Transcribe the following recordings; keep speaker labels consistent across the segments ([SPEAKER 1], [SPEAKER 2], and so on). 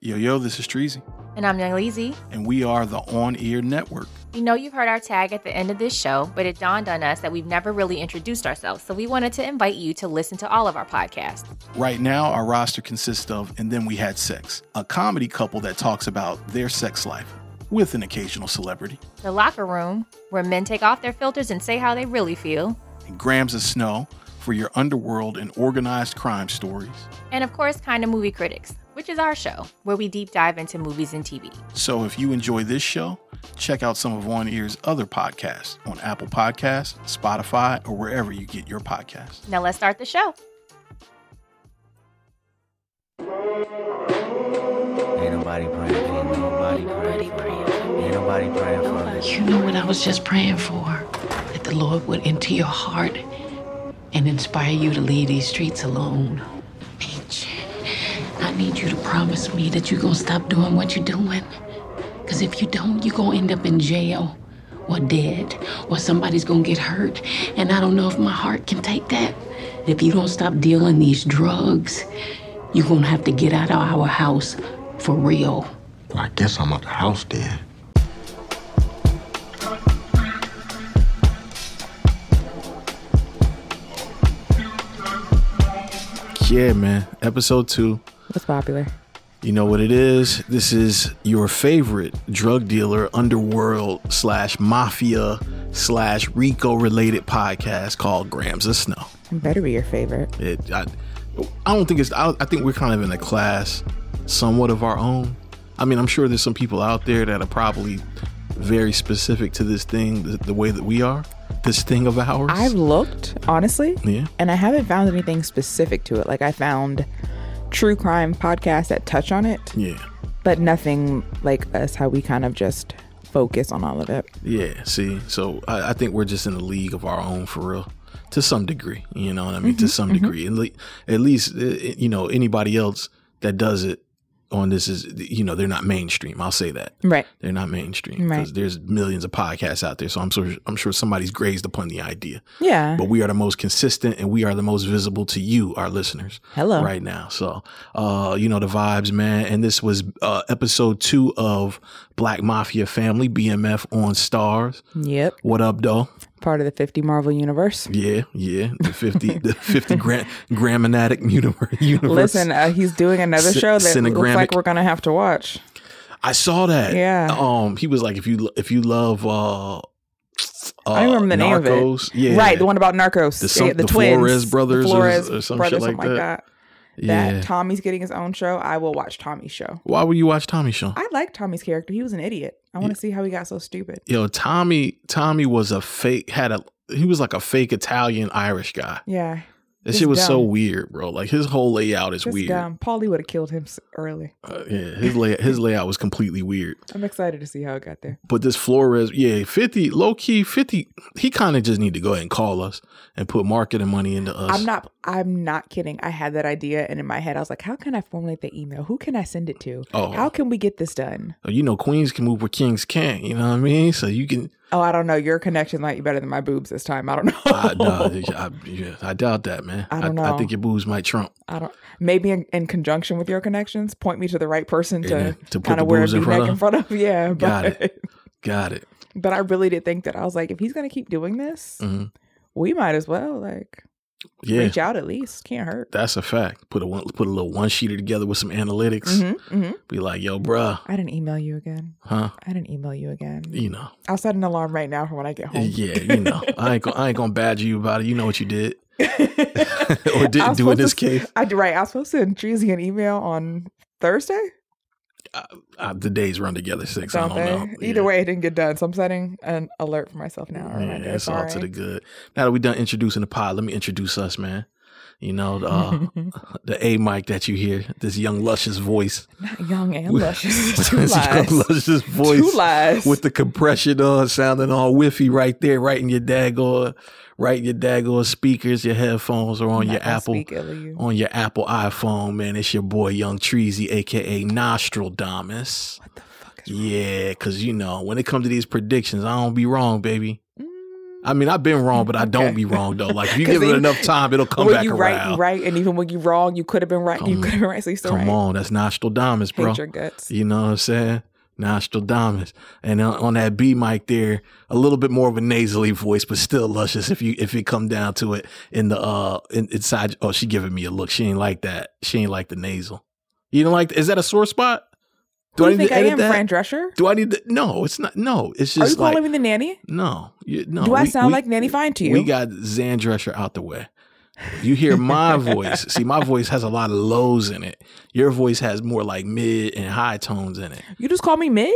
[SPEAKER 1] Yo, yo, this is Treasy,
[SPEAKER 2] And I'm Young Leezy.
[SPEAKER 1] and we are the On Ear Network.
[SPEAKER 2] We know you've heard our tag at the end of this show, but it dawned on us that we've never really introduced ourselves. So we wanted to invite you to listen to all of our podcasts.
[SPEAKER 1] Right now, our roster consists of And Then We Had Sex, a comedy couple that talks about their sex life with an occasional celebrity,
[SPEAKER 2] The Locker Room, where men take off their filters and say how they really feel.
[SPEAKER 1] and Grams of Snow for your underworld and organized crime stories.
[SPEAKER 2] And of course, Kind of Movie Critics, which is our show, where we deep dive into movies and TV.
[SPEAKER 1] So if you enjoy this show, check out some of On Ear's other podcasts on Apple Podcasts, Spotify, or wherever you get your podcasts.
[SPEAKER 2] Now let's start the show.
[SPEAKER 3] Ain't nobody praying for you. Nobody praying for you. Ain't nobody praying for you.
[SPEAKER 4] You know what I was just praying for? That the Lord would enter your heart and inspire you to leave these streets alone. Peach, I need you to promise me that you're gonna stop doing what you're doing. Because if you don't, you're gonna end up in jail or dead, or somebody's gonna get hurt. And I don't know if my heart can take that. If you don't stop dealing these drugs, you're gonna have to get out of our house for real.
[SPEAKER 5] I guess I'm at the house then.
[SPEAKER 1] Yeah, man. Episode two.
[SPEAKER 6] What's popular?
[SPEAKER 1] You know what it is? This is your favorite drug dealer, underworld slash mafia slash Rico related podcast called Grams of Snow.
[SPEAKER 6] It better be your favorite.
[SPEAKER 1] It, I, I don't think it's. I, I think we're kind of in a class, somewhat of our own. I mean, I'm sure there's some people out there that are probably very specific to this thing, the, the way that we are, this thing of ours.
[SPEAKER 6] I've looked, honestly,
[SPEAKER 1] yeah,
[SPEAKER 6] and I haven't found anything specific to it. Like I found true crime podcasts that touch on it,
[SPEAKER 1] yeah,
[SPEAKER 6] but nothing like us, how we kind of just focus on all of it.
[SPEAKER 1] yeah. See, so I, I think we're just in a league of our own for real. To some degree, you know what I mean. to mm-hmm, some mm-hmm. degree, at, le- at least, uh, you know, anybody else that does it on this is, you know, they're not mainstream. I'll say that.
[SPEAKER 6] Right.
[SPEAKER 1] They're not mainstream
[SPEAKER 6] Right.
[SPEAKER 1] because there's millions of podcasts out there. So I'm sure I'm sure somebody's grazed upon the idea.
[SPEAKER 6] Yeah.
[SPEAKER 1] But we are the most consistent and we are the most visible to you, our listeners.
[SPEAKER 6] Hello.
[SPEAKER 1] Right now. So uh, you know the vibes, man. And this was uh episode two of Black Mafia Family, BMF on Starz.
[SPEAKER 6] Yep.
[SPEAKER 1] What up, though?
[SPEAKER 6] Part of the 50 Marvel universe.
[SPEAKER 1] Yeah, yeah. The fifty the fifty gram Grammanatic universe.
[SPEAKER 6] Listen, uh, he's doing another show that looks like we're gonna have to watch.
[SPEAKER 1] I saw that.
[SPEAKER 6] Yeah.
[SPEAKER 1] Um, he was like, if you if you love uh, uh
[SPEAKER 6] I don't remember the name of it.
[SPEAKER 1] Yeah.
[SPEAKER 6] Right, the one about Narcos.
[SPEAKER 1] The some-
[SPEAKER 6] Yeah, the,
[SPEAKER 1] the
[SPEAKER 6] twins,
[SPEAKER 1] Flores brothers
[SPEAKER 6] the
[SPEAKER 1] or-
[SPEAKER 6] Flores
[SPEAKER 1] or some shit
[SPEAKER 6] brothers,
[SPEAKER 1] like
[SPEAKER 6] something like
[SPEAKER 1] that.
[SPEAKER 6] that.
[SPEAKER 1] Yeah.
[SPEAKER 6] That Tommy's getting his own show. I will watch Tommy's show.
[SPEAKER 1] Why would you watch Tommy's show?
[SPEAKER 6] I like Tommy's character. He was an idiot. I want to see how he got so stupid.
[SPEAKER 1] Yo, Tommy Tommy was a fake had a he was like a fake Italian Irish guy.
[SPEAKER 6] Yeah.
[SPEAKER 1] That
[SPEAKER 6] Just
[SPEAKER 1] shit was so weird, bro. Like his whole layout is weird.
[SPEAKER 6] dumb. Paulie would have killed him early.
[SPEAKER 1] Uh, yeah, his lay his layout was completely weird.
[SPEAKER 6] I'm excited to see how it got there.
[SPEAKER 1] But this Flores, yeah, 50, low key, 50, he kind of just need to go ahead and call us and put marketing money into us.
[SPEAKER 6] I'm not. I'm not kidding. I had that idea, and in my head, I was like, "How can I formulate the email? Who can I send it to?
[SPEAKER 1] Oh.
[SPEAKER 6] How can we get this done?"
[SPEAKER 1] You know, queens can move where kings can't, you know what I mean? So you can,
[SPEAKER 6] Oh, I don't know. Your connection might be better than my boobs this time. I don't know.
[SPEAKER 1] I, no, I, yeah, I doubt that, man.
[SPEAKER 6] I don't
[SPEAKER 1] I,
[SPEAKER 6] know.
[SPEAKER 1] think your boobs might trump.
[SPEAKER 6] I don't. Maybe in, in conjunction with your connections, point me to the right person
[SPEAKER 1] Yeah,
[SPEAKER 6] to,
[SPEAKER 1] to
[SPEAKER 6] kind of wear a
[SPEAKER 1] boobs in front of?
[SPEAKER 6] in front of. Yeah,
[SPEAKER 1] Got it. Got it.
[SPEAKER 6] but I really did think that I was like, if he's gonna keep doing this,
[SPEAKER 1] Mhm.
[SPEAKER 6] we might as well like
[SPEAKER 1] Yeah.
[SPEAKER 6] reach out at least. Can't hurt.
[SPEAKER 1] That's a fact. Put a one, put a little one sheeter together with some analytics.
[SPEAKER 6] Mm-hmm, mm-hmm.
[SPEAKER 1] Be like, yo, bruh,
[SPEAKER 6] I didn't email you again.
[SPEAKER 1] huh?
[SPEAKER 6] I didn't email you again.
[SPEAKER 1] You know,
[SPEAKER 6] I'll set an alarm right now for when I get home.
[SPEAKER 1] yeah, you know. I ain't gonna, I ain't gonna badger you about it. You know what you did or didn't do in this
[SPEAKER 6] to-
[SPEAKER 1] case.
[SPEAKER 6] I do right. I was supposed to send Treasy an email on Thursday.
[SPEAKER 1] Uh, the days run together six. I
[SPEAKER 6] Don't
[SPEAKER 1] don't
[SPEAKER 6] they?
[SPEAKER 1] know.
[SPEAKER 6] Either
[SPEAKER 1] Yeah.
[SPEAKER 6] way, it didn't get done. So I'm setting an alert for myself now.
[SPEAKER 1] Yeah, it's all to the good. Now that we done introducing the pod, let me introduce us, man. You know, the, uh, the A mic that you hear, this young luscious voice.
[SPEAKER 6] Not young and luscious. Two lies.
[SPEAKER 1] luscious voice.
[SPEAKER 6] Two lies.
[SPEAKER 1] With the compression on, sounding all whiffy right there, right in your daggone, right in your daggone speakers, your headphones, or on
[SPEAKER 6] I'm
[SPEAKER 1] your Apple,
[SPEAKER 6] speak ill of you.
[SPEAKER 1] on your Apple iPhone, man. It's your boy Young Treasy, aka Nostradamus.
[SPEAKER 6] What the fuck is?
[SPEAKER 1] Yeah, because you know, when it comes to these predictions, I don't be wrong, baby. I mean, I've been wrong, but I don't
[SPEAKER 6] Okay.
[SPEAKER 1] be wrong though. Like if you give it enough time, it'll come back
[SPEAKER 6] you
[SPEAKER 1] around.
[SPEAKER 6] right, you right, and even when you're wrong, you could have been right. you could have been right, so you still
[SPEAKER 1] Come
[SPEAKER 6] right.
[SPEAKER 1] on, that's Nostradamus, bro.
[SPEAKER 6] Hate your guts.
[SPEAKER 1] You know what I'm saying? Nostradamus. And on, on that B mic there, a little bit more of a nasally voice, but still luscious if you if it come down to it in the uh in, inside oh she giving me a look. She ain't like that. She ain't like the nasal. You don't like is that a sore spot?
[SPEAKER 6] Who do you think
[SPEAKER 1] to
[SPEAKER 6] I
[SPEAKER 1] edit
[SPEAKER 6] am,
[SPEAKER 1] that?
[SPEAKER 6] Fran Drescher?
[SPEAKER 1] Do I need to no, it's not no. It's just.
[SPEAKER 6] Are you
[SPEAKER 1] like
[SPEAKER 6] calling me the nanny?
[SPEAKER 1] no, you, no.
[SPEAKER 6] do I
[SPEAKER 1] we-
[SPEAKER 6] sound
[SPEAKER 1] we-
[SPEAKER 6] like Nanny Fine to you?
[SPEAKER 1] We got Zan Drescher out the way. You hear my voice. See, my voice has a lot of lows in it. Your voice has more like mid and high tones in it.
[SPEAKER 6] you just call me mid.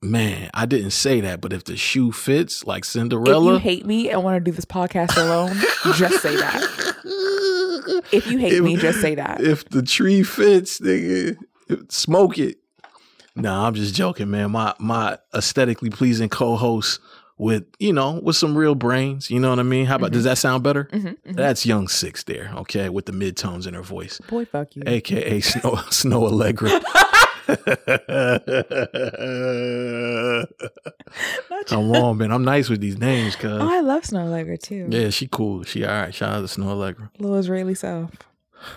[SPEAKER 1] Man, I didn't say that, but if the shoe fits like Cinderella.
[SPEAKER 6] If you hate me and want to do this podcast alone, just say that. If you hate
[SPEAKER 1] If-
[SPEAKER 6] me, just say that.
[SPEAKER 1] if the tree fits, nigga, smoke it. Nah, I'm just joking, man. My my aesthetically pleasing co-host with you know with some real brains. You know what I mean? How about does that sound better?
[SPEAKER 6] Mhm, mhm.
[SPEAKER 1] That's Young Six there, okay, with the mid tones in her voice,
[SPEAKER 6] Boy, fuck you.
[SPEAKER 1] aka Snow Snow Allegra. Come on, man. I'm nice with these names, cuz.
[SPEAKER 6] Oh, I love Snow Allegra too.
[SPEAKER 1] Yeah, she cool. She all right. Shout out to Snow Allegra.
[SPEAKER 6] Little Israeli self.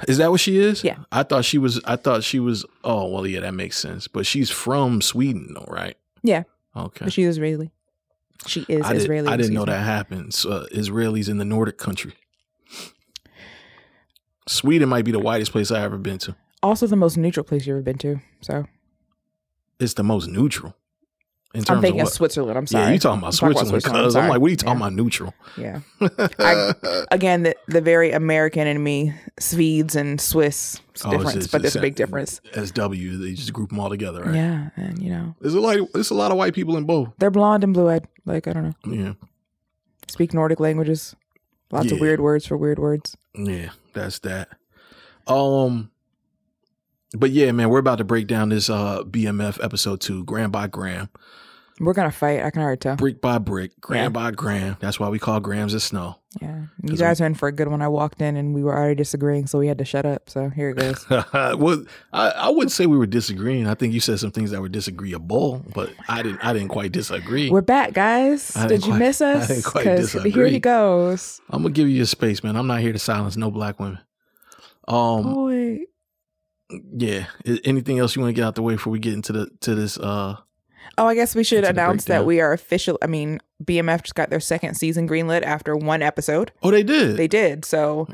[SPEAKER 1] Is that what she is?
[SPEAKER 6] Yeah.
[SPEAKER 1] I thought she was. I thought she was. Oh well, yeah, that makes sense. But she's from Sweden, though, right?
[SPEAKER 6] Yeah.
[SPEAKER 1] Okay.
[SPEAKER 6] But she's Israeli. She is
[SPEAKER 1] I, did,
[SPEAKER 6] Israeli.
[SPEAKER 1] I didn't know
[SPEAKER 6] excuse
[SPEAKER 1] that
[SPEAKER 6] me.
[SPEAKER 1] happens. Uh, Israelis in the Nordic country. Sweden might be the whitest place I ever been to.
[SPEAKER 6] Also, the most neutral place you've ever been to. So
[SPEAKER 1] It's the most neutral. In terms
[SPEAKER 6] I'm thinking
[SPEAKER 1] of
[SPEAKER 6] of
[SPEAKER 1] what?
[SPEAKER 6] Switzerland. I'm sorry.
[SPEAKER 1] Yeah, you talking about
[SPEAKER 6] I'm
[SPEAKER 1] Switzerland? Cuz. I'm
[SPEAKER 6] sorry.
[SPEAKER 1] like, what are you talking
[SPEAKER 6] Yeah.
[SPEAKER 1] about neutral?
[SPEAKER 6] Yeah. I- Again, the, the very American in me, Swedes and Swiss, it's
[SPEAKER 1] Oh,
[SPEAKER 6] difference,
[SPEAKER 1] just-
[SPEAKER 6] but there's a big difference.
[SPEAKER 1] SW, they just group them all together, right?
[SPEAKER 6] Yeah, and you know,
[SPEAKER 1] There's a lot. There's a lot of white people in both.
[SPEAKER 6] they're blonde and blue-eyed. Like I don't know,
[SPEAKER 1] Yeah.
[SPEAKER 6] speak Nordic languages. Lots of weird words for weird words.
[SPEAKER 1] Yeah, that's that. Um, but yeah, man, we're about to break down this uh BMF episode two, gram by gram,
[SPEAKER 6] We're gonna fight. I can already tell.
[SPEAKER 1] brick by brick, gram
[SPEAKER 6] Yeah.
[SPEAKER 1] by gram. That's why we call grams of snow.
[SPEAKER 6] Yeah, you guys are in for a good one. I walked in and we were already disagreeing, so we had to shut up. So here it goes.
[SPEAKER 1] well, I, I wouldn't say we were disagreeing. I think you said some things that were disagreeable, but I didn't. I didn't quite disagree.
[SPEAKER 6] We're back, guys. Did you
[SPEAKER 1] quite-
[SPEAKER 6] miss
[SPEAKER 1] I
[SPEAKER 6] us?
[SPEAKER 1] didn't quite
[SPEAKER 6] here he goes.
[SPEAKER 1] I'm gonna give you your space, man. I'm not here to silence no black women. Um,
[SPEAKER 6] Boy,
[SPEAKER 1] yeah. Anything else you want to get out the way before we get into the to this? Uh,
[SPEAKER 6] Oh, I guess we should announce that we are official. I mean, BMF just got their second season greenlit after one episode.
[SPEAKER 1] oh, they did.
[SPEAKER 6] They did. So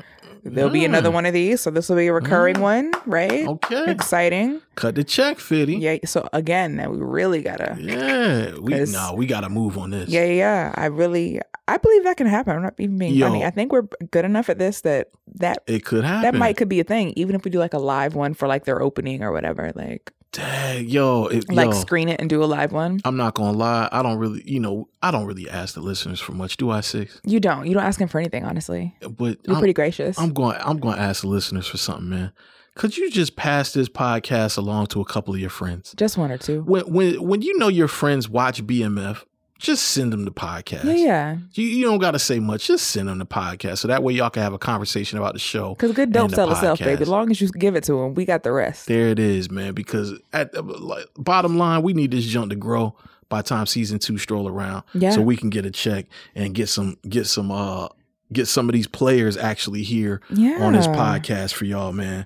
[SPEAKER 6] there'll be another
[SPEAKER 1] Mm.
[SPEAKER 6] one of these. So this will be a recurring one, right?
[SPEAKER 1] Okay.
[SPEAKER 6] Exciting.
[SPEAKER 1] Cut the check, Fitty.
[SPEAKER 6] Yeah. So again, now we really gotta.
[SPEAKER 1] Yeah, we no, we got to move on this.
[SPEAKER 6] Yeah, yeah, yeah. I really, I believe that can happen. I'm not even being
[SPEAKER 1] Yo.
[SPEAKER 6] funny. I think we're good enough at this that that
[SPEAKER 1] it could happen.
[SPEAKER 6] that might could be a thing. Even if we do like a live one for like their opening or whatever, like
[SPEAKER 1] Dang, yo, it,
[SPEAKER 6] like
[SPEAKER 1] yo,
[SPEAKER 6] screen it and do a live one.
[SPEAKER 1] I'm not gonna lie. I don't really, you know, I don't really ask the listeners for much, do I? Six,
[SPEAKER 6] You don't. You don't ask him for anything, honestly.
[SPEAKER 1] but
[SPEAKER 6] You're
[SPEAKER 1] I'm,
[SPEAKER 6] pretty gracious.
[SPEAKER 1] I'm going. I'm going to ask the listeners for something, man. Could you just pass this podcast along to a couple of your friends?
[SPEAKER 6] Just one or two.
[SPEAKER 1] When when when you know your friends watch BMF, just send them the podcast.
[SPEAKER 6] Yeah, yeah.
[SPEAKER 1] You, you don't got to say much. Just send them the podcast, so that way y'all can have a conversation about the show.
[SPEAKER 6] Because good don't
[SPEAKER 1] and
[SPEAKER 6] sell itself, baby. As long as you give it to him, we got the rest.
[SPEAKER 1] There it is, man. Because at like, bottom line, we need this junk to grow by the time season two stroll around,
[SPEAKER 6] Yeah.
[SPEAKER 1] so we can get a check and get some get some uh get some of these players actually here
[SPEAKER 6] Yeah.
[SPEAKER 1] on this podcast for y'all, man.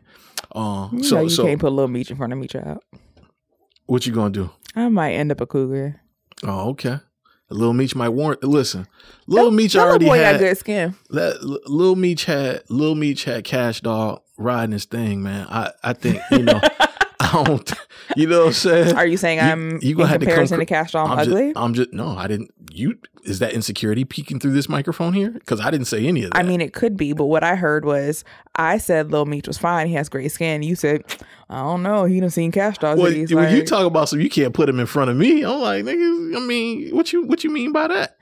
[SPEAKER 1] Uh,
[SPEAKER 6] You
[SPEAKER 1] so
[SPEAKER 6] you
[SPEAKER 1] so
[SPEAKER 6] can't put a little Meech in front of me, child.
[SPEAKER 1] what you gonna do?
[SPEAKER 6] I might end up a cougar.
[SPEAKER 1] Oh, okay. Little Meech might warrant. Listen, Little Meech already
[SPEAKER 6] boy
[SPEAKER 1] had
[SPEAKER 6] good skin.
[SPEAKER 1] that. Lil Meech had Lil Meech had Cash Doll riding his thing, man. I I think you know. Don't. You know what I'm saying?
[SPEAKER 6] Are you saying
[SPEAKER 1] You-
[SPEAKER 6] I'm
[SPEAKER 1] you gonna have to come
[SPEAKER 6] to Cash Doll, I'm,
[SPEAKER 1] I'm
[SPEAKER 6] ugly?
[SPEAKER 1] Just, I'm just no. I didn't. You is that insecurity peeking through this microphone here? Because I didn't say any of that.
[SPEAKER 6] I mean, it could be, but what I heard was I said Lil Meech was fine. He has great skin. You said, I don't know. He done seen Cash Doll.
[SPEAKER 1] Well, when you talk about some, you can't put him in front of me. I'm like, nigga. I mean, what you what you mean by that?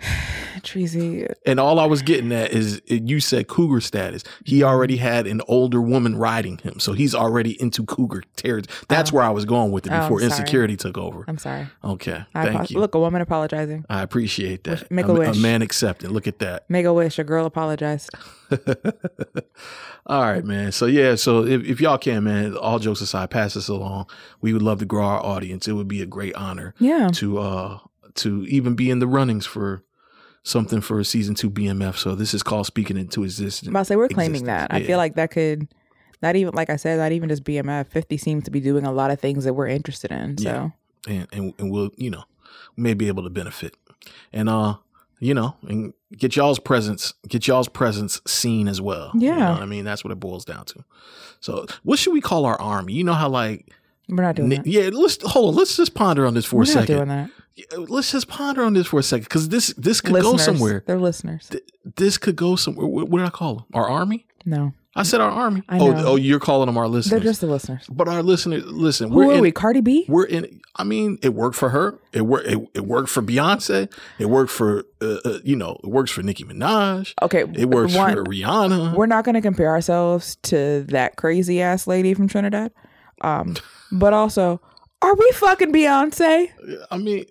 [SPEAKER 6] Treasy.
[SPEAKER 1] And all I was getting at is you said cougar status. He already had an older woman riding him, so he's already into cougar territory. That's where I was going with it
[SPEAKER 6] Oh,
[SPEAKER 1] before
[SPEAKER 6] sorry.
[SPEAKER 1] insecurity took over.
[SPEAKER 6] I'm sorry.
[SPEAKER 1] Okay,
[SPEAKER 6] I
[SPEAKER 1] thank
[SPEAKER 6] apo-
[SPEAKER 1] you.
[SPEAKER 6] Look, a woman apologizing.
[SPEAKER 1] I appreciate that.
[SPEAKER 6] Make a wish.
[SPEAKER 1] A man accepting. Look at that.
[SPEAKER 6] Make a wish. A girl apologized.
[SPEAKER 1] all right, man. So yeah, so if, if y'all can, man, all jokes aside, pass this along. We would love to grow our audience. It would be a great honor
[SPEAKER 6] Yeah.
[SPEAKER 1] to uh to even be in the runnings for something for a season two BMF. So this is called speaking into existence.
[SPEAKER 6] To say we're claiming
[SPEAKER 1] existence.
[SPEAKER 6] that. I feel like that could not even like I said, not even just BMF. Fifty seems to be doing a lot of things that we're interested in. So
[SPEAKER 1] Yeah. and, and and we'll you know may be able to benefit and uh you know and get y'all's presence get y'all's presence seen as well you
[SPEAKER 6] Yeah.
[SPEAKER 1] know what i mean that's what it boils down to so what should we call our army you know how like
[SPEAKER 6] we're not doing that.
[SPEAKER 1] yeah let's hold on let's just ponder on this for
[SPEAKER 6] we're
[SPEAKER 1] a
[SPEAKER 6] not
[SPEAKER 1] second
[SPEAKER 6] doing that.
[SPEAKER 1] Let's just ponder on this for a second because this this could
[SPEAKER 6] listeners,
[SPEAKER 1] go somewhere
[SPEAKER 6] They're listeners.
[SPEAKER 1] this could go somewhere what, what did i call them our army
[SPEAKER 6] No,
[SPEAKER 1] i said our army
[SPEAKER 6] I
[SPEAKER 1] oh oh you're calling them our listeners
[SPEAKER 6] they're just the listeners.
[SPEAKER 1] but our listeners listen
[SPEAKER 6] Who
[SPEAKER 1] we're
[SPEAKER 6] are
[SPEAKER 1] in,
[SPEAKER 6] we? Cardi B?
[SPEAKER 1] we're in i mean it worked for her it worked it, it worked for beyonce it worked for uh, uh, you know it works for nicki minaj
[SPEAKER 6] Okay,
[SPEAKER 1] it works
[SPEAKER 6] one,
[SPEAKER 1] for rihanna
[SPEAKER 6] We're not going to compare ourselves to that crazy ass lady from Trinidad. Um, but also, are we fucking Beyonce?
[SPEAKER 1] i mean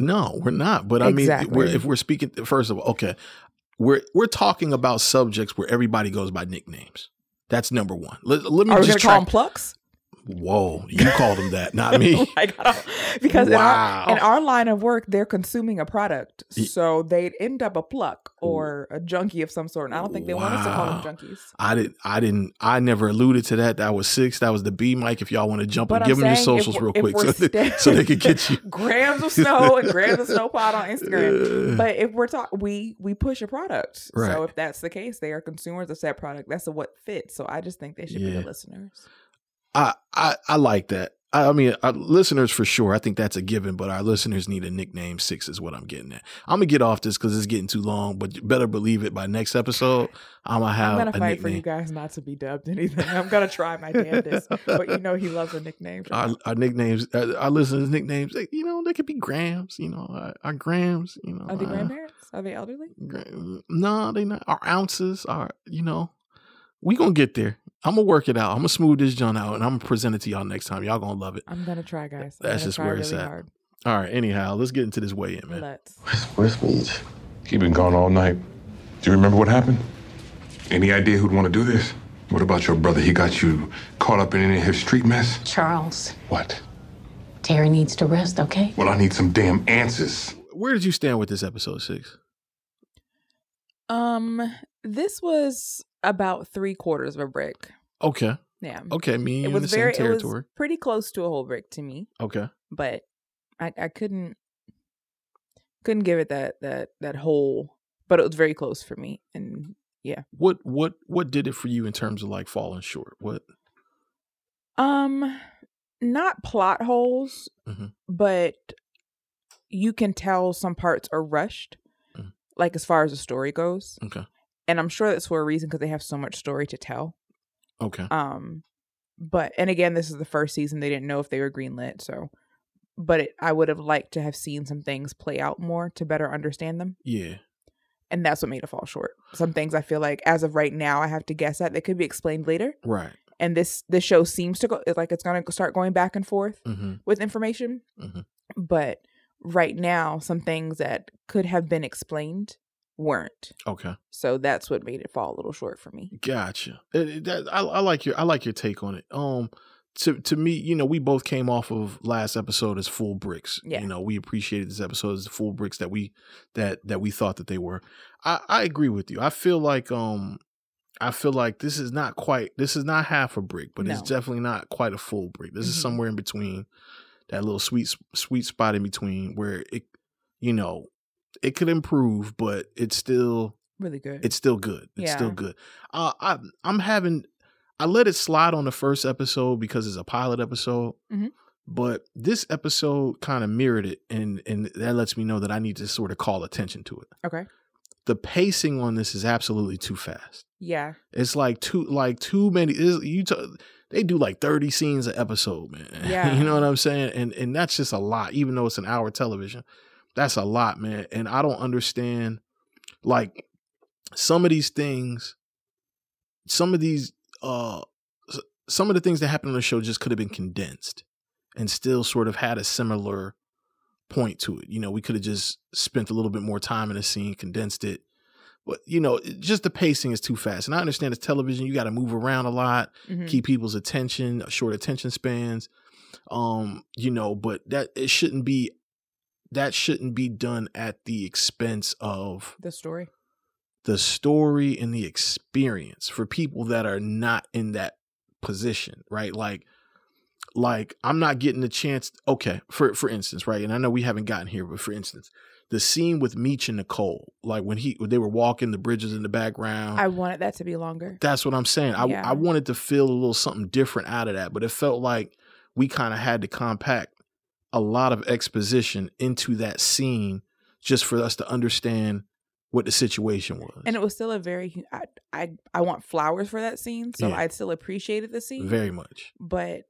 [SPEAKER 1] no we're not but i mean we're, if we're speaking first of all okay we're we're talking about subjects where everybody goes by nicknames. That's number one. Let, let me
[SPEAKER 6] Are we
[SPEAKER 1] just
[SPEAKER 6] to call
[SPEAKER 1] try
[SPEAKER 6] them plucks?
[SPEAKER 1] Whoa you called them that not me
[SPEAKER 6] like, because
[SPEAKER 1] Wow.
[SPEAKER 6] in, our, in our line of work, they're consuming a product, so they'd end up a pluck or a junkie of some sort. And I don't think they want us to call them junkies.
[SPEAKER 1] I didn't. I didn't. I never alluded to that. That was six. That was the B mic. If y'all want to jump
[SPEAKER 6] But
[SPEAKER 1] and
[SPEAKER 6] I'm
[SPEAKER 1] give them your socials real quick, so they, so they can get you.
[SPEAKER 6] grams of snow and grams of snow pot on Instagram. But if we're talking, we we push a product.
[SPEAKER 1] Right.
[SPEAKER 6] So if that's the case, they are consumers of said product. That's what fits. So I just think they should be the listeners.
[SPEAKER 1] I, I I like that. I, I mean, our listeners for sure. I think that's a given. But our listeners need a nickname. Six is what I'm getting at. I'm gonna get off this because it's getting too long. But you better believe it. By next episode, I'm gonna have
[SPEAKER 6] I'm gonna
[SPEAKER 1] a
[SPEAKER 6] fight for you guys not to be dubbed anything. I'm gonna try my damnedest. but you know he loves a nickname.
[SPEAKER 1] Our, our nicknames, uh, our listeners' nicknames, they, you know, they could be Grams. You know, our, our Grams. You know,
[SPEAKER 6] Are they
[SPEAKER 1] uh,
[SPEAKER 6] grandparents? Are they elderly?
[SPEAKER 1] No, they not. Our ounces are, you know, we gonna get there. I'm gonna work it out. I'm gonna smooth this joint out, and I'm gonna present it to y'all next time. Y'all gonna love it.
[SPEAKER 6] I'm gonna try, guys. I'm
[SPEAKER 1] That's just
[SPEAKER 6] try
[SPEAKER 1] where it's
[SPEAKER 6] really
[SPEAKER 1] at.
[SPEAKER 6] Hard.
[SPEAKER 1] All right. Anyhow, let's get into this weigh in, man.
[SPEAKER 6] Let's.
[SPEAKER 5] Where's, where's Meach?
[SPEAKER 7] He been gone all night. Do you remember what happened? Any idea who'd want to do this? What about your brother? He got you caught up in any of his street mess?
[SPEAKER 4] Charles,
[SPEAKER 7] What?
[SPEAKER 4] Terry needs to rest, okay?
[SPEAKER 7] Well, I need some damn answers.
[SPEAKER 1] Where did you stand with this episode six?
[SPEAKER 6] Um, this was about three quarters of a brick.
[SPEAKER 1] Okay.
[SPEAKER 6] Yeah.
[SPEAKER 1] Okay. Me and
[SPEAKER 6] It
[SPEAKER 1] you in
[SPEAKER 6] was
[SPEAKER 1] the
[SPEAKER 6] very.
[SPEAKER 1] same
[SPEAKER 6] It was
[SPEAKER 1] territory.
[SPEAKER 6] pretty close to a whole brick to me,
[SPEAKER 1] Okay.
[SPEAKER 6] but I I couldn't couldn't give it that that that whole. But it was very close for me, and yeah
[SPEAKER 1] What what what did it for you in terms of like falling short? What?
[SPEAKER 6] um, not plot holes,
[SPEAKER 1] Mhm.
[SPEAKER 6] but you can tell some parts are rushed,
[SPEAKER 1] Mhm.
[SPEAKER 6] like as far as the story goes.
[SPEAKER 1] Okay.
[SPEAKER 6] And I'm sure that's for a reason because they have so much story to tell.
[SPEAKER 1] Okay.
[SPEAKER 6] Um, but and again, this is the first season. They didn't know if they were greenlit, so. But it, I would have liked to have seen some things play out more to better understand them,
[SPEAKER 1] Yeah.
[SPEAKER 6] and that's what made it fall short. Some things I feel like, as of right now, I have to guess at. They could be explained later,
[SPEAKER 1] Right.
[SPEAKER 6] and this this show seems to go like it's gonna start going back and forth
[SPEAKER 1] Mm-hmm.
[SPEAKER 6] with information.
[SPEAKER 1] Mhm.
[SPEAKER 6] But right now, some things that could have been explained weren't.
[SPEAKER 1] Okay.
[SPEAKER 6] So that's what made it fall a little short for me.
[SPEAKER 1] Gotcha. It- it- that- I, I like your I like your take on it. Um, to to me, you know, we both came off of last episode as full bricks.
[SPEAKER 6] Yeah.
[SPEAKER 1] You know, we appreciated this episode as the full bricks that we that that we thought that they were. I I agree with you. I feel like um. I feel like this is not quite this is not half a brick, but it's definitely not quite a full brick. This is
[SPEAKER 6] Mhm.
[SPEAKER 1] somewhere in between that little sweet sweet spot in between where it you know, it could improve, but it's still
[SPEAKER 6] Really good.
[SPEAKER 1] it's still good. It's still good. Uh, I I'm having I let it slide on the first episode because it's a pilot episode,
[SPEAKER 6] Mhm.
[SPEAKER 1] but this episode kind of mirrored it, and and that lets me know that I need to sort of call attention to it.
[SPEAKER 6] okay.
[SPEAKER 1] The pacing on this is absolutely too fast.
[SPEAKER 6] Yeah.
[SPEAKER 1] It's like too like too many. You t- they do like thirty scenes an episode, man.
[SPEAKER 6] Yeah.
[SPEAKER 1] you know what I'm saying, and and that's just a lot. Even though it's an hour television, that's a lot, man. And I don't understand like some of these things. Some of these, uh, some of the things that happened on the show just could have been condensed, and still sort of had a similar point to it. You know, we could have just spent a little bit more time in a scene, condensed it. But you know, just the pacing is too fast. And I understand it's television; you got to move around a lot,
[SPEAKER 6] Mhm.
[SPEAKER 1] keep people's attention, short attention spans. Um, you know, but that it shouldn't be that shouldn't be done at the expense of
[SPEAKER 6] The story.
[SPEAKER 1] the story and the experience for people that are not in that position, right? Like like I'm not getting the chance okay, for for instance, right? And I know we haven't gotten here, but for instance, the scene with Meech and Nicole, like when he when they were walking the bridges in the background.
[SPEAKER 6] I wanted that to be longer.
[SPEAKER 1] That's what I'm saying. I,
[SPEAKER 6] Yeah.
[SPEAKER 1] I wanted to feel a little something different out of that, but it felt like we kind of had to compact a lot of exposition into that scene just for us to understand what the situation was.
[SPEAKER 6] And it was still a very I I, I want flowers for that scene, so
[SPEAKER 1] Yeah.
[SPEAKER 6] I still appreciated the scene.
[SPEAKER 1] very much.
[SPEAKER 6] but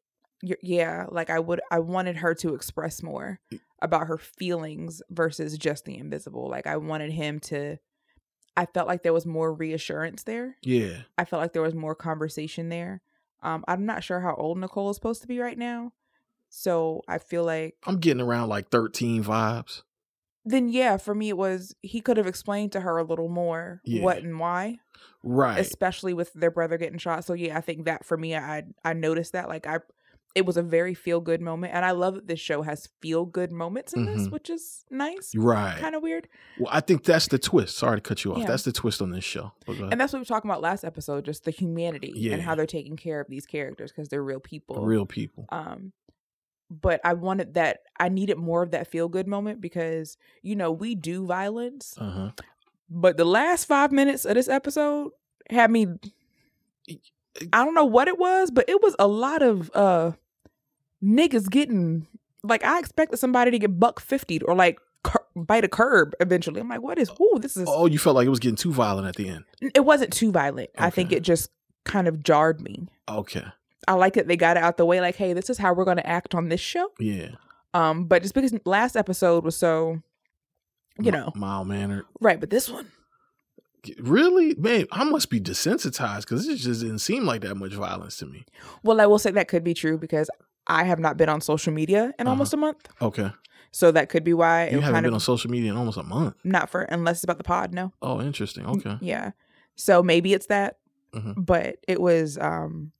[SPEAKER 6] yeah, like I would I wanted her to express more about her feelings versus just the invisible. Like I wanted him to I felt like there was more reassurance there.
[SPEAKER 1] Yeah.
[SPEAKER 6] I felt like there was more conversation there. Um I'm not sure how old Nicole is supposed to be right now. So I feel like
[SPEAKER 1] I'm getting around like 13 vibes.
[SPEAKER 6] then yeah, for me it was he could have explained to her a little more
[SPEAKER 1] Yeah.
[SPEAKER 6] what and why.
[SPEAKER 1] Right.
[SPEAKER 6] especially with their brother getting shot. So yeah, I think that for me, I I noticed that like I, it was a very feel good moment, and I love that this show has feel good moments in this,
[SPEAKER 1] Mhm.
[SPEAKER 6] which is nice.
[SPEAKER 1] right.
[SPEAKER 6] Kind of weird,
[SPEAKER 1] well, I think that's the twist. Sorry to cut you off.
[SPEAKER 6] Yeah.
[SPEAKER 1] That's the twist on this show. But go ahead.
[SPEAKER 6] and that's what we were talking about last episode, just the humanity
[SPEAKER 1] Yeah.
[SPEAKER 6] and how they're taking care of these characters because they're real people.
[SPEAKER 1] Real people.
[SPEAKER 6] Um, but I wanted that. I needed more of that feel good moment because you know we do violence,
[SPEAKER 1] Uh huh.
[SPEAKER 6] but the last five minutes of this episode had me I don't know what it was, but it was a lot of uh niggas getting like I expected somebody to get buck 50 or like cur- bite a curb eventually. I'm like, what is ooh, this is
[SPEAKER 1] Oh, you felt like it was getting too violent at the end.
[SPEAKER 6] it wasn't too violent. I think it just kind of jarred me.
[SPEAKER 1] Okay.
[SPEAKER 6] I like that they got it out the way like, hey, this is how we're going to act on this show.
[SPEAKER 1] Yeah.
[SPEAKER 6] Um but just because last episode was so you
[SPEAKER 1] Mi-
[SPEAKER 6] know,
[SPEAKER 1] mild mannered.
[SPEAKER 6] right, but this one
[SPEAKER 1] Really, man, I must be desensitized because it just didn't seem like that much violence to me.
[SPEAKER 6] well, I will say that could be true because I have not been on social media in
[SPEAKER 1] Uh-huh.
[SPEAKER 6] almost a month.
[SPEAKER 1] Okay,
[SPEAKER 6] So that could be why
[SPEAKER 1] you haven't
[SPEAKER 6] kind
[SPEAKER 1] been
[SPEAKER 6] of
[SPEAKER 1] on social media in almost a month.
[SPEAKER 6] not for unless it's about the pod, no.
[SPEAKER 1] Oh, interesting. Okay,
[SPEAKER 6] Yeah. So maybe it's that,
[SPEAKER 1] Mhm.
[SPEAKER 6] but it was um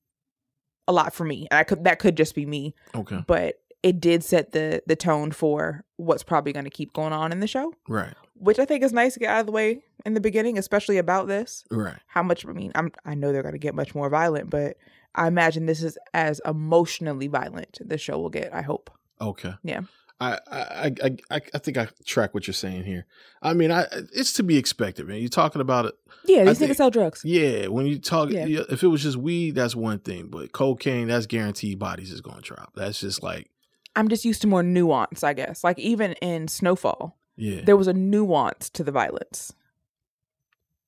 [SPEAKER 6] a lot for me. And I could that could just be me,
[SPEAKER 1] okay,
[SPEAKER 6] but it did set the the tone for what's probably going to keep going on in the show,
[SPEAKER 1] right,
[SPEAKER 6] which I think is nice to get out of the way in the beginning, especially about this.
[SPEAKER 1] right.
[SPEAKER 6] How much I mean, I'm I know they're going to get much more violent, but I imagine this is as emotionally violent the show will get, I hope.
[SPEAKER 1] Okay.
[SPEAKER 6] Yeah.
[SPEAKER 1] I I I I, I think I track what you're saying here. I mean, I it's to be expected, man. You're talking about it.
[SPEAKER 6] Yeah, these
[SPEAKER 1] think-
[SPEAKER 6] niggas sell drugs.
[SPEAKER 1] Yeah, when you talk,
[SPEAKER 6] Yeah.
[SPEAKER 1] if it was just weed, that's one thing, but cocaine, that's guaranteed bodies is going to drop. That's just like,
[SPEAKER 6] I'm just used to more nuance, I guess. Like even in Snowfall,
[SPEAKER 1] yeah.
[SPEAKER 6] there was a nuance to the violence.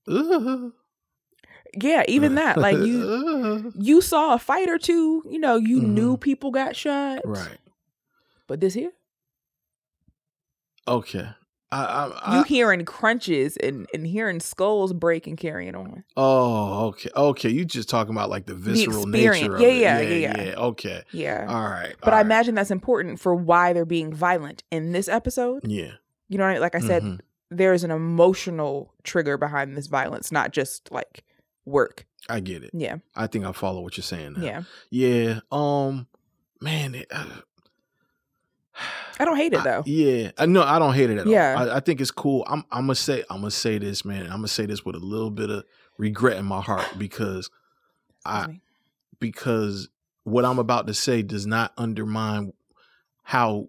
[SPEAKER 6] Yeah, even that. Like you you saw a fight or two, you know, you
[SPEAKER 1] Mhm.
[SPEAKER 6] knew people got shot.
[SPEAKER 1] right.
[SPEAKER 6] But this here,
[SPEAKER 1] Okay. I, I,
[SPEAKER 6] you hearing crunches and, and hearing skulls break and carrying on.
[SPEAKER 1] oh, okay, okay. You just talking about like the visceral
[SPEAKER 6] experience.
[SPEAKER 1] nature of
[SPEAKER 6] Yeah,
[SPEAKER 1] it.
[SPEAKER 6] yeah,
[SPEAKER 1] yeah,
[SPEAKER 6] yeah, yeah.
[SPEAKER 1] Okay.
[SPEAKER 6] Yeah.
[SPEAKER 1] All right.
[SPEAKER 6] but
[SPEAKER 1] all
[SPEAKER 6] I
[SPEAKER 1] right.
[SPEAKER 6] imagine that's important for why they're being violent in this episode.
[SPEAKER 1] Yeah.
[SPEAKER 6] You know what I mean? Like I said,
[SPEAKER 1] Mhm.
[SPEAKER 6] there's an emotional trigger behind this violence, not just like work.
[SPEAKER 1] I get it.
[SPEAKER 6] Yeah.
[SPEAKER 1] I think I follow what you're saying. Now.
[SPEAKER 6] Yeah.
[SPEAKER 1] Yeah. Um. Man. It, uh,
[SPEAKER 6] I don't hate it
[SPEAKER 1] I-
[SPEAKER 6] though.
[SPEAKER 1] yeah, I know. I don't hate it at
[SPEAKER 6] Yeah.
[SPEAKER 1] all. I, I think it's cool. I'm. I'm gonna say. I'm gonna say this, man. I'm gonna say this with a little bit of regret in my heart because I because what I'm about to say does not undermine how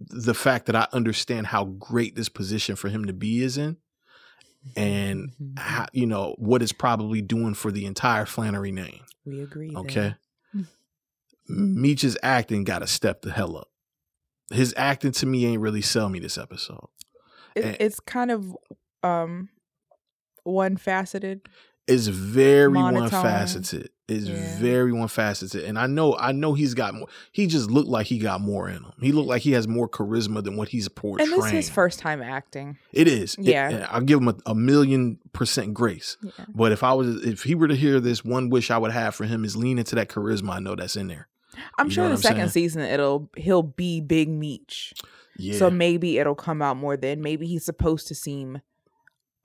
[SPEAKER 1] the fact that I understand how great this position for him to be is in, and
[SPEAKER 6] Mm-hmm.
[SPEAKER 1] how, you know what it's probably doing for the entire Flenory name.
[SPEAKER 6] we agree.
[SPEAKER 1] Okay. Meech's acting got to step the hell up. His acting to me ain't really sell me this episode.
[SPEAKER 6] It,
[SPEAKER 1] And-
[SPEAKER 6] it's kind of um one faceted.
[SPEAKER 1] It's very one faceted. It's
[SPEAKER 6] Yeah.
[SPEAKER 1] very one faceted. And I know I know he's got more he just looked like he got more in him. He looked like he has more charisma than what he's portraying.
[SPEAKER 6] And this is his first time acting.
[SPEAKER 1] It is.
[SPEAKER 6] Yeah.
[SPEAKER 1] and I'll give him a, a million percent grace.
[SPEAKER 6] Yeah.
[SPEAKER 1] But if I was if he were to hear this, one wish I would have for him is lean into that charisma I know that's in there.
[SPEAKER 6] I'm
[SPEAKER 1] You
[SPEAKER 6] sure the
[SPEAKER 1] I'm
[SPEAKER 6] second
[SPEAKER 1] saying?
[SPEAKER 6] season it'll he'll be Big Meech.
[SPEAKER 1] Yeah.
[SPEAKER 6] So maybe it'll come out more then. Maybe he's supposed to seem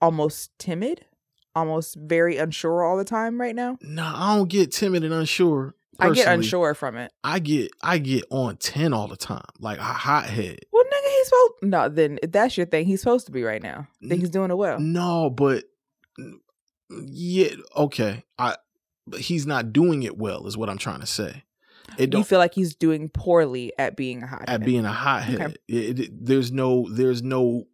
[SPEAKER 6] almost timid, almost very unsure all the time right now.
[SPEAKER 1] No, I don't get timid and unsure.
[SPEAKER 6] I get unsure from it.
[SPEAKER 1] I get I get on ten all the time, like a hothead.
[SPEAKER 6] Well, nigga, he's supposed. No, then that's your thing, he's supposed to be right now. Think he's doing it well.
[SPEAKER 1] No, but yeah, okay. I but he's not doing it well, is what I'm trying to say. It
[SPEAKER 6] You feel like he's doing poorly at being a hot.
[SPEAKER 1] at being a hothead.
[SPEAKER 6] Okay.
[SPEAKER 1] It- it- there's no there's no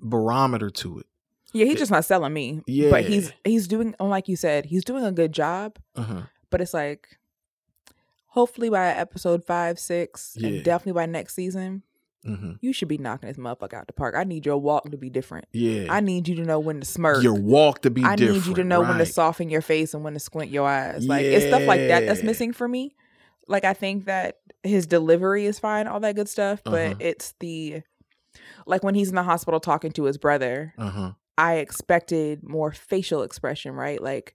[SPEAKER 1] barometer to it.
[SPEAKER 6] Yeah, he's just not selling me.
[SPEAKER 1] Yeah.
[SPEAKER 6] but he's he's doing. Like you said, he's doing a good job.
[SPEAKER 1] Uh-huh.
[SPEAKER 6] But it's like, hopefully by episode five, six,
[SPEAKER 1] Yeah.
[SPEAKER 6] and definitely by next season,
[SPEAKER 1] hmm
[SPEAKER 6] you should be knocking this motherfucker out the park. I need your walk to be different.
[SPEAKER 1] Yeah.
[SPEAKER 6] I need you to know when to smirk.
[SPEAKER 1] Your walk to be
[SPEAKER 6] I need you to know when to soften your face and when to squint your eyes. Like it's stuff like that that's missing for me. Like I think that his delivery is fine, all that good stuff, but
[SPEAKER 1] Uh-huh.
[SPEAKER 6] it's the like when he's in the hospital talking to his brother,
[SPEAKER 1] Uh-huh.
[SPEAKER 6] I expected more facial expression, right? Like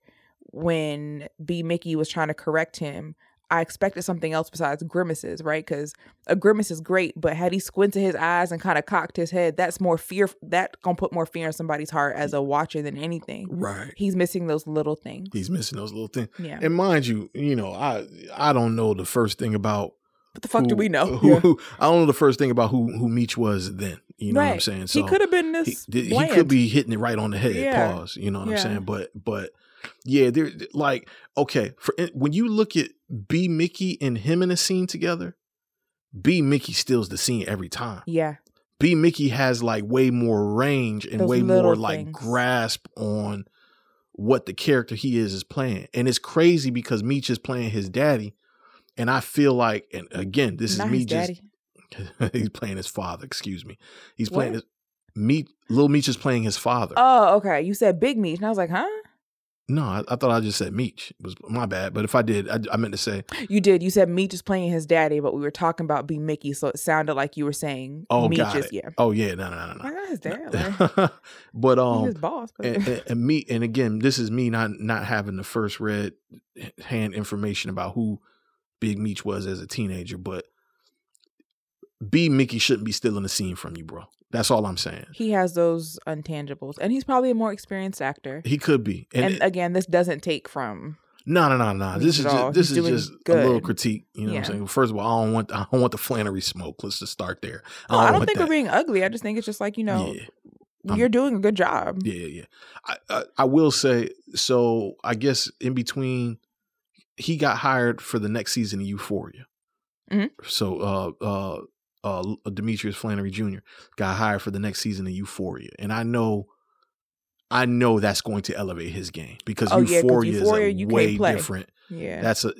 [SPEAKER 6] when B Mickey was trying to correct him, I expected something else besides grimaces, right? Because a grimace is great, but had he squinted his eyes and kind of cocked his head, that's more fear. That gonna put more fear in somebody's heart as a watcher than anything.
[SPEAKER 1] Right.
[SPEAKER 6] He's missing those little things.
[SPEAKER 1] He's missing those little things.
[SPEAKER 6] Yeah.
[SPEAKER 1] And mind you, you know, I I don't know the first thing about
[SPEAKER 6] What the fuck do we know?
[SPEAKER 1] Who,
[SPEAKER 6] Yeah.
[SPEAKER 1] who- I don't know the first thing about who who Meech was then. You know what I'm
[SPEAKER 6] Right.
[SPEAKER 1] saying?
[SPEAKER 6] he could have been this.
[SPEAKER 1] he
[SPEAKER 6] bland.
[SPEAKER 1] could be hitting it right on the head.
[SPEAKER 6] Yeah.
[SPEAKER 1] Pause. You know what
[SPEAKER 6] Yeah.
[SPEAKER 1] I'm saying? But but yeah, there like okay for when you look at B Mickey and him in a scene together, B Mickey steals the scene every time.
[SPEAKER 6] Yeah.
[SPEAKER 1] B Mickey has like way more range and
[SPEAKER 6] Those
[SPEAKER 1] way more like grasp on what the character he is is playing. And it's crazy because Meech is playing his daddy. And I feel like, and again, this
[SPEAKER 6] Not
[SPEAKER 1] is me just he's playing his father, excuse me. He's playing
[SPEAKER 6] What?
[SPEAKER 1] his Meech Little Meech is playing his father.
[SPEAKER 6] Oh, okay. You said Big Meat, and I was like, huh?
[SPEAKER 1] No, I, I thought I just said Meech. It was my bad. But if I did, I, I meant to say,
[SPEAKER 6] You did. You said Meech is playing his daddy, but we were talking about B Mickey, so it sounded like you were saying
[SPEAKER 1] oh,
[SPEAKER 6] Meech is yeah.
[SPEAKER 1] Oh yeah, no, no, no,
[SPEAKER 6] I
[SPEAKER 1] no.
[SPEAKER 6] got his dad. Like,
[SPEAKER 1] but um,
[SPEAKER 6] his boss. But
[SPEAKER 1] and, and, and me and again this is me not not having the first red hand information about who big meech was as a teenager but b mickey shouldn't be stealing the scene from you bro that's all i'm saying
[SPEAKER 6] he has those untangibles, and he's probably a more experienced actor.
[SPEAKER 1] he could be
[SPEAKER 6] And,
[SPEAKER 1] and,
[SPEAKER 6] again, this doesn't take from.
[SPEAKER 1] no no no no this is just, this
[SPEAKER 6] He's
[SPEAKER 1] is just a little critique you know what i'm saying first of all i don't want i don't want the Flenory smoke let's just start there
[SPEAKER 6] I don't
[SPEAKER 1] want
[SPEAKER 6] think
[SPEAKER 1] that.
[SPEAKER 6] we're being ugly. I just think it's just like you know,
[SPEAKER 1] yeah I'm-
[SPEAKER 6] you're doing a good job.
[SPEAKER 1] Yeah, yeah. I, I I will say so. I guess in between, he got hired for the next season of Euphoria.
[SPEAKER 6] Mhm.
[SPEAKER 1] So uh uh uh Demetrius Flenory Jr. got hired for the next season of Euphoria, and I know. I know that's going to elevate his game because
[SPEAKER 6] Oh, yeah, 'cause
[SPEAKER 1] Euphoria,
[SPEAKER 6] Euphoria,
[SPEAKER 1] is
[SPEAKER 6] you
[SPEAKER 1] a
[SPEAKER 6] can't
[SPEAKER 1] way different.
[SPEAKER 6] Yeah.
[SPEAKER 1] That's a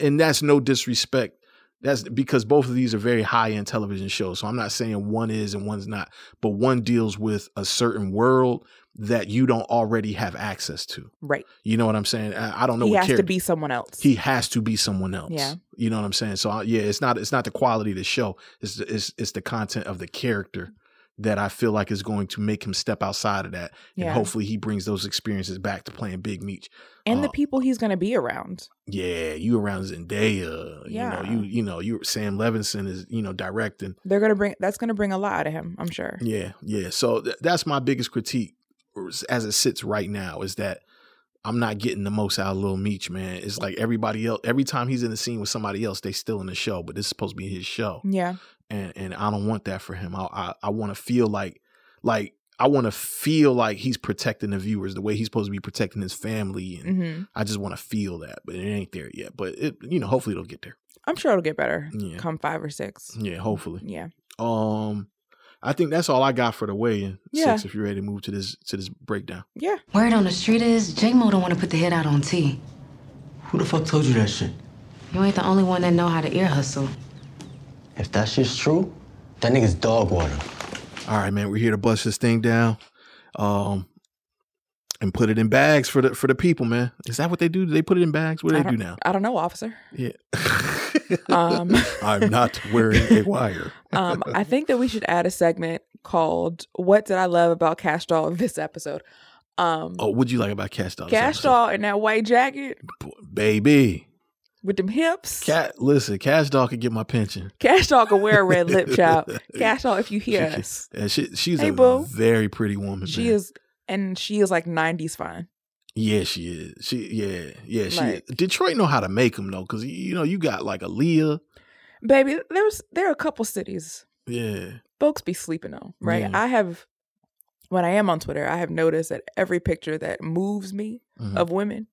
[SPEAKER 1] and that's no disrespect. That's because both of these are very high end television shows. So I'm not saying one is and one's not, but one deals with a certain world that you don't already have access to.
[SPEAKER 6] right.
[SPEAKER 1] You know what I'm saying? I, I don't know
[SPEAKER 6] He has to be someone else.
[SPEAKER 1] He has to be someone else.
[SPEAKER 6] Yeah.
[SPEAKER 1] You know what I'm saying? So I, yeah, it's not it's not the quality of the show. It's the, it's it's the content of the character that I feel like is going to make him step outside of that, and
[SPEAKER 6] Yeah.
[SPEAKER 1] hopefully he brings those experiences back to playing Big Meech.
[SPEAKER 6] and the
[SPEAKER 1] uh,
[SPEAKER 6] people he's going to be around.
[SPEAKER 1] Yeah, you around Zendaya.
[SPEAKER 6] Yeah.
[SPEAKER 1] You know, you you know, you Sam Levinson is, you know, directing.
[SPEAKER 6] They're to bring that's going to bring a lot out of him, I'm sure.
[SPEAKER 1] Yeah, yeah. So th- that's my biggest critique as it sits right now is that I'm not getting the most out of Lil Meech, man. It's like everybody else every time he's in the scene with somebody else, they still in the show, but this is supposed to be his show.
[SPEAKER 6] Yeah.
[SPEAKER 1] And and I don't want that for him. I I, I want to feel like like I want to feel like he's protecting the viewers the way he's supposed to be protecting his family and
[SPEAKER 6] hmm
[SPEAKER 1] I just want to feel that, but it ain't there yet. But it, you know, hopefully it'll get there.
[SPEAKER 6] I'm sure it'll get better
[SPEAKER 1] Yeah.
[SPEAKER 6] come five or six.
[SPEAKER 1] Yeah, hopefully.
[SPEAKER 6] Yeah.
[SPEAKER 1] Um, I think that's all I got for the weigh-in.
[SPEAKER 6] Yeah.
[SPEAKER 1] Six, if you're ready to move to this to this breakdown.
[SPEAKER 6] Yeah.
[SPEAKER 4] Word on the street is J-Mo don't want to put the head out on T.
[SPEAKER 3] Who the fuck told you that shit?
[SPEAKER 4] You ain't the only one that know how to ear hustle.
[SPEAKER 3] If that shit's true, that nigga's dog water.
[SPEAKER 1] All right, man, we're here to bust this thing down, um, and put it in bags for the for the people, man. Is that what they do? Do they put it in bags? What do
[SPEAKER 6] I
[SPEAKER 1] they do now?
[SPEAKER 6] I don't know, officer.
[SPEAKER 1] Yeah.
[SPEAKER 6] Um,
[SPEAKER 1] I'm not wearing a wire.
[SPEAKER 6] um, I think that we should add a segment called "What Did I Love About Cash Doll this episode?" Um,
[SPEAKER 1] Oh, what'd you like about Cash Doll?
[SPEAKER 6] Cash? Doll in that white jacket
[SPEAKER 1] baby.
[SPEAKER 6] with them hips.
[SPEAKER 1] Cat, listen, Cash Doll could get my pension.
[SPEAKER 6] Cash Doll can wear a red lip, child. Cash Doll, if you hear
[SPEAKER 1] She-
[SPEAKER 6] us,
[SPEAKER 1] she, she's
[SPEAKER 6] Hey,
[SPEAKER 1] a
[SPEAKER 6] boo.
[SPEAKER 1] very pretty woman.
[SPEAKER 6] she
[SPEAKER 1] man.
[SPEAKER 6] is, and she is like '90s fine.
[SPEAKER 1] Yeah, she is. She yeah yeah she.
[SPEAKER 6] Like-
[SPEAKER 1] Detroit know how to make them though, because you know you got like Aaliyah.
[SPEAKER 6] Baby, there's there are a couple cities
[SPEAKER 1] Yeah,
[SPEAKER 6] folks be sleeping on, right?
[SPEAKER 1] Yeah.
[SPEAKER 6] I have when I am on Twitter, I have noticed that every picture that moves me
[SPEAKER 1] Mhm.
[SPEAKER 6] of women,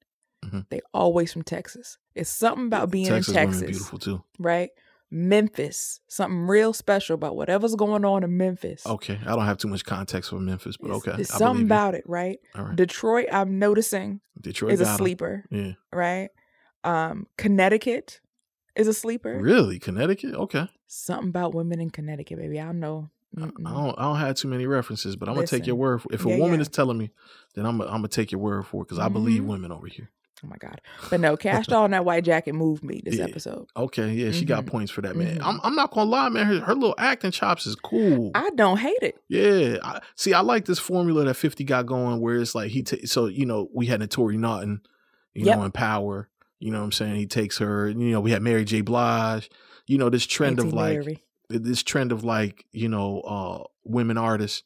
[SPEAKER 1] Mhm.
[SPEAKER 6] they always from Texas. It's something about being
[SPEAKER 1] Texas
[SPEAKER 6] in Texas,
[SPEAKER 1] beautiful too.
[SPEAKER 6] right? Memphis, something real special about whatever's going on in Memphis.
[SPEAKER 1] Okay, I don't have too much context for Memphis, but
[SPEAKER 6] It's-
[SPEAKER 1] okay,
[SPEAKER 6] It's something
[SPEAKER 1] believe you.
[SPEAKER 6] about it, right?
[SPEAKER 1] All right.
[SPEAKER 6] Detroit, I'm noticing,
[SPEAKER 1] Detroit
[SPEAKER 6] is a sleeper,
[SPEAKER 1] Yeah,
[SPEAKER 6] right? Um, Connecticut is a sleeper.
[SPEAKER 1] really, Connecticut. Okay,
[SPEAKER 6] Something about women in Connecticut, baby. I don't know.
[SPEAKER 1] I
[SPEAKER 6] Mm-mm.
[SPEAKER 1] don't. I don't have too many references, but I'm gonna take your word for. If a
[SPEAKER 6] Yeah,
[SPEAKER 1] woman
[SPEAKER 6] yeah.
[SPEAKER 1] is telling me, then I'm. I'm gonna take your word for it because I believe
[SPEAKER 6] Mhm.
[SPEAKER 1] women over here.
[SPEAKER 6] Oh my god! But no, Cash Doll in that white jacket moved me this
[SPEAKER 1] Yeah.
[SPEAKER 6] episode.
[SPEAKER 1] Okay, yeah, she got
[SPEAKER 6] Mhm.
[SPEAKER 1] points for that, man.
[SPEAKER 6] Mhm.
[SPEAKER 1] I'm. I'm not gonna lie, man. Her, her little acting chops is cool.
[SPEAKER 6] I don't hate it.
[SPEAKER 1] Yeah, I, see, I like this formula that Fifty got going, where it's like he. Ta- so you know, we had Naturi Naughton, you
[SPEAKER 6] Yep.
[SPEAKER 1] know, in Power. You know what I'm saying? He takes her. You know, we had Mary J. Blige. You know, this trend of like
[SPEAKER 6] Mary.
[SPEAKER 1] this trend of like you know uh women artists.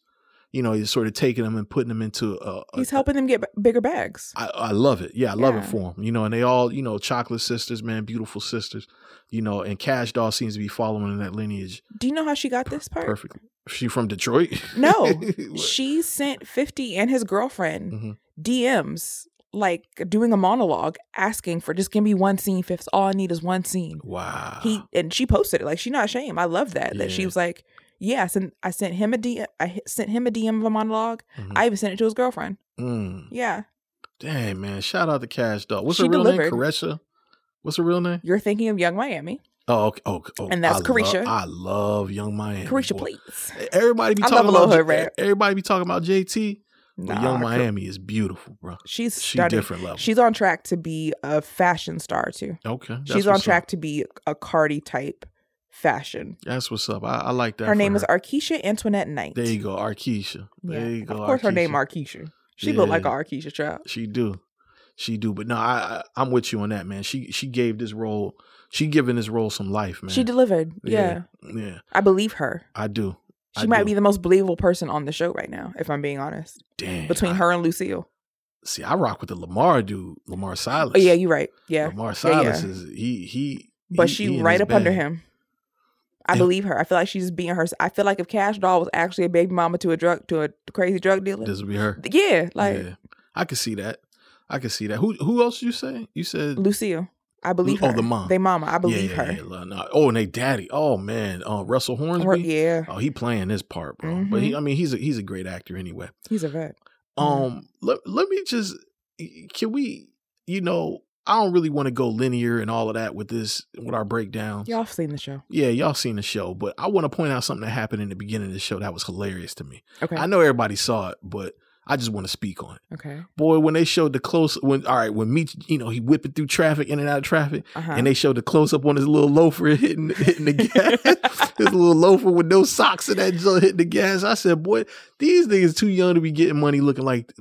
[SPEAKER 1] You know, he's sort of taking them and putting them into a. a-
[SPEAKER 6] he's helping them get b- bigger bags.
[SPEAKER 1] I, I love it. Yeah, I love
[SPEAKER 6] Yeah.
[SPEAKER 1] it for him. You know, and they all, you know, chocolate sisters, man, beautiful sisters. You know, and Cash Doll seems to be following in that lineage
[SPEAKER 6] Do you know how she got this part?
[SPEAKER 1] perfectly. She from Detroit?
[SPEAKER 6] No, she sent Fifty and his girlfriend
[SPEAKER 1] Mhm.
[SPEAKER 6] DMs like doing a monologue asking for just give me one scene. Fifth, all I need is one scene.
[SPEAKER 1] Wow.
[SPEAKER 6] He and she posted it like she's not ashamed. I love that that she was like, yeah, I sent, I sent him a DM. I sent him a DM of a monologue.
[SPEAKER 1] Mhm.
[SPEAKER 6] I even sent it to his girlfriend.
[SPEAKER 1] Mm.
[SPEAKER 6] Yeah,
[SPEAKER 1] Dang, man. Shout out to Cash Doll. What's
[SPEAKER 6] She
[SPEAKER 1] her real
[SPEAKER 6] delivered.
[SPEAKER 1] name? Caresha? What's her real name?
[SPEAKER 6] you're thinking of Young Miami.
[SPEAKER 1] Oh, okay. Oh, oh,
[SPEAKER 6] And that's
[SPEAKER 1] I
[SPEAKER 6] Caresha.
[SPEAKER 1] Love, I love Young Miami.
[SPEAKER 6] Caresha,
[SPEAKER 1] boy.
[SPEAKER 6] please.
[SPEAKER 1] Everybody be
[SPEAKER 6] I love
[SPEAKER 1] talking about
[SPEAKER 6] hood rap.
[SPEAKER 1] everybody be talking about JT. But
[SPEAKER 6] Nah,
[SPEAKER 1] Young Miami is beautiful, bro.
[SPEAKER 6] She's
[SPEAKER 1] She different level.
[SPEAKER 6] She's on track to be a fashion star too.
[SPEAKER 1] Okay.
[SPEAKER 6] She's on track
[SPEAKER 1] Up.
[SPEAKER 6] to be a Cardi type fashion.
[SPEAKER 1] That's what's up. I, I like that.
[SPEAKER 6] Her name is Arkisha Antoinette Knight.
[SPEAKER 1] There you go, Arkisha.
[SPEAKER 6] Yeah.
[SPEAKER 1] You go.
[SPEAKER 6] Of course, her name
[SPEAKER 1] Arkisha.
[SPEAKER 6] Arkisha. She looked like a
[SPEAKER 1] Yeah.
[SPEAKER 6] Arkisha child.
[SPEAKER 1] She do, she do. But no, I, I I'm with you on that, man. She she gave this role. She giving this role some life, man.
[SPEAKER 6] She delivered. Yeah.
[SPEAKER 1] yeah.
[SPEAKER 6] I believe her.
[SPEAKER 1] I do.
[SPEAKER 6] She
[SPEAKER 1] I
[SPEAKER 6] might
[SPEAKER 1] do.
[SPEAKER 6] be the most believable person on the show right now, if I'm being honest.
[SPEAKER 1] Damn.
[SPEAKER 6] Between
[SPEAKER 1] I-
[SPEAKER 6] her and Lucille.
[SPEAKER 1] See, I rock with the Lamar dude, Lamar Silas.
[SPEAKER 6] Oh yeah, you're right. Yeah.
[SPEAKER 1] Lamar
[SPEAKER 6] Yeah,
[SPEAKER 1] Silas
[SPEAKER 6] yeah.
[SPEAKER 1] is he he.
[SPEAKER 6] But
[SPEAKER 1] he-
[SPEAKER 6] she
[SPEAKER 1] he
[SPEAKER 6] right up under him. I believe her. I feel like she's just being her. I feel like if Cash Doll was actually a baby mama to a drug to a crazy drug dealer,
[SPEAKER 1] This would be her.
[SPEAKER 6] yeah, like
[SPEAKER 1] yeah, I can see that. I can see that. Who who else you say? You said
[SPEAKER 6] Lucille. I believe
[SPEAKER 1] Oh,
[SPEAKER 6] her.
[SPEAKER 1] the mom.
[SPEAKER 6] They mama. I believe
[SPEAKER 1] yeah,
[SPEAKER 6] her.
[SPEAKER 1] yeah, yeah, no. Oh, and they daddy. Oh man, uh, Russell Hornsby.
[SPEAKER 6] Or- yeah,
[SPEAKER 1] Oh, he playing his part, bro. But he,
[SPEAKER 6] Mhm.
[SPEAKER 1] I mean, he's a he's a great actor anyway.
[SPEAKER 6] he's a vet. Mhm.
[SPEAKER 1] Um, let let me just can we, you know, I don't really want to go linear and all of that with this with our breakdown.
[SPEAKER 6] Y'all seen the show?
[SPEAKER 1] Yeah, y'all seen the show, but I want to point out something that happened in the beginning of the show that was hilarious to me.
[SPEAKER 6] Okay.
[SPEAKER 1] I know everybody saw it, but I just want to speak on it.
[SPEAKER 6] Okay.
[SPEAKER 1] Boy, when they showed the close, when all right, when Meech, you know, he whipping through traffic, in and out of traffic,
[SPEAKER 6] Uh-huh.
[SPEAKER 1] and they showed the close up on his little loafer hitting hitting the gas, his little loafer with no socks in that joint hitting the gas. I said, boy, these niggas too young to be getting money looking like.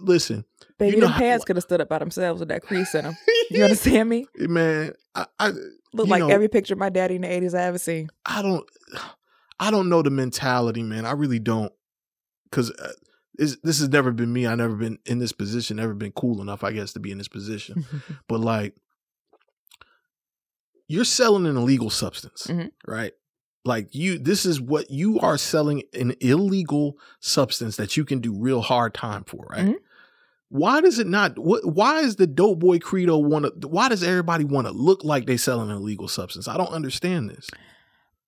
[SPEAKER 1] Listen,
[SPEAKER 6] Baby,
[SPEAKER 1] you know
[SPEAKER 6] them
[SPEAKER 1] how-
[SPEAKER 6] pants could have stood up by themselves with that crease in them. You understand me?
[SPEAKER 1] man, I, I
[SPEAKER 6] Look like
[SPEAKER 1] know-
[SPEAKER 6] every picture of my daddy in the 80s I ever seen.
[SPEAKER 1] I don't I don't know the mentality, man. I really don't cuz uh, this has never been me. I never been in this position, never been cool enough, I guess, to be in this position. but like you're selling an illegal substance,
[SPEAKER 6] Mhm.
[SPEAKER 1] right? Like you this is what you are selling an illegal substance that you can do real hard time for, right?
[SPEAKER 6] Mhm.
[SPEAKER 1] Why does it not what why is the dope boy credo want to why does everybody want to look like they selling an illegal substance? I don't understand this.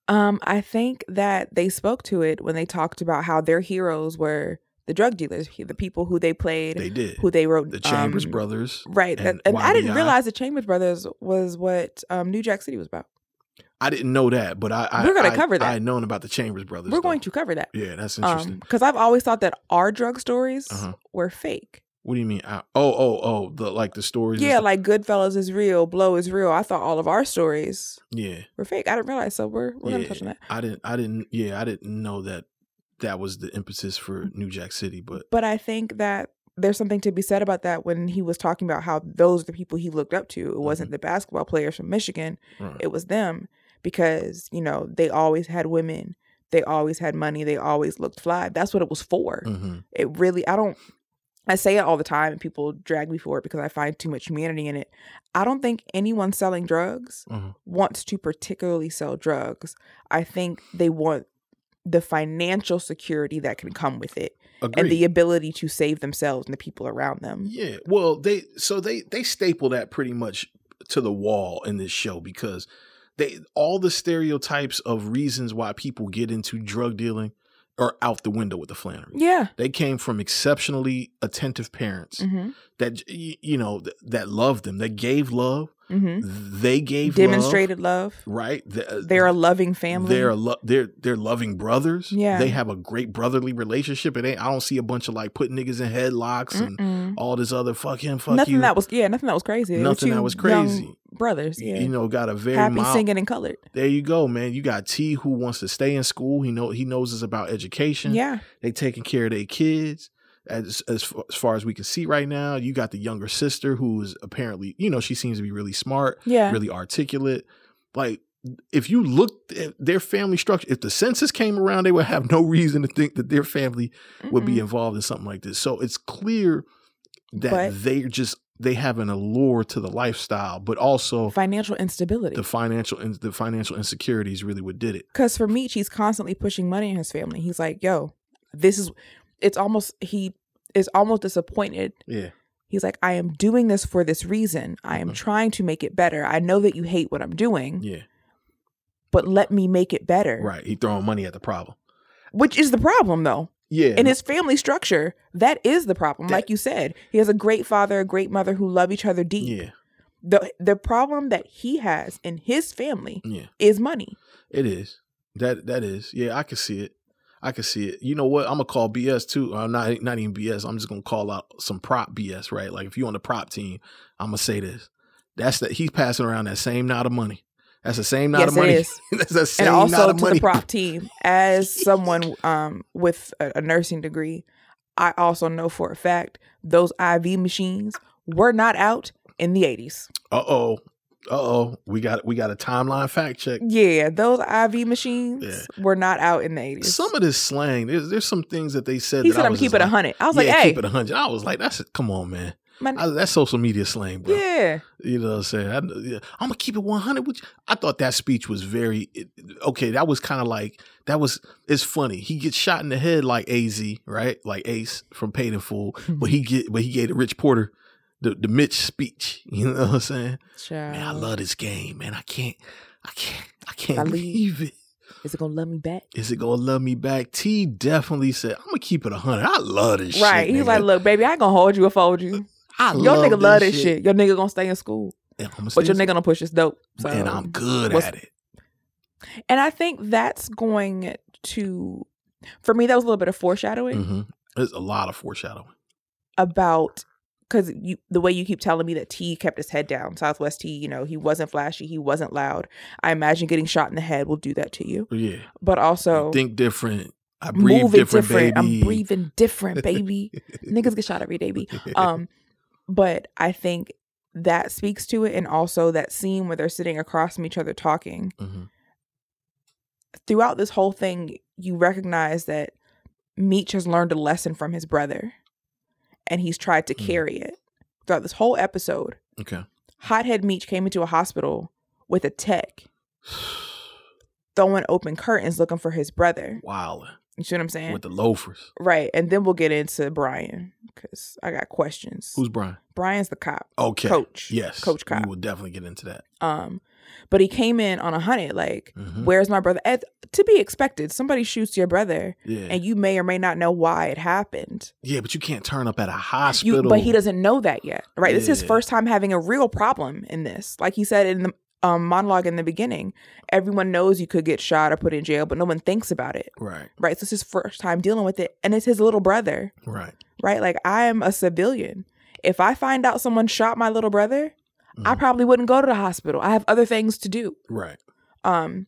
[SPEAKER 6] Um, I think that they spoke to it when they talked about how their heroes were the drug dealers, the people who they played,
[SPEAKER 1] They did.
[SPEAKER 6] who they wrote
[SPEAKER 1] the Chambers
[SPEAKER 6] um,
[SPEAKER 1] brothers.
[SPEAKER 6] Right.
[SPEAKER 1] and
[SPEAKER 6] And, I didn't realize the Chambers Brothers was what um, New Jack City was about.
[SPEAKER 1] I didn't know that, but I, I
[SPEAKER 6] We're gonna
[SPEAKER 1] I-
[SPEAKER 6] cover that.
[SPEAKER 1] I had known about the Chambers brothers.
[SPEAKER 6] We're
[SPEAKER 1] though.
[SPEAKER 6] going to cover that.
[SPEAKER 1] Yeah, that's interesting.
[SPEAKER 6] Because I've always thought that our drug stories
[SPEAKER 1] Uh-huh.
[SPEAKER 6] were fake.
[SPEAKER 1] What do you mean? I, oh, oh, oh, the like the stories.
[SPEAKER 6] Yeah, like Goodfellas is real, Blow is real. I thought all of our stories
[SPEAKER 1] yeah,
[SPEAKER 6] were fake. I didn't realize. So we're we're
[SPEAKER 1] yeah.
[SPEAKER 6] gonna touch on that.
[SPEAKER 1] I didn't, I didn't, yeah, I didn't know that that was the impetus for. New Jack City, but
[SPEAKER 6] But I think that there's something to be said about that when he was talking about how those are the people he looked up to. It wasn't the basketball players from Michigan.
[SPEAKER 1] right.
[SPEAKER 6] It was them because, you know, they always had women. They always had money. They always looked fly. That's what it was for.
[SPEAKER 1] hmm
[SPEAKER 6] It really, I don't, I say it all the time and people drag me for it because I find too much humanity in it. I don't think anyone selling drugs
[SPEAKER 1] hmm
[SPEAKER 6] wants to particularly sell drugs. I think they want the financial security that can come with it
[SPEAKER 1] Agreed.
[SPEAKER 6] and the ability to save themselves and the people around them.
[SPEAKER 1] Yeah. Well, they so they they staple that pretty much to the wall in this show because they all the stereotypes of reasons why people get into drug dealing are out the window with the Flenory.
[SPEAKER 6] Yeah.
[SPEAKER 1] They came from exceptionally attentive parents
[SPEAKER 6] hmm
[SPEAKER 1] that you know that loved them, that gave love.
[SPEAKER 6] Hmm
[SPEAKER 1] They gave
[SPEAKER 6] Demonstrated love.
[SPEAKER 1] love, right. The-
[SPEAKER 6] They're a loving family.
[SPEAKER 1] They're lo- they're they're loving brothers.
[SPEAKER 6] Yeah.
[SPEAKER 1] they have a great brotherly relationship. It ain't. I don't see a bunch of like putting niggas in headlocks and
[SPEAKER 6] Mm-mm.
[SPEAKER 1] all this other fuck him, fuck
[SPEAKER 6] nothing
[SPEAKER 1] you.
[SPEAKER 6] that was yeah, nothing that was crazy.
[SPEAKER 1] Nothing that was crazy.
[SPEAKER 6] brothers. Yeah.
[SPEAKER 1] You know, got a very
[SPEAKER 6] Happy
[SPEAKER 1] mild-
[SPEAKER 6] singing and colored.
[SPEAKER 1] There you go, man. You got T who wants to stay in school. He know he knows it's about education.
[SPEAKER 6] Yeah.
[SPEAKER 1] they taking care of their kids. As, as as far as we can see right now, you got the younger sister who is apparently, you know, she seems to be really smart,
[SPEAKER 6] Yeah.
[SPEAKER 1] really articulate. Like, if you look at their family structure, if the census came around, they would have no reason to think that their family would be involved in something like this. So it's clear that
[SPEAKER 6] But-
[SPEAKER 1] they're just they have an allure to the lifestyle, but also
[SPEAKER 6] financial instability.
[SPEAKER 1] the financial in- the financial insecurities really what did it.
[SPEAKER 6] Because for me, he's constantly pushing money in his family. He's like, yo, this is, it's almost, he is almost disappointed.
[SPEAKER 1] Yeah.
[SPEAKER 6] He's like, I am doing this for this reason. I am
[SPEAKER 1] Mhm.
[SPEAKER 6] trying to make it better. I know that you hate what I'm doing,
[SPEAKER 1] Yeah.
[SPEAKER 6] but let me make it better.
[SPEAKER 1] Right. He throwing money at the problem.
[SPEAKER 6] Which is the problem, though.
[SPEAKER 1] Yeah.
[SPEAKER 6] In his family structure, that is the problem.
[SPEAKER 1] That-
[SPEAKER 6] like you said, he has a great father, a great mother who love each other deep.
[SPEAKER 1] yeah.
[SPEAKER 6] The the problem that he has in his family
[SPEAKER 1] Yeah.
[SPEAKER 6] is money.
[SPEAKER 1] It is. That that is. Yeah, I can see it. I can see it. You know what? I'm gonna call BS too. I'm not not even BS. I'm just gonna call out some prop BS, right? Like if you on the prop team, I'm gonna say this. That's that he's passing around that same knot of money. That's the same knot
[SPEAKER 6] Yes,
[SPEAKER 1] of money.
[SPEAKER 6] is.
[SPEAKER 1] That's the same
[SPEAKER 6] and also
[SPEAKER 1] of
[SPEAKER 6] to
[SPEAKER 1] money.
[SPEAKER 6] the prop team as someone um with a, a nursing degree i also know for a fact those iv machines were not out in the 80s
[SPEAKER 1] Uh oh. Uh oh. We got we got a timeline fact check.
[SPEAKER 6] yeah those iv machines
[SPEAKER 1] Yeah.
[SPEAKER 6] were not out in the 80s
[SPEAKER 1] Some of this slang, there's there's some things that they said.
[SPEAKER 6] he
[SPEAKER 1] that
[SPEAKER 6] said
[SPEAKER 1] I
[SPEAKER 6] i'm
[SPEAKER 1] was
[SPEAKER 6] keep
[SPEAKER 1] just
[SPEAKER 6] it a
[SPEAKER 1] like,
[SPEAKER 6] 100 i was like hey
[SPEAKER 1] keep it a hundred. I was like, that's come on, man.
[SPEAKER 6] man,
[SPEAKER 1] I, that's social media slang, bro.
[SPEAKER 6] yeah
[SPEAKER 1] You know what I'm saying? I, yeah, I'm gonna keep it 100 with you. I thought that speech was very it- okay. That was kind of like that was. It's funny. He gets shot in the head like Az, right? Like Ace from Paid in Full. but he get, but he gave the Rich Porter the the Mitch speech. You know what I'm saying? Sure. Man, I love this game, man. I can't, I can't, I can't
[SPEAKER 6] I
[SPEAKER 1] believe it.
[SPEAKER 6] is it gonna love me back
[SPEAKER 1] Is it gonna love me back? T definitely said, "I'm gonna keep it 100." I love this shit.
[SPEAKER 6] right he's
[SPEAKER 1] nigga.
[SPEAKER 6] like look baby i ain't gonna hold you or fold you
[SPEAKER 1] I
[SPEAKER 6] your
[SPEAKER 1] love
[SPEAKER 6] nigga love this shit. your nigga gonna stay in school but your nigga gonna push his dope so
[SPEAKER 1] and I'm good at it.
[SPEAKER 6] And I think that's going to, for me, that was a little bit of foreshadowing
[SPEAKER 1] hmm There's a lot of foreshadowing.
[SPEAKER 6] about because you the way you keep telling me that T kept his head down, Southwest T, you know, he wasn't flashy, he wasn't loud. I imagine getting shot in the head will do that to you,
[SPEAKER 1] Yeah.
[SPEAKER 6] but also
[SPEAKER 1] think different. I breathe
[SPEAKER 6] move
[SPEAKER 1] different,
[SPEAKER 6] different.
[SPEAKER 1] baby.
[SPEAKER 6] I'm breathing different, baby. Niggas get shot every day, baby. Um, but I think that speaks to it, and also that scene where they're sitting across from each other talking.
[SPEAKER 1] Mhm.
[SPEAKER 6] throughout this whole thing, you recognize that Meech has learned a lesson from his brother and he's tried to
[SPEAKER 1] Mhm.
[SPEAKER 6] carry it. Throughout this whole episode,
[SPEAKER 1] Okay.
[SPEAKER 6] Hothead Meech came into a hospital with a tech throwing open curtains looking for his brother.
[SPEAKER 1] Wow.
[SPEAKER 6] You see what I'm saying?
[SPEAKER 1] with the loafers.
[SPEAKER 6] right. And then we'll get into Brian because I got questions.
[SPEAKER 1] Who's Brian?
[SPEAKER 6] Brian's the cop.
[SPEAKER 1] Okay.
[SPEAKER 6] Coach.
[SPEAKER 1] Yes.
[SPEAKER 6] Coach cop.
[SPEAKER 1] We will definitely get into that.
[SPEAKER 6] Um, but he came in on a hundred, like,
[SPEAKER 1] Mhm.
[SPEAKER 6] where's my brother? To be expected, somebody shoots your brother.
[SPEAKER 1] Yeah.
[SPEAKER 6] and you may or may not know why it happened.
[SPEAKER 1] yeah, but you can't turn up at a
[SPEAKER 6] You,
[SPEAKER 1] hospital.
[SPEAKER 6] but he doesn't know that yet, right? This is his first time having a real problem in this. Like he said in the um, monologue in the beginning, everyone knows you could get shot or put in jail, but no one thinks about it,
[SPEAKER 1] Right.
[SPEAKER 6] right? So it's his first time dealing with it, and it's his little brother,
[SPEAKER 1] Right.
[SPEAKER 6] right? Like I am a civilian. If I find out someone shot my little brother, I
[SPEAKER 1] Mhm.
[SPEAKER 6] probably wouldn't go to the hospital. I have other things to do.
[SPEAKER 1] Right.
[SPEAKER 6] Um,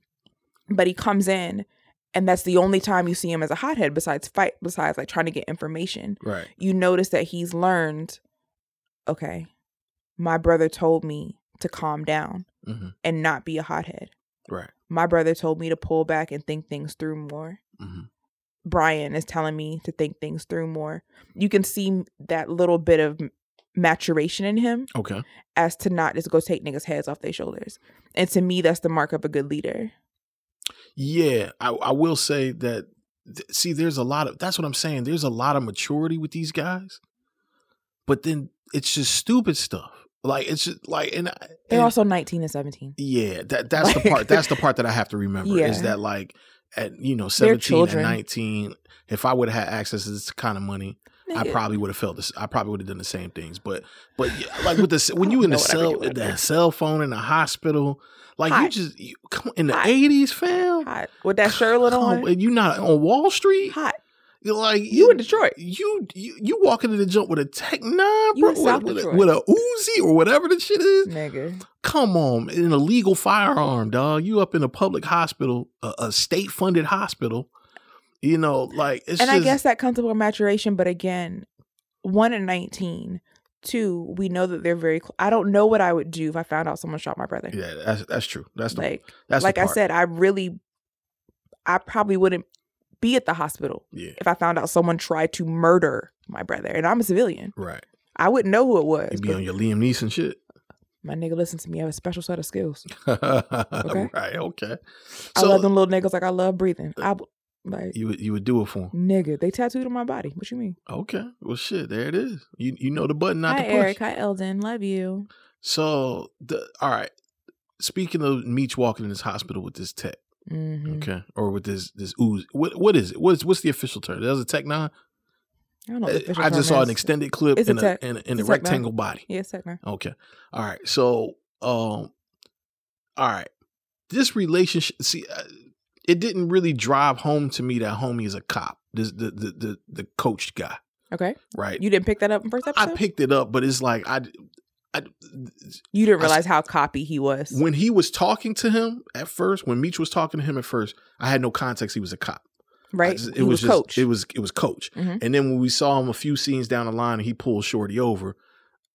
[SPEAKER 6] but he comes in, and that's the only time you see him as a hothead besides fight, besides like trying to get information.
[SPEAKER 1] Right.
[SPEAKER 6] You notice that he's learned, okay, my brother told me to calm down
[SPEAKER 1] hmm
[SPEAKER 6] and not be a hothead.
[SPEAKER 1] Right.
[SPEAKER 6] My brother told me to pull back and think things through more.
[SPEAKER 1] hmm
[SPEAKER 6] Brian is telling me to think things through more. You can see that little bit of maturation in him
[SPEAKER 1] Okay.
[SPEAKER 6] as to not just go take niggas' heads off their shoulders. And to me, that's the mark of a good leader.
[SPEAKER 1] Yeah, I, I will say that. th- See, there's a lot of. That's what I'm saying. There's a lot of maturity with these guys, but then it's just stupid stuff. Like it's just like and, I-
[SPEAKER 6] They're also 19 and 17.
[SPEAKER 1] yeah. That that's the part. That's the part that I have to remember is that like at you know 17 and 19. If I would have had access to this kind of money, I probably would have felt this. I probably would have done the same things. But but like with the when you in the
[SPEAKER 6] know what I would
[SPEAKER 1] cell the cell phone in the hospital, like you just you, come in the 80s, fam.
[SPEAKER 6] Hot. With that Charlotte on.
[SPEAKER 1] and you not on Wall Street.
[SPEAKER 6] Hot.
[SPEAKER 1] You're like
[SPEAKER 6] You in Detroit.
[SPEAKER 1] You you, you walking in the jump with a Tech Nine,
[SPEAKER 6] You
[SPEAKER 1] bro, with, with, a, with a Uzi or whatever the shit is.
[SPEAKER 6] Nigga.
[SPEAKER 1] Come on, in a legal firearm, dog. You up in a public hospital, a, a state funded hospital. You know, like it's
[SPEAKER 6] and
[SPEAKER 1] just,
[SPEAKER 6] I guess that comes with maturation, but again, one and 19. Two, we know that they're very. Cl- I don't know what I would do if I found out someone shot my brother.
[SPEAKER 1] yeah, that's that's true. That's the
[SPEAKER 6] like,
[SPEAKER 1] that's
[SPEAKER 6] like I said, I really, I probably wouldn't be at the hospital
[SPEAKER 1] yeah,
[SPEAKER 6] if I found out someone tried to murder my brother, and I'm a civilian.
[SPEAKER 1] right.
[SPEAKER 6] I wouldn't know who it was.
[SPEAKER 1] You'd be on your Liam Neeson shit.
[SPEAKER 6] my nigga, listen to me. I have a special set of skills.
[SPEAKER 1] okay, right, okay.
[SPEAKER 6] I love them little niggas like I love breathing. Uh, I w- like
[SPEAKER 1] You would you would do it for him.
[SPEAKER 6] nigga. They tattooed on my body. What you mean?
[SPEAKER 1] Okay, well, shit, there it is. You you know the button not
[SPEAKER 6] Hi
[SPEAKER 1] to push.
[SPEAKER 6] Eric. Hi Eldon. Love you.
[SPEAKER 1] So the all right. Speaking of Meech walking in this hospital with this tech,
[SPEAKER 6] hmm
[SPEAKER 1] okay, or with this this ooze, what what is it? What's what's the official term? That was a Tech Nine.
[SPEAKER 6] I don't know. Official
[SPEAKER 1] I just saw
[SPEAKER 6] is.
[SPEAKER 1] an extended clip
[SPEAKER 6] It's
[SPEAKER 1] in a,
[SPEAKER 6] tech-
[SPEAKER 1] in a, in a
[SPEAKER 6] it's a Tech Nine.
[SPEAKER 1] rectangle body.
[SPEAKER 6] Yeah, second.
[SPEAKER 1] Okay, all right. So um, all right. This relationship, see, uh, it didn't really drive home to me that homie is a cop. This the the the, the coached guy,
[SPEAKER 6] Okay.
[SPEAKER 1] right?
[SPEAKER 6] You didn't pick that up in first
[SPEAKER 1] I picked it up, but it's like I. I,
[SPEAKER 6] you didn't
[SPEAKER 1] I-
[SPEAKER 6] realize how copy he was.
[SPEAKER 1] when he was talking to him at first, when Meech was talking to him at first, I had no context. He was a cop.
[SPEAKER 6] Right.
[SPEAKER 1] just-
[SPEAKER 6] he was,
[SPEAKER 1] just,
[SPEAKER 6] coach.
[SPEAKER 1] It was it was coach.
[SPEAKER 6] Mhm.
[SPEAKER 1] And then when we saw him a few scenes down the line, and he pulled Shorty over.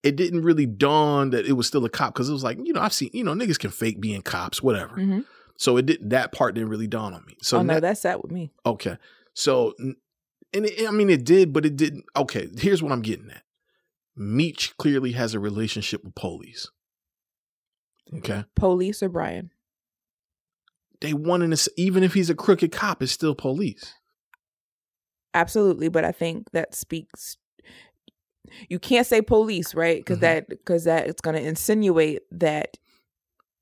[SPEAKER 1] It didn't really dawn that it was still a cop because it was like you know I've seen you know niggas can fake being cops whatever.
[SPEAKER 6] Mhm.
[SPEAKER 1] So it didn't that part didn't really dawn on me. So
[SPEAKER 6] oh no, that's that with me.
[SPEAKER 1] okay. So and it, I mean it did, but it didn't. Okay, here's what I'm getting at. Meech clearly has a relationship with police. Okay.
[SPEAKER 6] Police or Brian?
[SPEAKER 1] they want to even if he's a crooked cop, it's still police.
[SPEAKER 6] Absolutely, but I think that speaks. You can't say police, right? Because
[SPEAKER 1] Mhm.
[SPEAKER 6] that because that it's going to insinuate that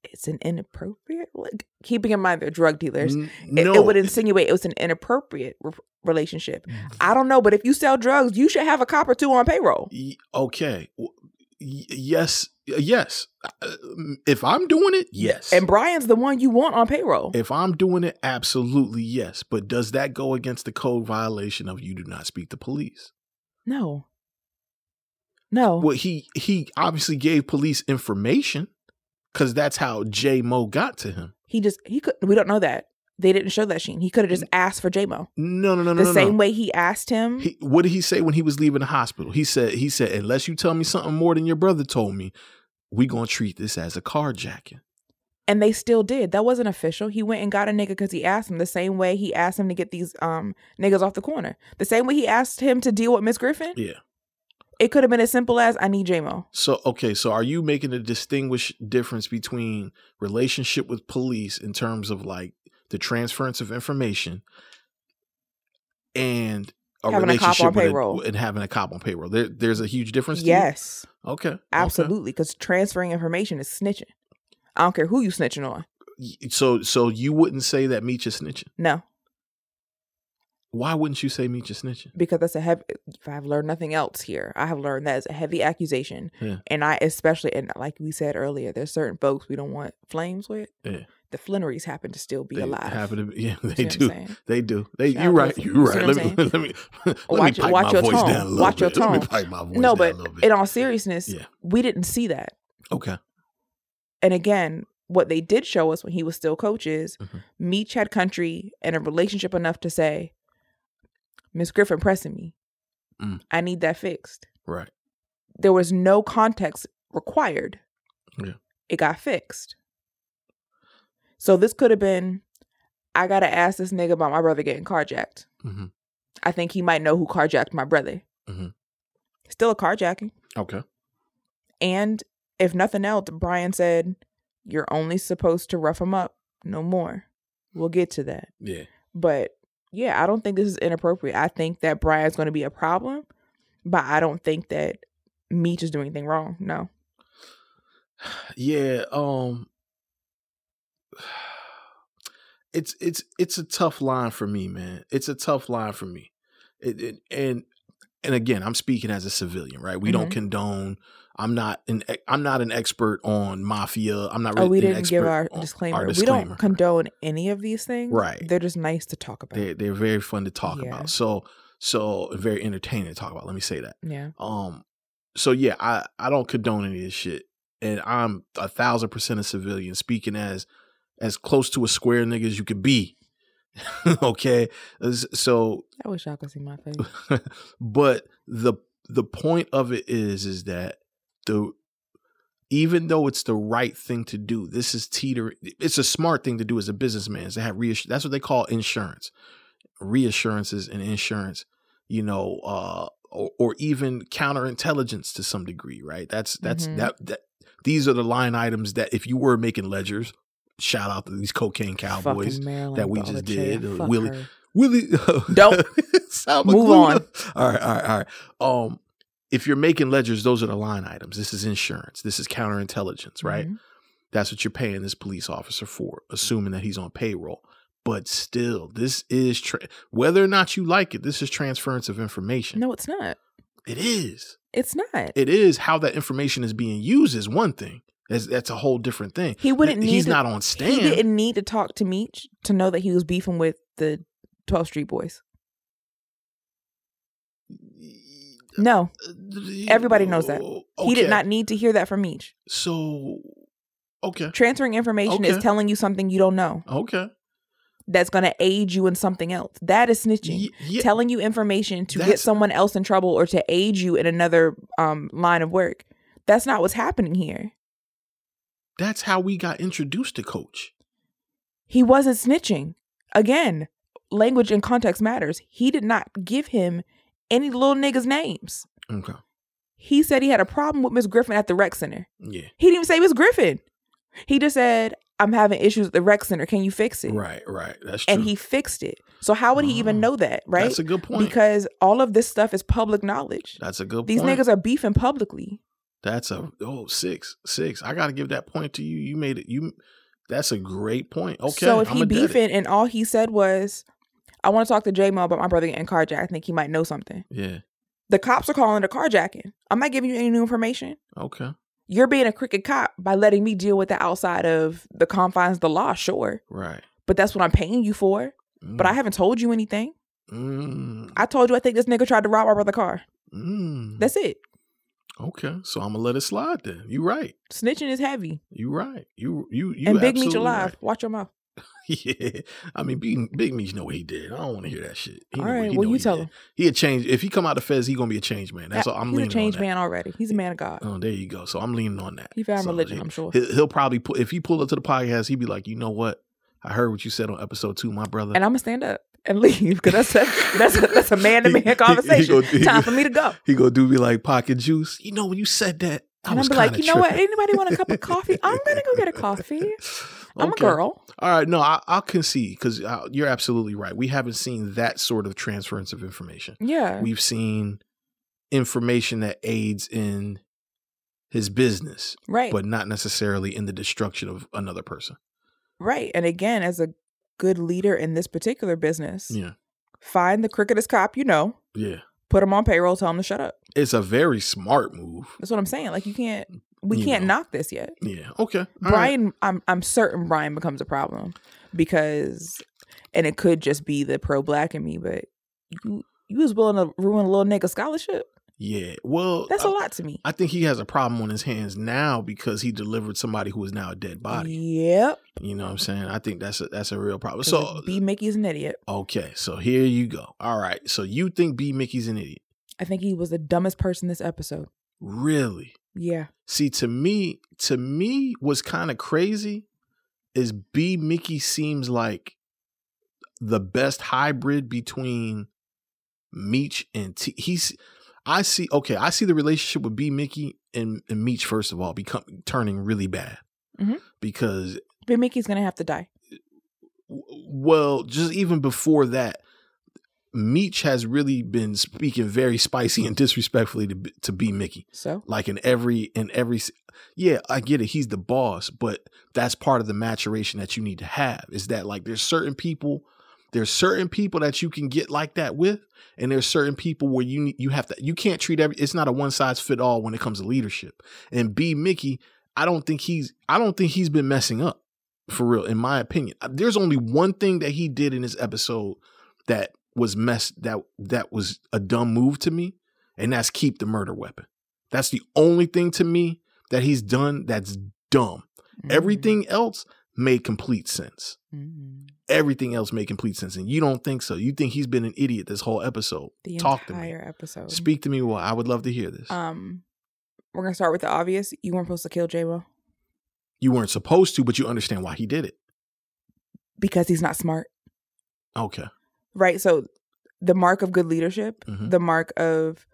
[SPEAKER 6] it's an inappropriate. Like, keeping in mind they're drug dealers,
[SPEAKER 1] N-
[SPEAKER 6] it,
[SPEAKER 1] no,
[SPEAKER 6] it would insinuate it was an inappropriate re- relationship. I don't know, but if you sell drugs, you should have a cop or two on payroll.
[SPEAKER 1] Okay. Yes, yes. Uh, If I'm doing it, yes.
[SPEAKER 6] And Brian's the one you want on payroll.
[SPEAKER 1] if I'm doing it, absolutely yes. But does that go against the code violation of you do not speak to police?
[SPEAKER 6] no, no.
[SPEAKER 1] Well, he he obviously gave police information because that's how J Mo got to him.
[SPEAKER 6] He just he could. We don't know that they didn't show that Sheen. He could have just asked for JMO
[SPEAKER 1] No, no, no, no,
[SPEAKER 6] the
[SPEAKER 1] no.
[SPEAKER 6] same
[SPEAKER 1] no.
[SPEAKER 6] way he asked him.
[SPEAKER 1] He, what did he say when he was leaving the hospital? He said, he said, unless you tell me something more than your brother told me, we gonna treat this as a carjacking.
[SPEAKER 6] And they still did. That wasn't official. He went and got a nigga because he asked him the same way he asked him to get these um niggas off the corner. The same way he asked him to deal with Miss Griffin.
[SPEAKER 1] Yeah.
[SPEAKER 6] It could have been as simple as I need JMO.
[SPEAKER 1] So okay, so are you making a distinguish difference between relationship with police in terms of like the transference of information and a
[SPEAKER 6] Having a cop
[SPEAKER 1] relationship
[SPEAKER 6] on
[SPEAKER 1] with a-
[SPEAKER 6] payroll.
[SPEAKER 1] and having a cop on payroll? There, there's a huge difference.
[SPEAKER 6] Yes,
[SPEAKER 1] Okay. okay.
[SPEAKER 6] absolutely. Because transferring information is snitching. I don't care who you snitching on.
[SPEAKER 1] So, so you wouldn't say that Meech is snitching?
[SPEAKER 6] No,
[SPEAKER 1] Why wouldn't you say Meech is snitching?
[SPEAKER 6] because that's a heavy. If I have learned nothing else here, I have learned that is a heavy accusation.
[SPEAKER 1] Yeah.
[SPEAKER 6] And I especially, and like we said earlier, there's certain folks we don't want flames with.
[SPEAKER 1] Yeah.
[SPEAKER 6] The Flenorys happen to still be
[SPEAKER 1] They
[SPEAKER 6] alive.
[SPEAKER 1] happen to be, yeah, they
[SPEAKER 6] See what I'm
[SPEAKER 1] do. They do. They,
[SPEAKER 6] Shout
[SPEAKER 1] you're right. You're right. Let me, let me, let
[SPEAKER 6] Watch-
[SPEAKER 1] me pipe
[SPEAKER 6] watch
[SPEAKER 1] my
[SPEAKER 6] your
[SPEAKER 1] voice
[SPEAKER 6] tone.
[SPEAKER 1] down a little
[SPEAKER 6] Watch your
[SPEAKER 1] bit. Let me
[SPEAKER 6] tone.
[SPEAKER 1] pipe my voice
[SPEAKER 6] no,
[SPEAKER 1] down
[SPEAKER 6] but
[SPEAKER 1] a little bit.
[SPEAKER 6] in all seriousness,
[SPEAKER 1] Yeah.
[SPEAKER 6] we didn't see that.
[SPEAKER 1] okay.
[SPEAKER 6] And again, what they did show us when he was still coaches,
[SPEAKER 1] Mhm.
[SPEAKER 6] Meech had country and a relationship enough to say, Miss Griffin pressing me.
[SPEAKER 1] Mm.
[SPEAKER 6] I need that fixed.
[SPEAKER 1] Right.
[SPEAKER 6] There was no context required.
[SPEAKER 1] Yeah.
[SPEAKER 6] It got fixed. So this could have been, I gotta ask this nigga about my brother getting carjacked.
[SPEAKER 1] hmm
[SPEAKER 6] I think he might know who carjacked my brother.
[SPEAKER 1] Mhm.
[SPEAKER 6] Still a carjacking.
[SPEAKER 1] Okay.
[SPEAKER 6] And if nothing else, Brian said, You're only supposed to rough him up, no more. We'll get to that.
[SPEAKER 1] Yeah.
[SPEAKER 6] But yeah, I don't think this is inappropriate. I think that Brian's going to be a problem, but I don't think that Meech is doing anything wrong. No.
[SPEAKER 1] Yeah, um it's it's it's a tough line for me, man. It's a tough line for me. It, it, and and again, I'm speaking as a civilian, right? We don't
[SPEAKER 6] Mhm.
[SPEAKER 1] condone. I'm not an I'm not an expert on mafia. I'm not
[SPEAKER 6] Oh,
[SPEAKER 1] really
[SPEAKER 6] we
[SPEAKER 1] an
[SPEAKER 6] didn't give our disclaimer.
[SPEAKER 1] our
[SPEAKER 6] We don't condone any of these things.
[SPEAKER 1] Right.
[SPEAKER 6] They're just nice to talk about.
[SPEAKER 1] They they're very fun to talk
[SPEAKER 6] Yeah.
[SPEAKER 1] about. So so very entertaining to talk about. Let me say that.
[SPEAKER 6] yeah.
[SPEAKER 1] Um, so yeah, I I don't condone any of this shit, and I'm a thousand percent a civilian, speaking as as close to a square nigga as you could be. okay, so
[SPEAKER 6] I wish y'all could see my face.
[SPEAKER 1] but the the point of it is is that the even though it's the right thing to do, this is teeter. It's a smart thing to do as a businessman. Is to have reassur- That's what they call insurance, reassurances and insurance. You know, uh, or, or even counterintelligence to some degree, right? That's that's
[SPEAKER 6] Mhm.
[SPEAKER 1] that that. These are the line items that if you were making ledgers, shout out to these cocaine cowboys. That we just did, uh, Willie-
[SPEAKER 6] her.
[SPEAKER 1] Willie,
[SPEAKER 6] Don't. Move on.
[SPEAKER 1] All right, all right, all right. Um, if you're making ledgers, those are the line items. This is insurance. This is counterintelligence, right?
[SPEAKER 6] Mhm.
[SPEAKER 1] That's what you're paying this police officer for, assuming that he's on payroll. But still, this is tra- whether or not you like it. This is transference of information.
[SPEAKER 6] No, it's not.
[SPEAKER 1] It is.
[SPEAKER 6] It's not.
[SPEAKER 1] It is how that information is being used is one thing. That's, that's a whole different thing.
[SPEAKER 6] He wouldn't
[SPEAKER 1] He's
[SPEAKER 6] need to-
[SPEAKER 1] not on stand.
[SPEAKER 6] He didn't need to talk to Meech to know that he was beefing with the 12th Street Boys. No, everybody knows that. he did not need to hear that from Meech.
[SPEAKER 1] So, okay,
[SPEAKER 6] Transferring information is telling you something you don't know
[SPEAKER 1] okay.
[SPEAKER 6] that's going to aid you in something else. That is snitching.
[SPEAKER 1] Yeah,
[SPEAKER 6] Telling you information to get someone else in trouble or to aid you in another um, line of work. That's not what's happening here.
[SPEAKER 1] that's how we got introduced to Coach.
[SPEAKER 6] He wasn't snitching. Again, language and context matters. He did not give him any little niggas' names.
[SPEAKER 1] Okay,
[SPEAKER 6] He said he had a problem with Miss Griffin at the rec center.
[SPEAKER 1] yeah,
[SPEAKER 6] He didn't even say Miss Griffin. He just said, I'm having issues at the rec center. Can you fix it?
[SPEAKER 1] right, right. That's true.
[SPEAKER 6] And he fixed it. So how would he even know that, right?
[SPEAKER 1] That's a good point.
[SPEAKER 6] Because all of this stuff is public knowledge.
[SPEAKER 1] that's a good point.
[SPEAKER 6] These
[SPEAKER 1] point.
[SPEAKER 6] niggas are beefing publicly.
[SPEAKER 1] That's a oh six six. I got to give that point to you. You made it. You. That's a great point. Okay.
[SPEAKER 6] so if
[SPEAKER 1] I'm
[SPEAKER 6] he
[SPEAKER 1] a dead it.
[SPEAKER 6] beefing and all he said was, I want to talk to J Mo about my brother getting carjacked. I think he might know something.
[SPEAKER 1] yeah.
[SPEAKER 6] The cops are calling it a carjacking. I'm not giving you any new information.
[SPEAKER 1] Okay.
[SPEAKER 6] You're being a crooked cop by letting me deal with the outside of the confines of the law, sure.
[SPEAKER 1] Right.
[SPEAKER 6] But that's what I'm paying you for. But I haven't told you anything.
[SPEAKER 1] Mm,
[SPEAKER 6] I told you I think this nigga tried to rob my brother's car.
[SPEAKER 1] mm.
[SPEAKER 6] That's it.
[SPEAKER 1] okay. So I'm gonna let it slide then. You right.
[SPEAKER 6] Snitching is heavy.
[SPEAKER 1] You right. You you you.
[SPEAKER 6] and Big
[SPEAKER 1] absolutely
[SPEAKER 6] alive.
[SPEAKER 1] right.
[SPEAKER 6] Watch your mouth.
[SPEAKER 1] Yeah, I mean, Big, Big Meech know what he did. I don't want to hear that shit. He
[SPEAKER 6] All right,
[SPEAKER 1] he
[SPEAKER 6] well, you tell
[SPEAKER 1] did.
[SPEAKER 6] him.
[SPEAKER 1] He a change. If he come out of Fez, he gonna be a change man. That's all. I'm
[SPEAKER 6] He's a
[SPEAKER 1] leaning
[SPEAKER 6] changed
[SPEAKER 1] on that.
[SPEAKER 6] man already. He's a man of God.
[SPEAKER 1] Oh, there you go. So I'm leaning on that.
[SPEAKER 6] He found
[SPEAKER 1] So
[SPEAKER 6] religion,
[SPEAKER 1] he-
[SPEAKER 6] I'm sure.
[SPEAKER 1] He'll, he'll probably put if he pull up to the podcast, he'd be like, you know what? I heard what you said on episode two, my brother.
[SPEAKER 6] And I'm gonna stand up and leave because that's a, that's a, that's a man to
[SPEAKER 1] He- he-
[SPEAKER 6] man
[SPEAKER 1] he
[SPEAKER 6] conversation.
[SPEAKER 1] go- he
[SPEAKER 6] Time for me to go.
[SPEAKER 1] he gonna do me like pocket juice. You know when you said that, I
[SPEAKER 6] And I'm be like, you know what? Anybody want a cup of coffee? I'm gonna go get a coffee. I'm
[SPEAKER 1] Okay.
[SPEAKER 6] a girl.
[SPEAKER 1] All right, no, I, I'll concede because uh, you're absolutely right. We haven't seen that sort of transference of information.
[SPEAKER 6] Yeah.
[SPEAKER 1] We've seen information that aids in his business,
[SPEAKER 6] right.
[SPEAKER 1] but not necessarily in the destruction of another person.
[SPEAKER 6] right. And again, as a good leader in this particular business,
[SPEAKER 1] Yeah,
[SPEAKER 6] find the crookedest cop you know,
[SPEAKER 1] yeah.
[SPEAKER 6] put him on payroll, tell him to shut up.
[SPEAKER 1] It's a very smart move.
[SPEAKER 6] That's what I'm saying. Like you can't we
[SPEAKER 1] You
[SPEAKER 6] can't
[SPEAKER 1] know.
[SPEAKER 6] knock this yet.
[SPEAKER 1] Yeah. Okay. All right.
[SPEAKER 6] Brian, I'm I'm certain Brian becomes a problem because, and it could just be the pro black in me, but you you was willing to ruin a little nigga scholarship.
[SPEAKER 1] Yeah. Well,
[SPEAKER 6] That's
[SPEAKER 1] I-
[SPEAKER 6] a lot to me.
[SPEAKER 1] I think he has a problem on his hands now because he delivered somebody who is now a dead body.
[SPEAKER 6] Yep.
[SPEAKER 1] You know what I'm saying? I think that's a that's a real problem. So
[SPEAKER 6] B Mickey's an idiot.
[SPEAKER 1] okay, so here you go. All right. So you think B Mickey's an idiot?
[SPEAKER 6] I think he was the dumbest person this episode.
[SPEAKER 1] Really?
[SPEAKER 6] Yeah.
[SPEAKER 1] See, to me, to me, what's kind of crazy is B Mickey seems like the best hybrid between Meech and T. He's, I see. Okay, I see the relationship with B Mickey and, and Meech first of all become turning really bad
[SPEAKER 6] Mhm.
[SPEAKER 1] because
[SPEAKER 6] B Mickey's gonna have to die.
[SPEAKER 1] Well, just even before that, Meech has really been speaking very spicy and disrespectfully to B- to B Mickey.
[SPEAKER 6] So
[SPEAKER 1] Like in every in every yeah, I get it. He's the boss, but that's part of the maturation that you need to have. Is that like there's certain people, there's certain people that you can get like that with, and there's certain people where you need, you have to you can't treat every. It's not a one size fit all when it comes to leadership. And B Mickey, I don't think he's I don't think he's been messing up for real. In my opinion, there's only one thing that he did in this episode that was mess that that was a dumb move to me, and that's keep the murder weapon. That's the only thing to me that he's done that's dumb.
[SPEAKER 6] Mm-hmm.
[SPEAKER 1] Everything else made complete sense.
[SPEAKER 6] Mhm.
[SPEAKER 1] Everything else made complete sense. And you don't think so. You think he's been an idiot this whole episode.
[SPEAKER 6] the
[SPEAKER 1] Talk to me.
[SPEAKER 6] entire episode.
[SPEAKER 1] Speak to me. Well, I would love to hear this.
[SPEAKER 6] Um, we're gonna start with the obvious. You weren't supposed to kill J-Mo
[SPEAKER 1] you weren't supposed to, but you understand why he did it.
[SPEAKER 6] because he's not smart,
[SPEAKER 1] Okay.
[SPEAKER 6] Right? So, the mark of good leadership,
[SPEAKER 1] Mhm.
[SPEAKER 6] the mark of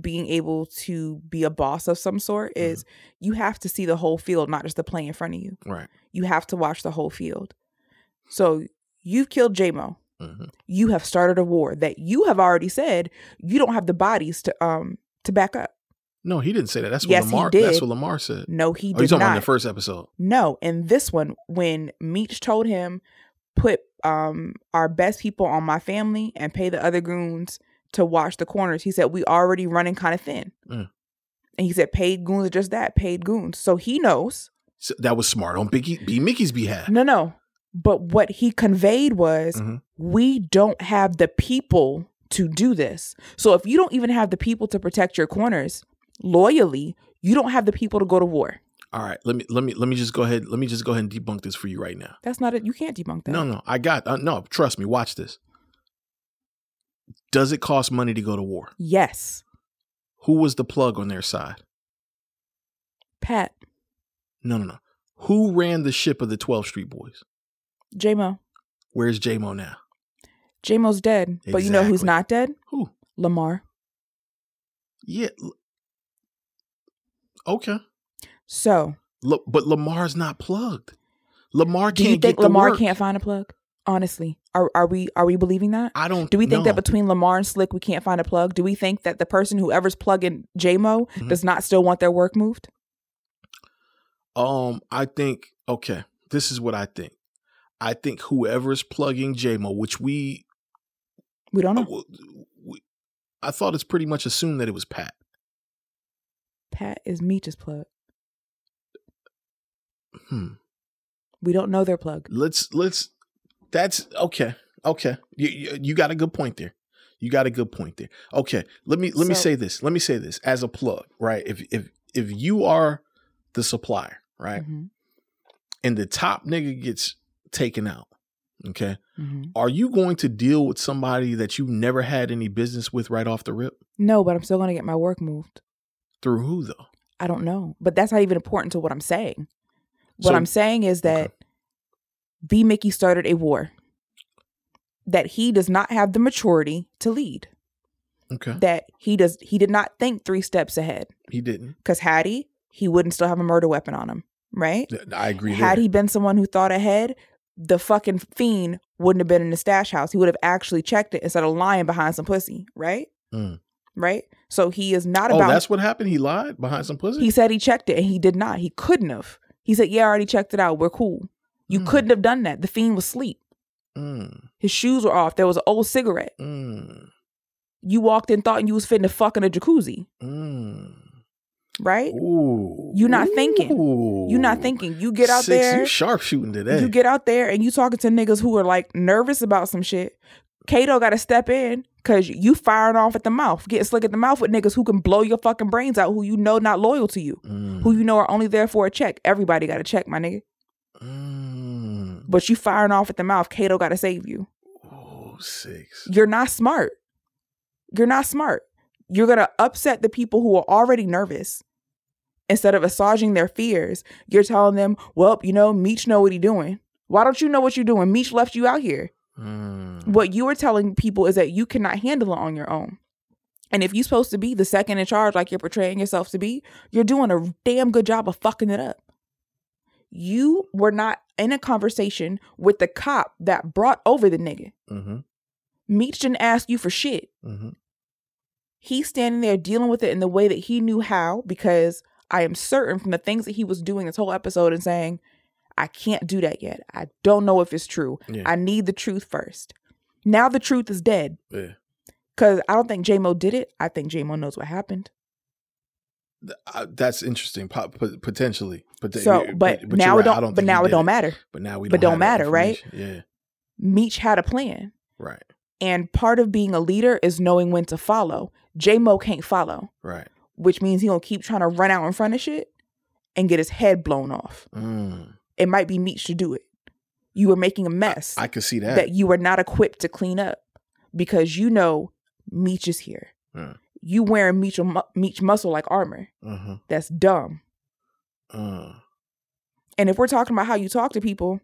[SPEAKER 6] being able to be a boss of some sort,
[SPEAKER 1] Mm-hmm.
[SPEAKER 6] is you have to see the whole field, not just the play in front of you.
[SPEAKER 1] Right.
[SPEAKER 6] You have to watch the whole field. So, you've killed J-Mo.
[SPEAKER 1] hmm
[SPEAKER 6] You have started a war that you have already said you don't have the bodies to um to back up.
[SPEAKER 1] No, he didn't say that. That's what
[SPEAKER 6] Yes, he
[SPEAKER 1] Lamar. That's what Lamar said.
[SPEAKER 6] No, he
[SPEAKER 1] oh, you
[SPEAKER 6] did
[SPEAKER 1] talking about in the first episode?
[SPEAKER 6] No, in this one, when Meech told him, put um our best people on my family and pay the other goons to watch the corners, he said we already running kind of thin.
[SPEAKER 1] Mm.
[SPEAKER 6] And he said paid goons are just that, paid goons. So he knows.
[SPEAKER 1] So that was smart on Biggie, B Mickey's behalf.
[SPEAKER 6] No, no. But what he conveyed was
[SPEAKER 1] Mhm.
[SPEAKER 6] we don't have the people to do this. So if you don't even have the people to protect your corners loyally, you don't have the people to go to war.
[SPEAKER 1] All right. Let me let me let me just go ahead. Let me just go ahead and debunk this for you right now.
[SPEAKER 6] That's not it. You can't debunk that.
[SPEAKER 1] No, no, I got uh, no. Trust me. Watch this. Does it cost money to go to war?
[SPEAKER 6] Yes.
[SPEAKER 1] Who was the plug on their side?
[SPEAKER 6] Pat,
[SPEAKER 1] No, no, no. Who ran the ship of the 12th Street Boys?
[SPEAKER 6] J-Mo.
[SPEAKER 1] Where's J-Mo now?
[SPEAKER 6] J-Mo's dead. But you know who's not dead?
[SPEAKER 1] Who?
[SPEAKER 6] Lamar.
[SPEAKER 1] Yeah. Okay.
[SPEAKER 6] So,
[SPEAKER 1] Look, but Lamar's not plugged. Lamar
[SPEAKER 6] do
[SPEAKER 1] can't
[SPEAKER 6] you think Lamar
[SPEAKER 1] work.
[SPEAKER 6] can't find a plug? Honestly, are are we are we believing that?
[SPEAKER 1] I don't.
[SPEAKER 6] Do we think that between Lamar and Slick we can't find a plug? Do we think that the person whoever's plugging J-Mo
[SPEAKER 1] Mhm.
[SPEAKER 6] does not still want their work moved?
[SPEAKER 1] Um, I think okay. This is what I think. I think whoever's plugging JMO, which we,
[SPEAKER 6] We don't know.
[SPEAKER 1] we, I thought it's pretty much assumed that it was Pat.
[SPEAKER 6] Pat is Meech's plug.
[SPEAKER 1] Hmm.
[SPEAKER 6] We don't know their plug.
[SPEAKER 1] Let's let's. That's okay. Okay, you, you you got a good point there. You got a good point there. Okay, let me let me say this. Let me say this as a plug, right? If if if you are the supplier, right,
[SPEAKER 6] Mhm,
[SPEAKER 1] and the top nigga gets taken out, okay,
[SPEAKER 6] mhm.
[SPEAKER 1] are you going to deal with somebody that you've never had any business with right off the rip?
[SPEAKER 6] No, but I'm still gonna get my work moved.
[SPEAKER 1] Through who though?
[SPEAKER 6] I don't know. But that's not even important to what I'm saying. What
[SPEAKER 1] So-
[SPEAKER 6] I'm saying is that
[SPEAKER 1] Okay.
[SPEAKER 6] B. Mickey started a war that he does not have the maturity to lead.
[SPEAKER 1] Okay,
[SPEAKER 6] That he does he did not think three steps ahead.
[SPEAKER 1] he didn't.
[SPEAKER 6] Because had he, he wouldn't still have a murder weapon on him. Right?
[SPEAKER 1] I agree.
[SPEAKER 6] Had
[SPEAKER 1] there.
[SPEAKER 6] he been someone who thought ahead, the fucking fiend wouldn't have been in the stash house. He would have actually checked it instead of lying behind some pussy, right?
[SPEAKER 1] Mm.
[SPEAKER 6] Right? So he is not
[SPEAKER 1] Oh,
[SPEAKER 6] about
[SPEAKER 1] that's what happened. He lied behind some pussy.
[SPEAKER 6] He said he checked it and he did not. He couldn't have. He said, Yeah, I already checked it out. We're cool. You
[SPEAKER 1] Mm.
[SPEAKER 6] couldn't have done that. The fiend was asleep.
[SPEAKER 1] Mm,
[SPEAKER 6] His shoes were off. There was an old cigarette.
[SPEAKER 1] mm,
[SPEAKER 6] You walked in thought you was fitting to fuck in a jacuzzi,
[SPEAKER 1] mm.
[SPEAKER 6] right?
[SPEAKER 1] Ooh,
[SPEAKER 6] You not thinking. You're not thinking. You get out
[SPEAKER 1] Six,
[SPEAKER 6] there.
[SPEAKER 1] You sharpshooting today.
[SPEAKER 6] You get out there and you talking to niggas who are like nervous about some shit. Kato got to step in because you firing off at the mouth, getting slick at the mouth with niggas who can blow your fucking brains out, who you know not loyal to you,
[SPEAKER 1] Mm,
[SPEAKER 6] who you know are only there for a check. Everybody got a check, my nigga.
[SPEAKER 1] mm.
[SPEAKER 6] But you firing off at the mouth, Kato got to save you.
[SPEAKER 1] Ooh, six.
[SPEAKER 6] You're not smart. You're not smart. You're going to upset the people who are already nervous. Instead of assuaging their fears, you're telling them, well, you know, Meech know what he doing. Why don't you know what you're doing? Meech left you out here.
[SPEAKER 1] Mm.
[SPEAKER 6] What you are telling people is that you cannot handle it on your own. And if you're supposed to be the second in charge, like you're portraying yourself to be, you're doing a damn good job of fucking it up. You were not in a conversation with the cop that brought over the nigga.
[SPEAKER 1] Mm-hmm.
[SPEAKER 6] Meech didn't ask you for shit.
[SPEAKER 1] Mm-hmm.
[SPEAKER 6] He's standing there dealing with it in the way that he knew how because I am certain from the things that he was doing this whole episode and saying, I can't do that yet. I don't know if it's true.
[SPEAKER 1] Yeah.
[SPEAKER 6] I need the truth first. Now the truth is dead
[SPEAKER 1] Yeah.
[SPEAKER 6] because I don't think J-Mo did it. I think J-Mo knows what happened.
[SPEAKER 1] Uh, that's interesting. Po- po- potentially, but
[SPEAKER 6] So, but, now
[SPEAKER 1] you're
[SPEAKER 6] it
[SPEAKER 1] right. I
[SPEAKER 6] don't. but now it don't matter.
[SPEAKER 1] But now we.
[SPEAKER 6] but
[SPEAKER 1] don't, but don't
[SPEAKER 6] matter, right?
[SPEAKER 1] Yeah.
[SPEAKER 6] Meech had a plan.
[SPEAKER 1] Right.
[SPEAKER 6] And part of being a leader is knowing when to follow. J Mo can't follow,
[SPEAKER 1] Right.
[SPEAKER 6] which means he gonna keep trying to run out in front of shit and get his head blown off.
[SPEAKER 1] Mm.
[SPEAKER 6] It might be Meech to do it. You are making a mess
[SPEAKER 1] I could see that.
[SPEAKER 6] that you are not equipped to clean up because you know Meech is here.
[SPEAKER 1] Yeah.
[SPEAKER 6] You wearing Meech, Meech muscle like armor.
[SPEAKER 1] uh-huh.
[SPEAKER 6] That's dumb.
[SPEAKER 1] Uh.
[SPEAKER 6] And if we're talking about how you talk to people,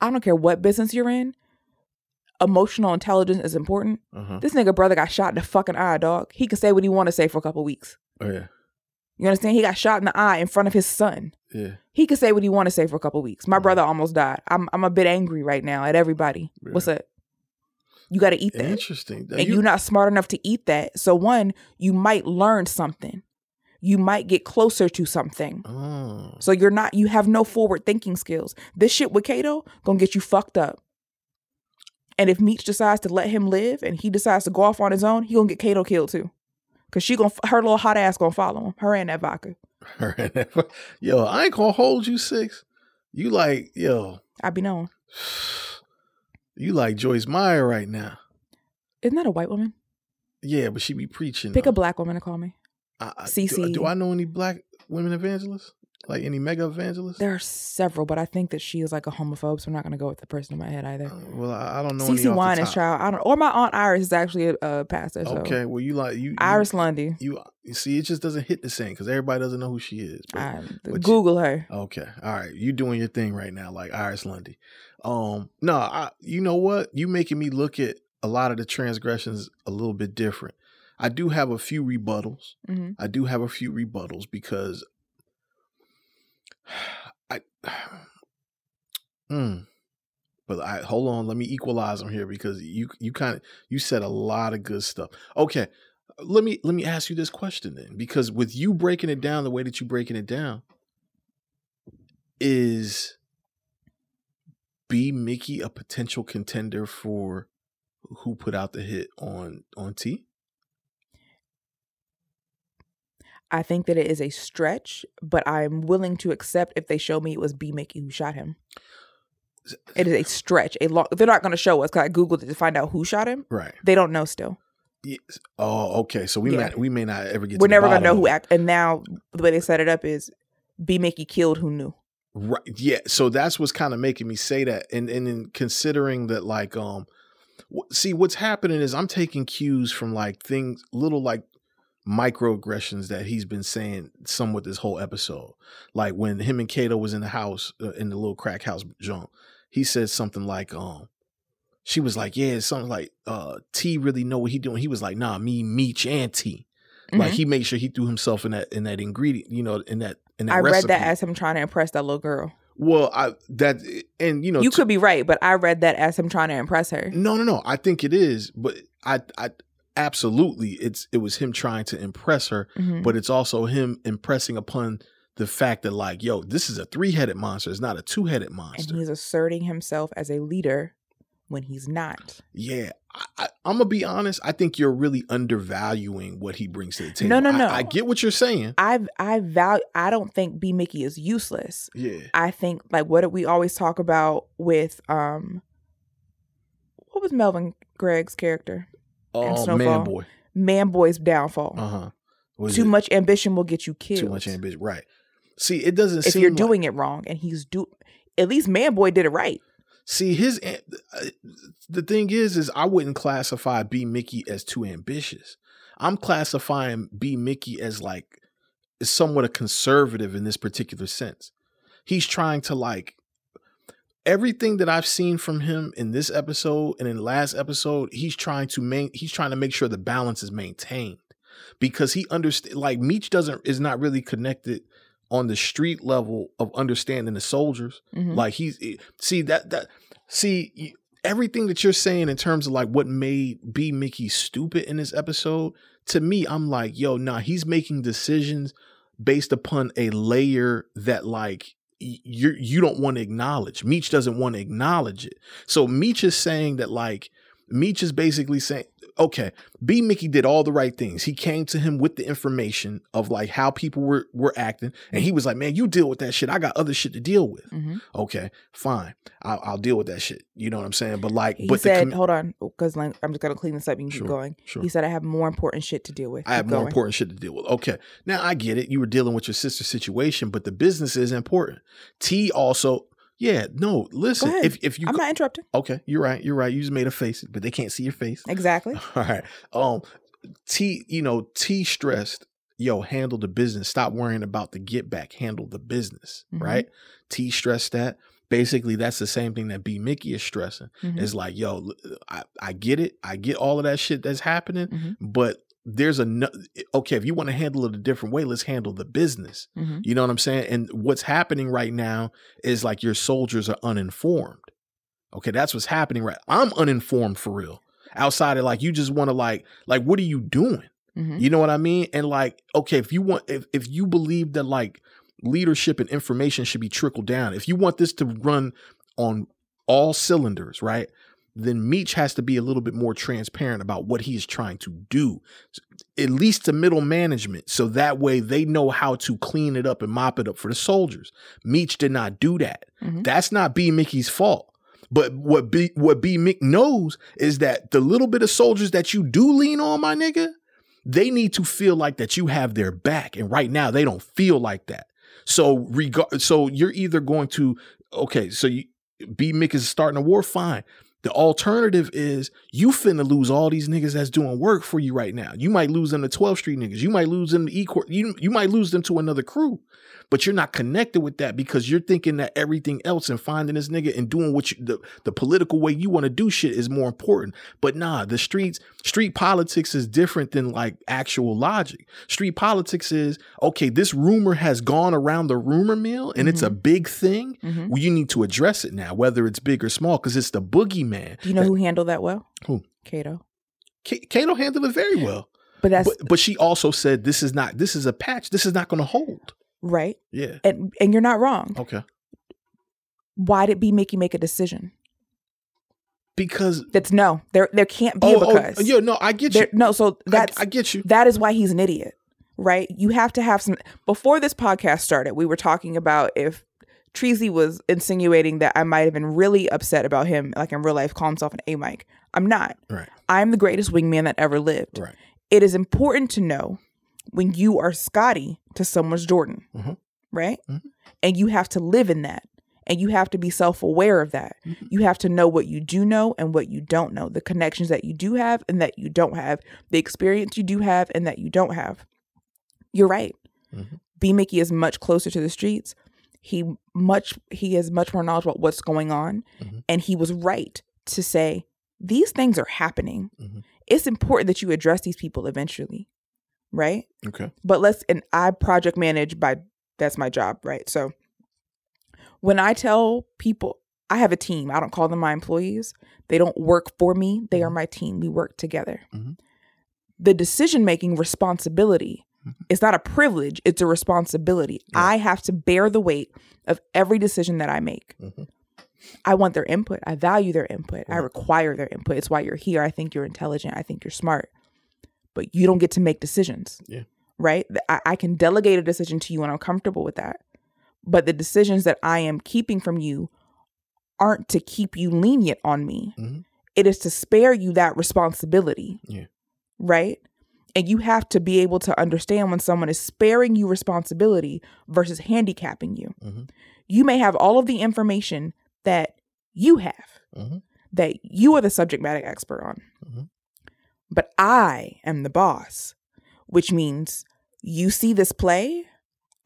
[SPEAKER 6] I don't care what business you're in. Emotional intelligence is important.
[SPEAKER 1] Uh-huh.
[SPEAKER 6] This nigga brother got shot in the fucking eye, dog. He can say what he want to say for a couple weeks.
[SPEAKER 1] Oh yeah.
[SPEAKER 6] You understand? He got shot in the eye in front of his son.
[SPEAKER 1] Yeah.
[SPEAKER 6] He could say what he want to say for a couple weeks. My brother almost died. I'm I'm a bit angry right now at everybody.
[SPEAKER 1] Yeah.
[SPEAKER 6] What's up? You got to eat that,
[SPEAKER 1] Interesting.
[SPEAKER 6] and you're not smart enough to eat that. So one, you might learn something. You might get closer to something.
[SPEAKER 1] Oh.
[SPEAKER 6] So you're not. You have no forward thinking skills. This shit with Kato gonna get you fucked up. And if Meech decides to let him live, and he decides to go off on his own, he gonna get Kato killed too. Cause she gonna her little hot ass gonna follow him. Her and that vodka.
[SPEAKER 1] yo, I ain't gonna hold you six. You like yo,
[SPEAKER 6] I be knowing.
[SPEAKER 1] you like Joyce Meyer right now.
[SPEAKER 6] Isn't that a white woman?
[SPEAKER 1] Yeah, but she be preaching.
[SPEAKER 6] Pick
[SPEAKER 1] though.
[SPEAKER 6] a black woman to call me.
[SPEAKER 1] I, I,
[SPEAKER 6] CeCe.
[SPEAKER 1] Do, do I know any black women evangelists? Like any mega evangelists?
[SPEAKER 6] There are several, but I think that she is like a homophobe, so I'm not gonna go with the person in my head either.
[SPEAKER 1] Uh, well, I, I don't know.
[SPEAKER 6] CeCe
[SPEAKER 1] Winans
[SPEAKER 6] child. I don't. Or my aunt Iris is actually a, a pastor. So.
[SPEAKER 1] Okay, well, you like you you-
[SPEAKER 6] Iris Lundy.
[SPEAKER 1] You, you see, it just doesn't hit the same because everybody doesn't know who she is. but-
[SPEAKER 6] I,
[SPEAKER 1] but you-
[SPEAKER 6] Google her.
[SPEAKER 1] Okay. All right. You doing your thing right now, like Iris Lundy. Um, no, I you know what? You making me look at a lot of the transgressions a little bit different. I do have a few rebuttals.
[SPEAKER 6] hmm
[SPEAKER 1] I do have a few rebuttals because I mm, but I hold on, let me equalize them here because you you kind of you said a lot of good stuff. Okay. Let me let me ask you this question then because with you breaking it down the way that you breaking it down is B Mickey a potential contender for who put out the hit on on T?
[SPEAKER 6] I think that it is a stretch, but I'm willing to accept if they show me it was B Mickey who shot him. It is a stretch. A long. They're not going to show us because I googled it to find out who shot him.
[SPEAKER 1] Right.
[SPEAKER 6] They don't know still.
[SPEAKER 1] Yes. Oh, okay. So we
[SPEAKER 6] Yeah.
[SPEAKER 1] may we may not ever get.
[SPEAKER 6] We're never going to know who act. And now the way they set it up is B Mickey killed who knew.
[SPEAKER 1] Right. Yeah. So that's what's kind of making me say that, and and in considering that, like, um, w- see, what's happening is I'm taking cues from like things, little like microaggressions that he's been saying somewhat this whole episode. Like when him and Kato was in the house uh, in the little crack house junk, he said something like, um. She was like, "Yeah, it's something like uh, T really know what he doing." He was like, "Nah, me, Meech, and T." Like he made sure he threw himself in that in that ingredient, you know, in that in that
[SPEAKER 6] I read that as him trying to impress that little girl.
[SPEAKER 1] Well, I that and you know
[SPEAKER 6] You
[SPEAKER 1] t-
[SPEAKER 6] could be right, but I read that as him trying to impress her.
[SPEAKER 1] no no no. I think it is, but I I absolutely it's it was him trying to impress her,
[SPEAKER 6] Mhm.
[SPEAKER 1] but it's also him impressing upon the fact that like yo, this is a three headed monster. It's not a two headed monster.
[SPEAKER 6] And he's asserting himself as a leader when he's not.
[SPEAKER 1] yeah, I, I, I'm gonna be honest. I think you're really undervaluing what he brings to the table.
[SPEAKER 6] No, no,
[SPEAKER 1] I-
[SPEAKER 6] no.
[SPEAKER 1] I, get what you're saying.
[SPEAKER 6] I I value. I don't think B Mickey is useless.
[SPEAKER 1] Yeah,
[SPEAKER 6] I think like what did we always talk about with um, what was Melvin Gregg's character?
[SPEAKER 1] Oh
[SPEAKER 6] Snowfall.
[SPEAKER 1] man, boy.
[SPEAKER 6] Man Boy's downfall.
[SPEAKER 1] Uh huh.
[SPEAKER 6] Too much ambition will get you killed.
[SPEAKER 1] Too much ambition. Right. See, it doesn't
[SPEAKER 6] If
[SPEAKER 1] seem
[SPEAKER 6] you're
[SPEAKER 1] like-
[SPEAKER 6] doing it wrong, and he's do, at least Man Boy did it right.
[SPEAKER 1] See, his uh, the thing is, is I wouldn't classify B Mickey as too ambitious. I'm classifying B Mickey as like somewhat a conservative in this particular sense. He's trying to like everything that I've seen from him in this episode and in last episode. He's trying to main. He's trying to make sure the balance is maintained because he understand. Like Meech doesn't is not really connected on the street level of understanding the soldiers.
[SPEAKER 6] Mhm.
[SPEAKER 1] Like he's eh, see that that see everything that you're saying in terms of like what made B Mickey stupid in this episode. To me, I'm like, yo, nah, he's making decisions based upon a layer that like you you don't want to acknowledge. Meech doesn't want to acknowledge it. So Meech is saying that like Meech is basically saying, okay, B Mickey did all the right things. He came to him with the information of like how people were were acting, and he was like, man, you deal with that shit. I got other shit to deal with.
[SPEAKER 6] Mhm.
[SPEAKER 1] Okay, fine, I'll, I'll deal with that shit. You know what I'm saying? But like,
[SPEAKER 6] He
[SPEAKER 1] but
[SPEAKER 6] said,
[SPEAKER 1] com-
[SPEAKER 6] "Hold on, because like, I'm just gonna clean this up. Can
[SPEAKER 1] Sure,
[SPEAKER 6] keep going."
[SPEAKER 1] sure.
[SPEAKER 6] He said, "I have more important shit to deal with."
[SPEAKER 1] I have
[SPEAKER 6] Keep
[SPEAKER 1] more important shit to deal with. Okay. Now I get it. You were dealing with your sister's situation, but the business is important. T also, yeah, no, listen. If if you
[SPEAKER 6] I'm not interrupting.
[SPEAKER 1] Okay, you're right. You're right. You just made a face, but they can't see your face.
[SPEAKER 6] Exactly.
[SPEAKER 1] All right. Um T, you know, T stressed, yo, handle the business. Stop worrying about the get back. Handle the business.
[SPEAKER 6] Mhm.
[SPEAKER 1] Right? T stressed that. Basically, that's the same thing that B Mickey is stressing.
[SPEAKER 6] Mhm.
[SPEAKER 1] It's like, yo, I, I get it. I get all of that shit that's happening,
[SPEAKER 6] Mhm.
[SPEAKER 1] but there's a no- okay. If you want to handle it a different way, let's handle the business.
[SPEAKER 6] Mhm.
[SPEAKER 1] You know what I'm saying? And what's happening right now is like your soldiers are uninformed. Okay, that's what's happening right. I'm uninformed for real. Outside of like you just want to like like what are you doing?
[SPEAKER 6] Mhm.
[SPEAKER 1] You know what I mean? And like okay, if you want if if you believe that like leadership and information should be trickled down, if you want this to run on all cylinders, right? Then Meech has to be a little bit more transparent about what he is trying to do, at least to middle management, so that way they know how to clean it up and mop it up for the soldiers. Meech did not do that.
[SPEAKER 6] Mhm.
[SPEAKER 1] That's not B Mickey's fault. But what B what B Mick knows is that the little bit of soldiers that you do lean on, my nigga, they need to feel like that you have their back. And right now they don't feel like that. So regard so you're either going to okay, so you B Mick is starting a war, fine. The alternative is you finna lose all these niggas that's doing work for you right now. You might lose them to 12th Street niggas. You might lose them to E Court. You, you might lose them to another crew. But you're not connected with that because you're thinking that everything else and finding this nigga and doing what you, the, the political way you want to do shit is more important. But nah, the streets, street politics is different than like actual logic. Street politics is, okay, this rumor has gone around the rumor mill and it's a big thing.
[SPEAKER 6] Mhm.
[SPEAKER 1] Well, you need to address it now, whether it's big or small, because it's the boogeyman.
[SPEAKER 6] Do you know who handled that well?
[SPEAKER 1] Who?
[SPEAKER 6] Kato.
[SPEAKER 1] K- Kato handled it very well.
[SPEAKER 6] But that's
[SPEAKER 1] But, but she also said this is not this is a patch. This is not going to hold.
[SPEAKER 6] Right.
[SPEAKER 1] Yeah.
[SPEAKER 6] And and you're not wrong.
[SPEAKER 1] Okay.
[SPEAKER 6] Why did B Mickey make a decision?
[SPEAKER 1] Because
[SPEAKER 6] That's no. There there can't be
[SPEAKER 1] oh,
[SPEAKER 6] a
[SPEAKER 1] oh
[SPEAKER 6] because.
[SPEAKER 1] yeah, no, I get you.
[SPEAKER 6] There, no, so
[SPEAKER 1] I,
[SPEAKER 6] that's
[SPEAKER 1] I get you.
[SPEAKER 6] that is why he's an idiot, right? You have to have some. Before this podcast started, we were talking about if Treasy was insinuating that I might have been really upset about him, like in real life, call himself an A mic. I'm not.
[SPEAKER 1] Right.
[SPEAKER 6] I'm the greatest wingman that ever lived.
[SPEAKER 1] Right.
[SPEAKER 6] It is important to know when you are Scottie to someone's Jordan,
[SPEAKER 1] Mhm.
[SPEAKER 6] right?
[SPEAKER 1] Mhm.
[SPEAKER 6] And you have to live in that. And you have to be self aware of that.
[SPEAKER 1] Mm-hmm.
[SPEAKER 6] You have to know what you do know and what you don't know, the connections that you do have and that you don't have, the experience you do have and that you don't have. You're right.
[SPEAKER 1] Mhm.
[SPEAKER 6] B Mickey is much closer to the streets. He much he has much more knowledge about what's going on.
[SPEAKER 1] Mhm.
[SPEAKER 6] And he was right to say, these things are happening.
[SPEAKER 1] Mhm.
[SPEAKER 6] It's important that you address these people eventually. Right?
[SPEAKER 1] Okay.
[SPEAKER 6] but let's and I project manage by that's my job, right? So when I tell people I have a team, I don't call them my employees. They don't work for me, they are my team. We work together.
[SPEAKER 1] Mhm.
[SPEAKER 6] The decision making responsibility is not a privilege, it's a responsibility. I have to bear the weight of every decision that I make.
[SPEAKER 1] Mhm.
[SPEAKER 6] I want their input. I value their input. I require their input. It's why you're here. I think you're intelligent. I think you're smart. But you don't get to make decisions
[SPEAKER 1] Yeah.
[SPEAKER 6] right? I, I can delegate a decision to you and I'm comfortable with that. But the decisions that I am keeping from you aren't to keep you lenient on me.
[SPEAKER 1] Mhm.
[SPEAKER 6] It is to spare you that responsibility.
[SPEAKER 1] Yeah.
[SPEAKER 6] Right? And you have to be able to understand when someone is sparing you responsibility versus handicapping you.
[SPEAKER 1] Mhm.
[SPEAKER 6] You may have all of the information that you have,
[SPEAKER 1] Mhm.
[SPEAKER 6] that you are the subject matter expert on. But I am the boss, which means you see this play,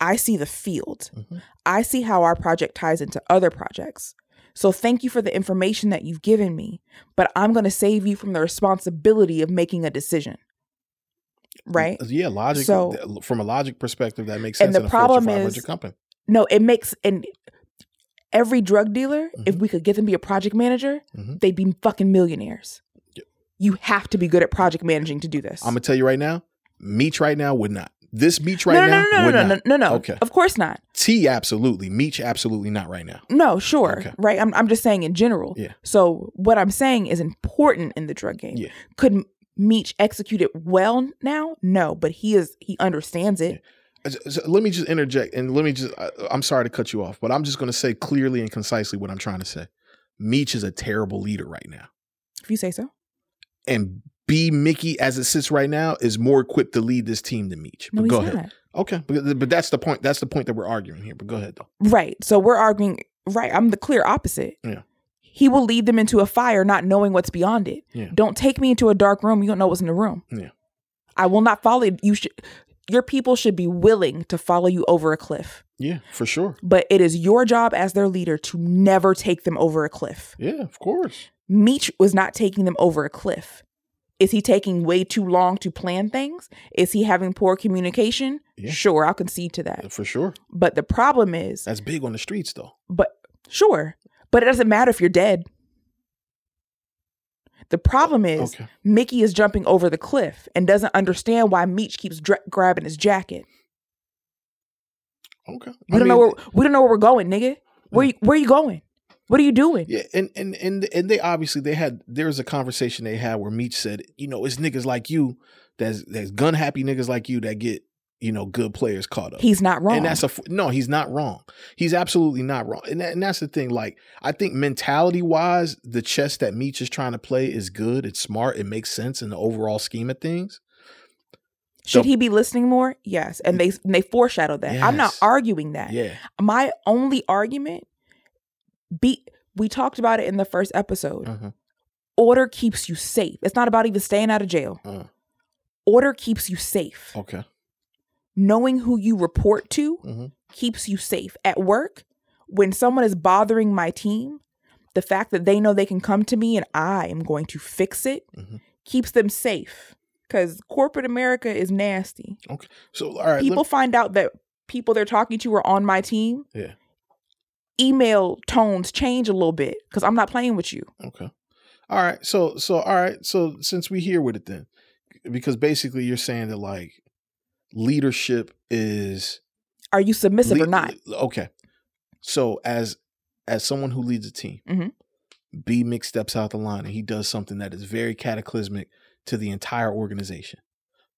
[SPEAKER 6] I see the field.
[SPEAKER 1] Mhm.
[SPEAKER 6] I see how our project ties into other projects. So thank you for the information that you've given me, but I'm going to save you from the responsibility of making a decision. right?
[SPEAKER 1] Yeah, logic.
[SPEAKER 6] So-
[SPEAKER 1] from a logic perspective, that makes sense And the
[SPEAKER 6] problem is-
[SPEAKER 1] company.
[SPEAKER 6] No, it makes and every drug dealer, if
[SPEAKER 1] Mhm.
[SPEAKER 6] we could get them to be a project manager,
[SPEAKER 1] Mhm.
[SPEAKER 6] they'd be fucking millionaires. You have to be good at project managing to do this.
[SPEAKER 1] I'm gonna tell you right now, Meech right now would not. This Meech right
[SPEAKER 6] no, no,
[SPEAKER 1] now
[SPEAKER 6] no, no, no, no, no, no, no.
[SPEAKER 1] Okay.
[SPEAKER 6] Of course not.
[SPEAKER 1] T absolutely. Meech absolutely not right now.
[SPEAKER 6] No, sure.
[SPEAKER 1] Okay.
[SPEAKER 6] Right. I'm, I'm just saying in general.
[SPEAKER 1] Yeah.
[SPEAKER 6] So what I'm saying is important in the drug game.
[SPEAKER 1] Yeah.
[SPEAKER 6] Could M- Meech execute it well now? No, but he is he understands it.
[SPEAKER 1] Uh, so let me just interject and let me just I, i'm sorry to cut you off but i'm just going to say clearly and concisely what i'm trying to say meech is a terrible leader right now
[SPEAKER 6] If you say so.
[SPEAKER 1] And b mickey as it sits right now is more equipped to lead this team than meech
[SPEAKER 6] No,
[SPEAKER 1] but
[SPEAKER 6] he's
[SPEAKER 1] go
[SPEAKER 6] not.
[SPEAKER 1] ahead okay but, but that's the point that's the point that we're arguing here but go ahead though
[SPEAKER 6] Right. So we're arguing right. I'm the clear opposite.
[SPEAKER 1] Yeah.
[SPEAKER 6] He will lead them into a fire not knowing what's beyond it.
[SPEAKER 1] Yeah.
[SPEAKER 6] Don't take me into a dark room. You don't know what's in the room.
[SPEAKER 1] Yeah.
[SPEAKER 6] I will not follow you. You should your people should be willing to follow you over a cliff.
[SPEAKER 1] yeah for sure
[SPEAKER 6] But it is your job as their leader to never take them over a cliff.
[SPEAKER 1] yeah of course
[SPEAKER 6] Meech was not taking them over a cliff. Is he taking way too long to plan things? Is he having poor communication?
[SPEAKER 1] Yeah.
[SPEAKER 6] Sure, I'll concede to that.
[SPEAKER 1] for sure
[SPEAKER 6] But the problem is,
[SPEAKER 1] that's big on the streets though
[SPEAKER 6] but sure, but it doesn't matter if you're dead. The problem is,
[SPEAKER 1] okay
[SPEAKER 6] Mickey is jumping over the cliff and doesn't understand why Meech keeps dra- grabbing his jacket.
[SPEAKER 1] okay
[SPEAKER 6] We
[SPEAKER 1] I
[SPEAKER 6] don't know where we don't know where we're going, nigga. Where you, where you going? What are you doing?
[SPEAKER 1] Yeah, and and and and they obviously they had there was a conversation they had where Meech said, you know, it's niggas like you that's that's gun happy niggas like you that get you know good players caught up.
[SPEAKER 6] He's not wrong.
[SPEAKER 1] And that's a no. He's not wrong. He's absolutely not wrong. And, that, and that's the thing. Like I think mentality wise, the chess that Meech is trying to play is good. It's smart. It makes sense in the overall scheme of things.
[SPEAKER 6] Should he be listening more? Yes, and they and they foreshadowed that. I'm not arguing that.
[SPEAKER 1] Yeah.
[SPEAKER 6] My only argument, be we talked about it in the first episode.
[SPEAKER 1] Uh-huh.
[SPEAKER 6] Order keeps you safe. It's not about even staying out of jail.
[SPEAKER 1] Uh,
[SPEAKER 6] Order keeps you safe.
[SPEAKER 1] okay.
[SPEAKER 6] Knowing who you report to
[SPEAKER 1] Mhm.
[SPEAKER 6] keeps you safe. At work, when someone is bothering my team, the fact that they know they can come to me and I am going to fix it
[SPEAKER 1] Mhm.
[SPEAKER 6] keeps them safe. Because corporate America is nasty.
[SPEAKER 1] Okay. So all right.
[SPEAKER 6] people find out that people they're talking to are on my team,
[SPEAKER 1] yeah.
[SPEAKER 6] Email tones change a little bit because I'm not playing with you.
[SPEAKER 1] Okay. All right. So so all right. So since we here with it then, because basically you're saying that like leadership is
[SPEAKER 6] Are you submissive or not?
[SPEAKER 1] Okay. So as as someone who leads a team,
[SPEAKER 6] Mhm.
[SPEAKER 1] B Mick steps out the line and he does something that is very cataclysmic to the entire organization.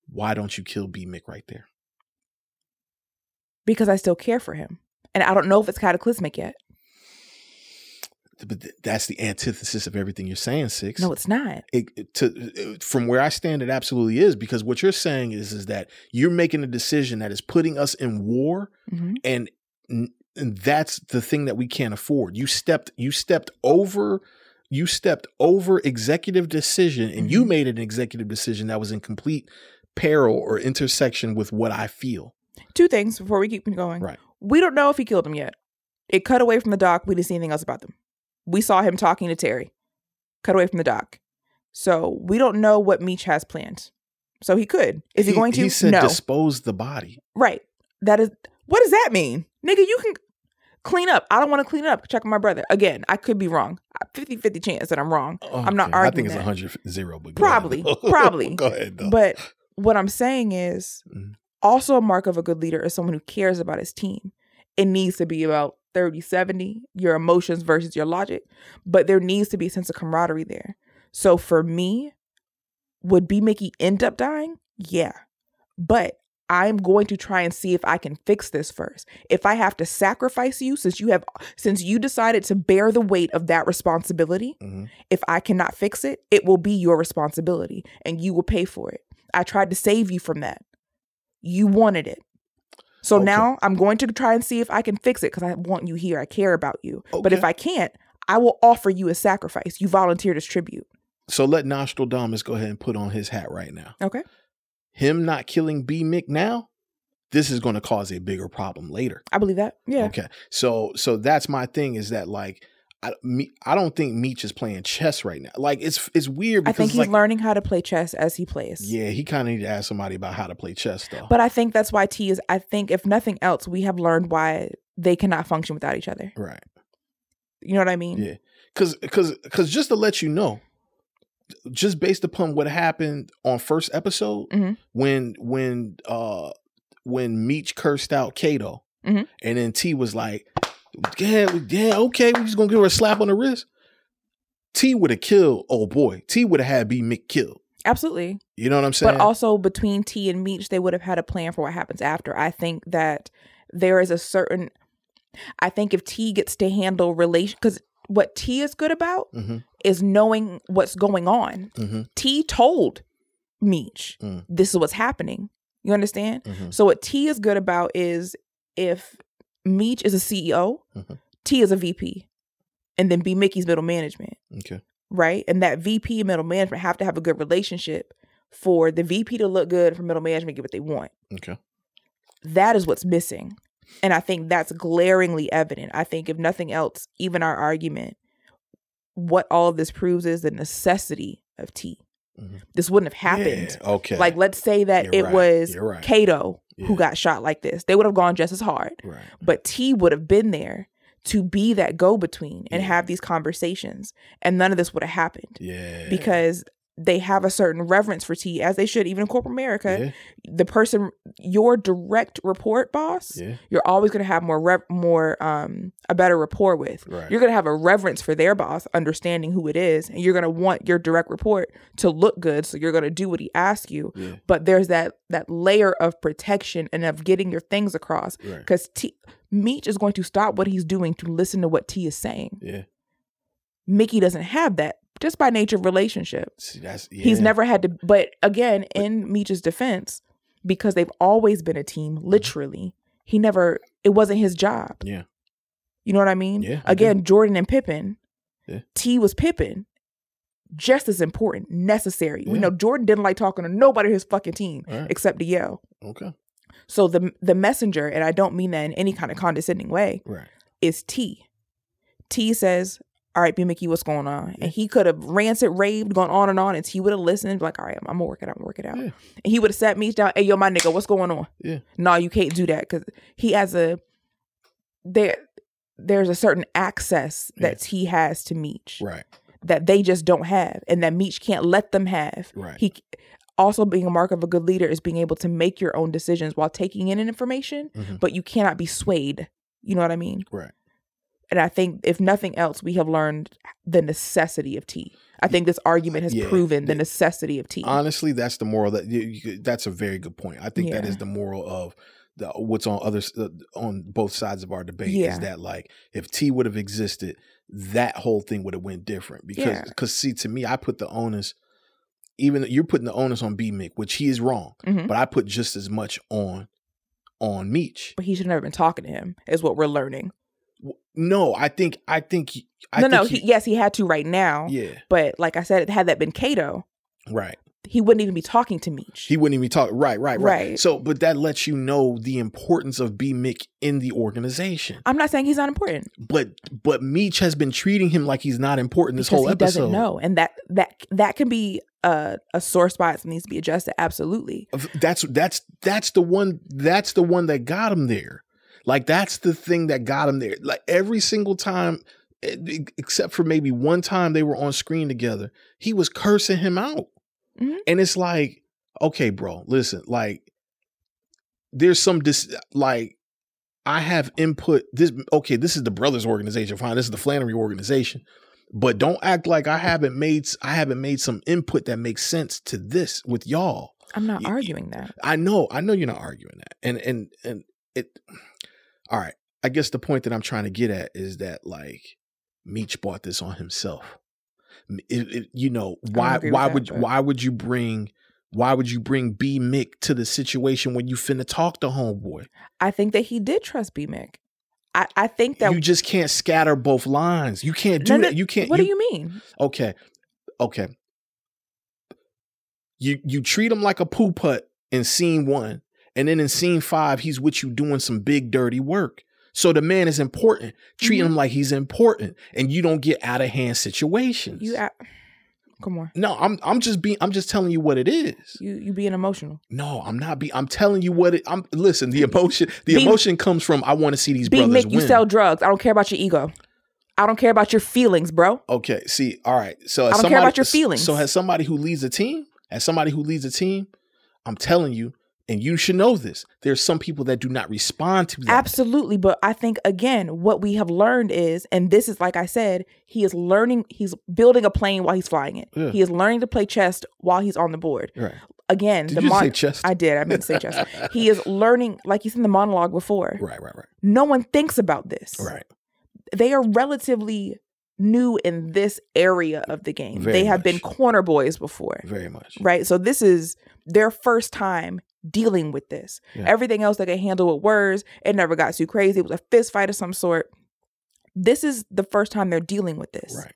[SPEAKER 1] Why don't you kill B Mick right there?
[SPEAKER 6] Because I still care for him. And I don't know if it's cataclysmic yet.
[SPEAKER 1] But that's the antithesis of everything you're saying, Six.
[SPEAKER 6] No, it's not.
[SPEAKER 1] it, it- to from where I stand, it absolutely is because what you're saying is is that you're making a decision that is putting us in war,
[SPEAKER 6] Mhm.
[SPEAKER 1] and and that's the thing that we can't afford. You stepped you stepped over you stepped over executive decision, and you
[SPEAKER 6] Mhm.
[SPEAKER 1] made an executive decision that was in complete peril or intersection with what I feel.
[SPEAKER 6] Two things before we keep going.
[SPEAKER 1] Right.
[SPEAKER 6] We don't know if he killed him yet. It cut away from the dock. We didn't see anything else about them. We saw him talking to Terry. Cut away from the dock. So we don't know what Meech has planned. So he could. Is he, going to?
[SPEAKER 1] He said
[SPEAKER 6] no.
[SPEAKER 1] dispose the body.
[SPEAKER 6] Right. That is what does that mean? Nigga, you can clean up. I don't want to clean it up. Check on my brother. Again, I could be wrong. 50-50 chance that I'm wrong. I'm not arguing
[SPEAKER 1] I think it's
[SPEAKER 6] that.
[SPEAKER 1] 100 zero, but ahead,
[SPEAKER 6] Probably. Probably.
[SPEAKER 1] go ahead though.
[SPEAKER 6] But what I'm saying is
[SPEAKER 1] Mhm.
[SPEAKER 6] Also a mark of a good leader is someone who cares about his team. It needs to be about 30 70, your emotions versus your logic, but there needs to be a sense of camaraderie there. So for me, would B Mickey end up dying? Yeah. But I'm going to try and see if I can fix this first. If I have to sacrifice you since you have since you decided to bear the weight of that responsibility,
[SPEAKER 1] Mhm.
[SPEAKER 6] if I cannot fix it, it will be your responsibility and you will pay for it. I tried to save you from that. You wanted it. So
[SPEAKER 1] Okay.
[SPEAKER 6] now I'm going to try and see if I can fix it because I want you here. I care about you. But if I can't, I will offer you a sacrifice. You volunteered as tribute.
[SPEAKER 1] So let Nostradamus go ahead and put on his hat right now.
[SPEAKER 6] Okay.
[SPEAKER 1] Him not killing B Mick now, this is going to cause a bigger problem later.
[SPEAKER 6] I believe that. Yeah.
[SPEAKER 1] Okay. So so that's my thing is that like I, me, I don't think Meech is playing chess right now. Like it's it's weird.
[SPEAKER 6] I
[SPEAKER 1] Because
[SPEAKER 6] think he's
[SPEAKER 1] like,
[SPEAKER 6] learning how to play chess as he plays.
[SPEAKER 1] Yeah, he kind of need to ask somebody about how to play chess though.
[SPEAKER 6] But I think that's why T is. I think if nothing else, we have learned why they cannot function without each other.
[SPEAKER 1] right.
[SPEAKER 6] You know what I mean?
[SPEAKER 1] Yeah. Cause cause cause just to let you know, just based upon what happened on first episode,
[SPEAKER 6] Mhm.
[SPEAKER 1] when when uh when Meech cursed out Kato,
[SPEAKER 6] Mhm.
[SPEAKER 1] and then T was like, Yeah, yeah, okay, we're just gonna give her a slap on the wrist. T would have killed oh boy. T would have had B Mick killed.
[SPEAKER 6] Absolutely.
[SPEAKER 1] You know what I'm saying?
[SPEAKER 6] But also between T and Meech, they would have had a plan for what happens after. I think that there is a certain. I think if T gets to handle relation, because what T is good about
[SPEAKER 1] Mhm.
[SPEAKER 6] is knowing what's going on.
[SPEAKER 1] Mhm.
[SPEAKER 6] T told Meech
[SPEAKER 1] Mm.
[SPEAKER 6] this is what's happening. You understand?
[SPEAKER 1] Mhm.
[SPEAKER 6] So what T is good about is if Meech is a CEO,
[SPEAKER 1] Mhm.
[SPEAKER 6] T is a VP, and then B Mickey's middle management
[SPEAKER 1] Okay.
[SPEAKER 6] right? And that VP and middle management have to have a good relationship for the VP to look good, for middle management to get what they want.
[SPEAKER 1] Okay.
[SPEAKER 6] That is what's missing. And I think that's glaringly evident. I think, if nothing else, even our argument, what all of this proves is the necessity of T.
[SPEAKER 1] Mhm.
[SPEAKER 6] This wouldn't have happened.
[SPEAKER 1] Yeah, okay.
[SPEAKER 6] Like, let's say that
[SPEAKER 1] You're
[SPEAKER 6] it
[SPEAKER 1] right.
[SPEAKER 6] was
[SPEAKER 1] right.
[SPEAKER 6] Kato who got shot like this. They would have gone just as hard.
[SPEAKER 1] right.
[SPEAKER 6] But T would have been there to be that go between and
[SPEAKER 1] Yeah.
[SPEAKER 6] have these conversations. And none of this would have happened
[SPEAKER 1] Yeah.
[SPEAKER 6] because they have a certain reverence for T, as they should, even in corporate America.
[SPEAKER 1] yeah.
[SPEAKER 6] The person, your direct report boss,
[SPEAKER 1] Yeah.
[SPEAKER 6] you're always going to have more, rev- more, um, a better rapport with.
[SPEAKER 1] Right.
[SPEAKER 6] You're going to have a reverence for their boss, understanding who it is, and you're going to want your direct report to look good. So you're going to do what he asks you.
[SPEAKER 1] Yeah.
[SPEAKER 6] But there's that that layer of protection and of getting your things across
[SPEAKER 1] Right.
[SPEAKER 6] because T Meech is going to stop what he's doing to listen to what T is saying.
[SPEAKER 1] Yeah.
[SPEAKER 6] Mickey doesn't have that just by nature of relationship.
[SPEAKER 1] See, that's
[SPEAKER 6] He's never had to, but again, in Meech's defense, because they've always been a team, literally, he never, it wasn't his job.
[SPEAKER 1] Yeah.
[SPEAKER 6] You know what I mean?
[SPEAKER 1] Yeah,
[SPEAKER 6] Again, Jordan and Pippen,
[SPEAKER 1] Yeah.
[SPEAKER 6] T was Pippen, just as important, necessary. We
[SPEAKER 1] Yeah.
[SPEAKER 6] know Jordan didn't like talking to nobody on his fucking team
[SPEAKER 1] Right.
[SPEAKER 6] except yell.
[SPEAKER 1] Okay.
[SPEAKER 6] So the the messenger, and I don't mean that in any kind of condescending way,
[SPEAKER 1] Right.
[SPEAKER 6] is T. T says, "All right, B Mickey, what's going on?" And he could have rancid, raved, gone on and on, and he would have listened, like, "All right, I'm, I'm gonna work it out, I'm gonna work it out."
[SPEAKER 1] Yeah.
[SPEAKER 6] And he would have sat me down, "Hey, yo, my nigga, what's going on?"
[SPEAKER 1] Yeah.
[SPEAKER 6] No, you can't do that because he has a there. There's a certain access that he has to Meech
[SPEAKER 1] Right.
[SPEAKER 6] that they just don't have, and that Meech can't let them have.
[SPEAKER 1] Right.
[SPEAKER 6] He also being a mark of a good leader is being able to make your own decisions while taking in information,
[SPEAKER 1] Mhm.
[SPEAKER 6] but you cannot be swayed. You know what I mean?
[SPEAKER 1] Right.
[SPEAKER 6] And I think if nothing else, we have learned the necessity of T. I think this argument has
[SPEAKER 1] Yeah.
[SPEAKER 6] proven the necessity of T.
[SPEAKER 1] Honestly, that's the moral. That you, you, that's a very good point. I think that
[SPEAKER 6] Yeah.
[SPEAKER 1] is the moral of the what's on other uh, on both sides of our debate.
[SPEAKER 6] Yeah.
[SPEAKER 1] Is that like if T would have existed, that whole thing would have went different. Because because see, to me, I put the onus. Even you're putting the onus on B Mick, which he is wrong,
[SPEAKER 6] Mhm.
[SPEAKER 1] but I put just as much on on Meech.
[SPEAKER 6] but he should have never been talking to him, is what we're learning.
[SPEAKER 1] No, I think I think he- I
[SPEAKER 6] no,
[SPEAKER 1] think
[SPEAKER 6] no,
[SPEAKER 1] he-
[SPEAKER 6] he, yes, he had to right now.
[SPEAKER 1] yeah,
[SPEAKER 6] But like I said, had that been Kato,
[SPEAKER 1] right.
[SPEAKER 6] he wouldn't even be talking to Meech.
[SPEAKER 1] He wouldn't even talk. Right, right, right,
[SPEAKER 6] Right.
[SPEAKER 1] So, but that lets you know the importance of B Mick in the organization.
[SPEAKER 6] I'm not saying he's not important.
[SPEAKER 1] But but Meech has been treating him like he's not important this
[SPEAKER 6] because
[SPEAKER 1] whole
[SPEAKER 6] he
[SPEAKER 1] episode.
[SPEAKER 6] doesn't know, and that that that can be a a sore spot that needs to be adjusted. Absolutely.
[SPEAKER 1] That's that's that's the one that's the one that got him there. Like that's the thing that got him there. Like every single time, eh, except for maybe one time they were on screen together, he was cursing him out,
[SPEAKER 6] Mhm.
[SPEAKER 1] and it's like, okay, bro, listen, like there's some dis like I have input. This okay, this is the brothers organization. Fine, this is the Flenory organization. But don't act like I haven't made I haven't made some input that makes sense to this with y'all.
[SPEAKER 6] I'm not arguing that.
[SPEAKER 1] I know, I know you're not arguing that. And and and it all right. I guess the point that I'm trying to get at is that like Meech bought this on himself. It, it- you know, why why
[SPEAKER 6] that,
[SPEAKER 1] would
[SPEAKER 6] but-
[SPEAKER 1] why would you bring why would you bring B Mick to the situation when you finna talk to homeboy?
[SPEAKER 6] I think that he did trust B Mick. I, I think that
[SPEAKER 1] you just can't scatter both lines. You can't do
[SPEAKER 6] No,
[SPEAKER 1] that. You can't
[SPEAKER 6] What do you mean?
[SPEAKER 1] Okay. Okay. You you treat him like a poo putt in scene one, and then in scene five, he's with you doing some big dirty work. So the man is important. Treat
[SPEAKER 6] Mm-hmm.
[SPEAKER 1] him like he's important, and you don't get out of hand situations.
[SPEAKER 6] You, come on.
[SPEAKER 1] no, I'm I'm just being I'm just telling you what it is.
[SPEAKER 6] You you being emotional.
[SPEAKER 1] No, I'm not be I'm telling you what it I'm listen, the emotion the emotion comes from I want to see these brothers
[SPEAKER 6] Mick, you sell drugs. I don't care about your ego. I don't care about your feelings, bro.
[SPEAKER 1] okay, see, all right. So
[SPEAKER 6] I don't care about your feelings.
[SPEAKER 1] So as somebody who leads a team, as somebody who leads a team, I'm telling you, and you should know this. There's some people that do not respond to that.
[SPEAKER 6] Absolutely. But I think, again, what we have learned is, and this is like I said, he is learning, he's building a plane while he's flying it.
[SPEAKER 1] Yeah.
[SPEAKER 6] He is learning to play chess while he's on the board.
[SPEAKER 1] Right.
[SPEAKER 6] Again,
[SPEAKER 1] Did
[SPEAKER 6] the
[SPEAKER 1] you
[SPEAKER 6] mon-
[SPEAKER 1] say chess?
[SPEAKER 6] I did. I meant to say chess. he is learning, like you said in the monologue before.
[SPEAKER 1] Right, right, right.
[SPEAKER 6] No one thinks about this.
[SPEAKER 1] Right.
[SPEAKER 6] They are relatively new in this area of the game.
[SPEAKER 1] Very
[SPEAKER 6] they have
[SPEAKER 1] much.
[SPEAKER 6] been corner boys before.
[SPEAKER 1] Very much.
[SPEAKER 6] right? So this is their first time dealing with this.
[SPEAKER 1] Yeah.
[SPEAKER 6] Everything else they could handle with words. It never got too crazy. It was a fist fight of some sort. This is the first time they're dealing with this.
[SPEAKER 1] Right.